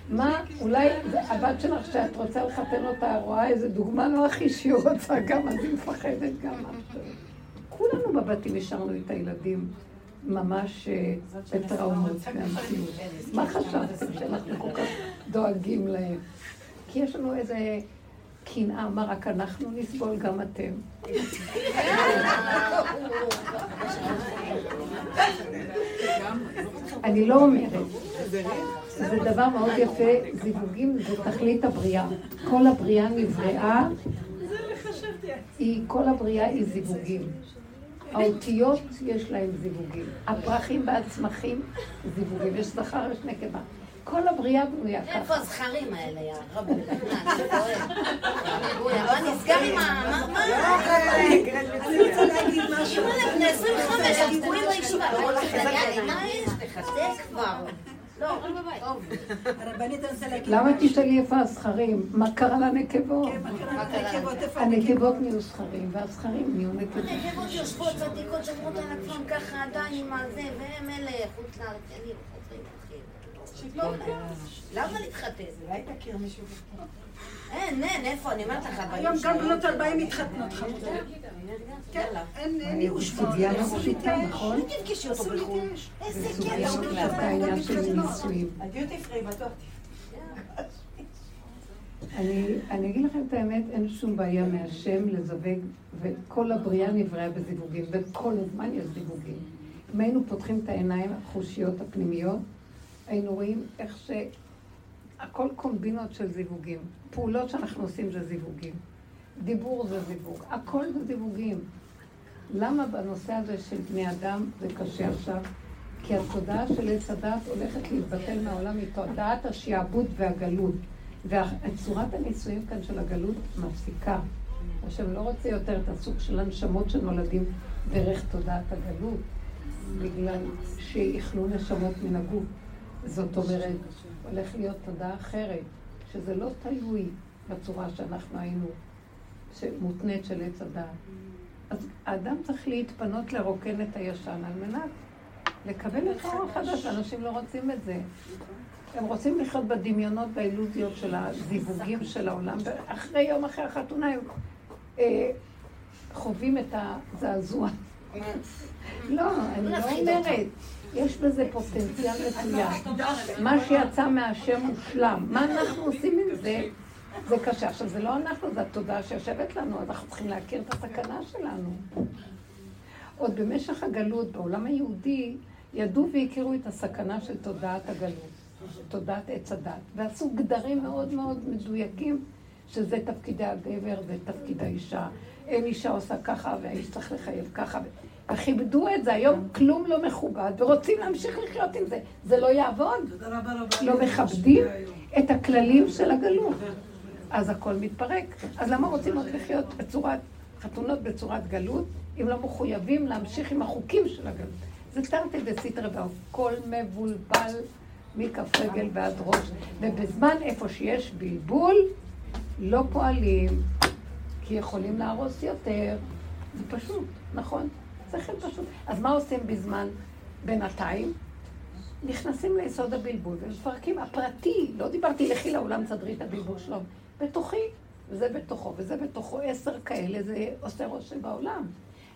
מה, אולי הבת שלך שאת רוצה לחתן אותה, רואה איזה דוגמה לא הכי שהיא רוצה, גם אז היא מפחדת, גם את. כולנו בבתים השארנו את הילדים ממש אה, בטראומות מהמציאות. מה חשבתם שאנחנו כל כך דואגים להם? כי יש לנו איזה קנאה, מה רק אנחנו נסבול, גם אתם. אני לא אומרת. זה דבר מאוד יפה, זיווגים זה תכלית הבריאה. כל הבריאה נבראה, כל הבריאה היא זיווגים. האותיות יש להם זיווגים. הפרחים והצמחים, זיווגים. יש זכר, יש נקבה. כל הבריאה בנויה ככה. איפה הזכרים האלה, יא שטועה. מה נסגר עם ה... מה? מה? אני רוצה להגיד משהו. אימא'לה, בני 25, הם תקועים בישיבה. לא מה יש לך? זה כבר. לא, למה. תשאלי איפה הזכרים? מה קרה לנקבות? כן, הנקבות נהיו זכרים, והזכרים נהיו נקבות. הנקבות יושבות צדיקות שומרות על עצמם ככה עדיין עם הזה, והם אלה חוץ לארץ, לא, למה להתחתן? אולי תכיר מישהו. אין, אין, איפה? אני אומרת לך, היום גם בנות ארבעים מתחתנות חמודות. כן, אין אין ייאוש פה. מי תפגשי אותו בחו"ל? איזה כיף. העניין של נישואים. הדיוטי פרי בטוח. אני, אני אגיד לכם את האמת, אין שום בעיה מהשם לזווג, וכל הבריאה נבראה בזיווגים, וכל הזמן יש זיווגים. אם היינו פותחים את העיניים החושיות הפנימיות, היינו רואים איך שהכל קומבינות של זיווגים. פעולות שאנחנו עושים זה זיווגים. דיבור זה זיווג, הכל זה זיווגים. למה בנושא הזה של בני אדם זה קשה עכשיו? כי התודעה של עץ הדת הולכת להתבטל מהעולם, היא תודעת השעבוד והגלות. וצורת הנישואים כאן של הגלות מפסיקה. השם לא רוצה יותר את הסוג של הנשמות שנולדים דרך תודעת הגלות, בגלל שיכלו נשמות מן הגוף. זאת אומרת, הולך להיות תודעה אחרת, שזה לא תלוי בצורה שאנחנו היינו, שמותנית של עץ הדעת. אז האדם צריך להתפנות לרוקן את הישן על מנת לקבל את האור החדש, אנשים לא רוצים את זה. הם רוצים לחיות בדמיונות, באילוזיות של הזיווגים של העולם, ואחרי יום אחרי החתונה הם אה, חווים את הזעזוע. לא, אני לא אומרת. יש בזה פוטנציאל מצוין. מה שיצא מהשם מושלם. מה אנחנו עושים עם זה? זה קשה. עכשיו, זה לא אנחנו, זה התודעה שיושבת לנו, אז אנחנו צריכים להכיר את הסכנה שלנו. עוד במשך הגלות, בעולם היהודי, ידעו והכירו את הסכנה של תודעת הגלות, תודעת עץ הדת, ועשו גדרים מאוד מאוד מדויקים, שזה תפקידי הגבר ותפקיד האישה. אין אישה עושה ככה, והאיש צריך לחייב ככה. וכיבדו את זה, היום כלום לא מכובד, ורוצים להמשיך לחיות עם זה. זה לא יעבוד. לא מכבדים את הכללים של הגלות. אז הכל מתפרק. אז למה רוצים רק לחיות בצורת, חתונות בצורת גלות, אם לא מחויבים להמשיך עם החוקים של הגלות? זה תרתי דסיטרא והכל מבולבל מכף רגל ועד ראש. ובזמן איפה שיש בלבול, לא פועלים, כי יכולים להרוס יותר. זה פשוט, נכון? שכל פשוט. אז מה עושים בזמן בינתיים? נכנסים ליסוד הבלבול ומפרקים. הפרטי, לא דיברתי לכי לעולם תסדרי את הבלבול שלו, בתוכי, וזה בתוכו, וזה בתוכו עשר כאלה, זה עושה רושם בעולם.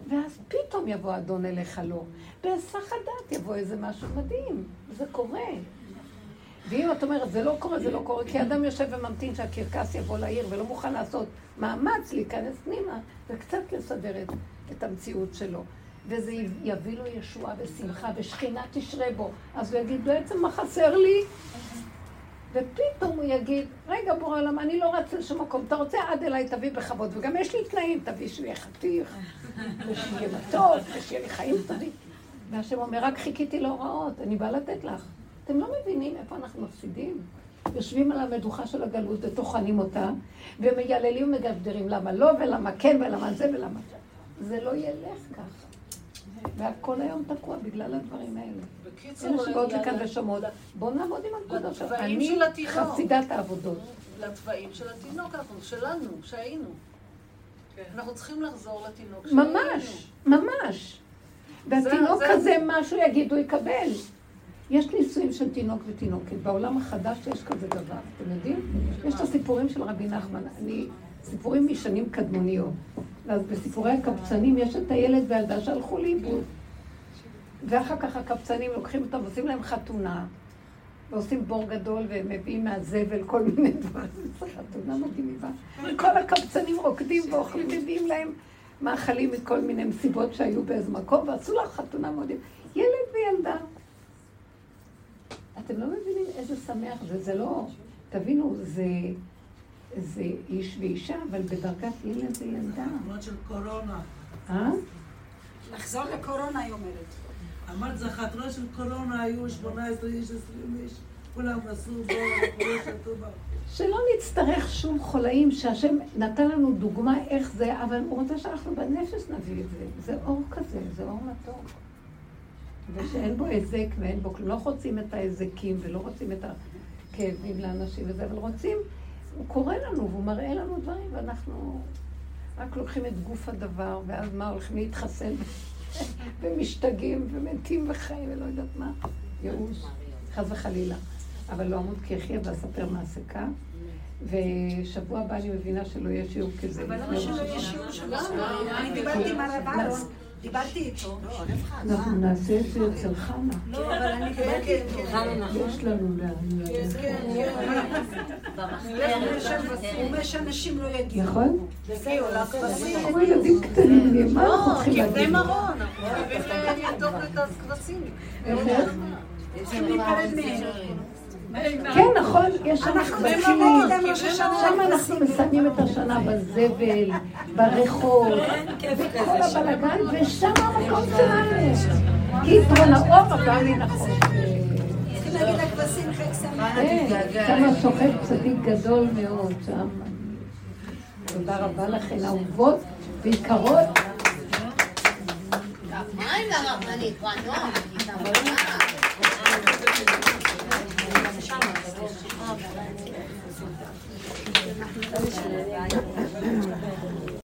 ואז פתאום יבוא אדון אליך לא. בהיסח הדעת יבוא איזה משהו מדהים, זה קורה. ואם את אומרת, זה לא קורה, זה לא קורה, כי אדם יושב וממתין שהקרקס יבוא לעיר ולא מוכן לעשות מאמץ להיכנס פנימה וקצת לסדר את, את המציאות שלו. וזה יביא לו ישועה ושמחה ושכינה תשרה בו. אז הוא יגיד, בעצם מה חסר לי? ופתאום הוא יגיד, רגע בורא עולם, אני לא רץ לשום מקום, אתה רוצה עד אליי תביא בכבוד, וגם יש לי תנאים, תביא שיהיה חתיך, ושיהיה מתוק, ושיהיה לי חיים טובים. והשם אומר, רק חיכיתי להוראות, אני באה לתת לך. אתם לא מבינים איפה אנחנו מפסידים? יושבים על המדוכה של הגלות וטוחנים אותה, ומייללים ומגדרים למה לא ולמה כן ולמה זה ולמה זה. זה לא ילך ככה. והכל היום תקוע בגלל הדברים האלה. בקיצור, אלה שבאות לכאן ושומעות, בואו נעבוד עם שלנו. לתוואים אני של התינוק. חסידת העבודות. לתוואים של התינוק, אנחנו, שלנו, שהיינו. אנחנו צריכים לחזור לתינוק שהיינו. ממש, ממש. והתינוק זה- הזה, משהו יגידו, יקבל. יש נישואים של תינוק ותינוקת. בעולם החדש יש כזה דבר, אתם יודעים? יש את הסיפורים של רבי נחמן. אני, סיפורים משנים קדמוניות. ואז בסיפורי הקבצנים יש את הילד והילדה שהלכו לאיבוד. ואחר כך הקבצנים לוקחים אותם, עושים להם חתונה, ועושים בור גדול, והם מביאים מהזבל כל מיני דברים. זו חתונה מדהימה. כל הקבצנים רוקדים ואוכלים, מביאים להם מאכלים מכל מיני מסיבות שהיו באיזה מקום, ועשו לה חתונה מאוד יפה. ילד וילדה. אתם לא מבינים איזה שמח זה, זה לא... תבינו, זה, זה איש ואישה, אבל בדרגת ילד וילדה. תמונות של קורונה. אה? לחזור לקורונה, היא אומרת. אמרת, זה חתונה של קורונה, היו 18 איש, 20 איש, כולם נסעו בו, כולם שתו בה. שלא נצטרך שום חולאים, שהשם נתן לנו דוגמה איך זה, אבל הוא רוצה שאנחנו בנפש נביא את זה. זה אור כזה, זה אור מתוק. ושאין בו היזק ואין בו כלום. לא רוצים את ההיזקים ולא רוצים את הכאבים לאנשים וזה, אבל רוצים, הוא קורא לנו והוא מראה לנו דברים, ואנחנו רק לוקחים את גוף הדבר, ואז מה, הולכים להתחסן ומשתגעים ומתים וחיים ולא יודעת מה. ייאוש, חס וחלילה. אבל לא אמות כי אחיה ואספר מעשה כאן. ושבוע הבא אני מבינה שלא יהיה שיעור כזה. אבל למה שלא יהיה שיעור שבוע? אני דיברתי עם הרב אהרון, דיברתי איתו. אנחנו נעשה את זה אצל חנה. לא, אבל אני דיברתי איתו. יש לנו לאן הוא אומר שאנשים לא יגיעו. נכון? יגיעו לכבשים. כמו ילדים קטנים, מה אנחנו לא, צריכים כבני להגיד? מרון, אנחנו חייבים לדאוג את הכבשים. איך? צריכים להיפרד מהם. כן, נכון, יש שם ראש השנה שם אנחנו מסיימים את השנה בזבל, ברחוב, בכל הבלאגן, ושם המקום שלנו. כי יתרון האור הבא חג שמח. כן, שם שוכב צדיק גדול מאוד, שם. תודה רבה לכן, אהובות ויקרות. מה עם הרבנית? בנות, Teşekkür ederim.